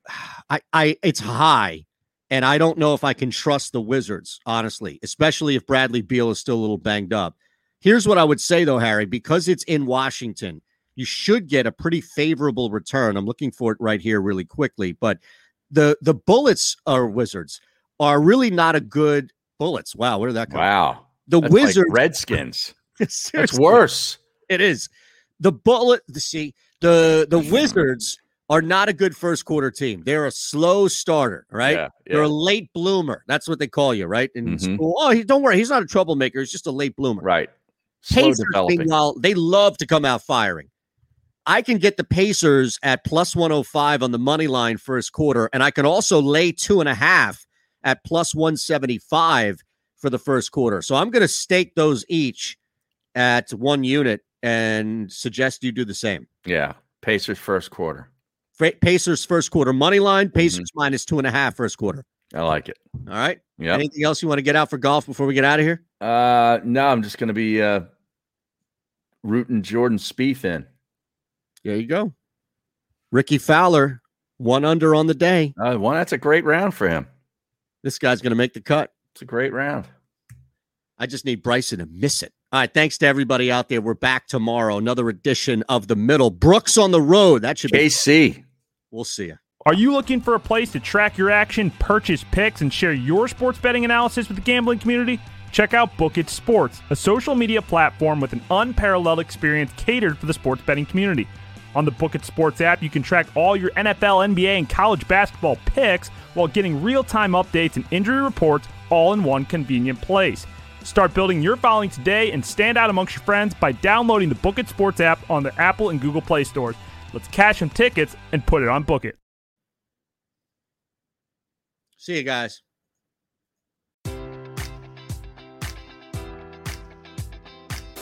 I, I it's high, and I don't know if I can trust the Wizards, honestly, especially if Bradley Beal is still a little banged up. Here's what I would say though, Harry, because it's in Washington, you should get a pretty favorable return. I'm looking for it right here really quickly, but the the Bullets or Wizards are really not a good Bullets. Wow, where did that come? Wow. The That's like Wizards Redskins. it's worse. It is. The bullet the see the the Wizards are not a good first quarter team. They're a slow starter, right? Yeah, They're a late bloomer. That's what they call you, right? In Mhm. school. Oh, he, don't worry, he's not a troublemaker. He's just a late bloomer. Right. Slow Pacers, developing. meanwhile, they love to come out firing. I can get the Pacers at plus 105 on the money line first quarter, and I can also lay two and a half at plus 175 for the first quarter. So I'm going to stake those each at one unit and suggest you do the same. Yeah. Pacers first quarter. Pacers first quarter money line, Pacers minus two and a half first quarter. I like it. All right. Yep. Anything else you want to get out for golf before we get out of here? Uh, no, I'm just going to be uh, rooting Jordan Spieth in. There you go. Rickie Fowler, one under on the day. Uh, one, that's a great round for him. This guy's going to make the cut. It's a great round. I just need Bryson to miss it. All right. Thanks to everybody out there. We're back tomorrow. Another edition of the middle. Brooks on the road. That should be KC. We'll see you. Are you looking for a place to track your action, purchase picks, and share your sports betting analysis with the gambling community? Check out Book It Sports, a social media platform with an unparalleled experience catered for the sports betting community. On the Book It Sports app, you can track all your NFL, NBA, and college basketball picks while getting real time updates and injury reports all in one convenient place. Start building your following today and stand out amongst your friends by downloading the Book It Sports app on the Apple and Google Play stores. Let's cash some tickets and put it on Book It. See you guys.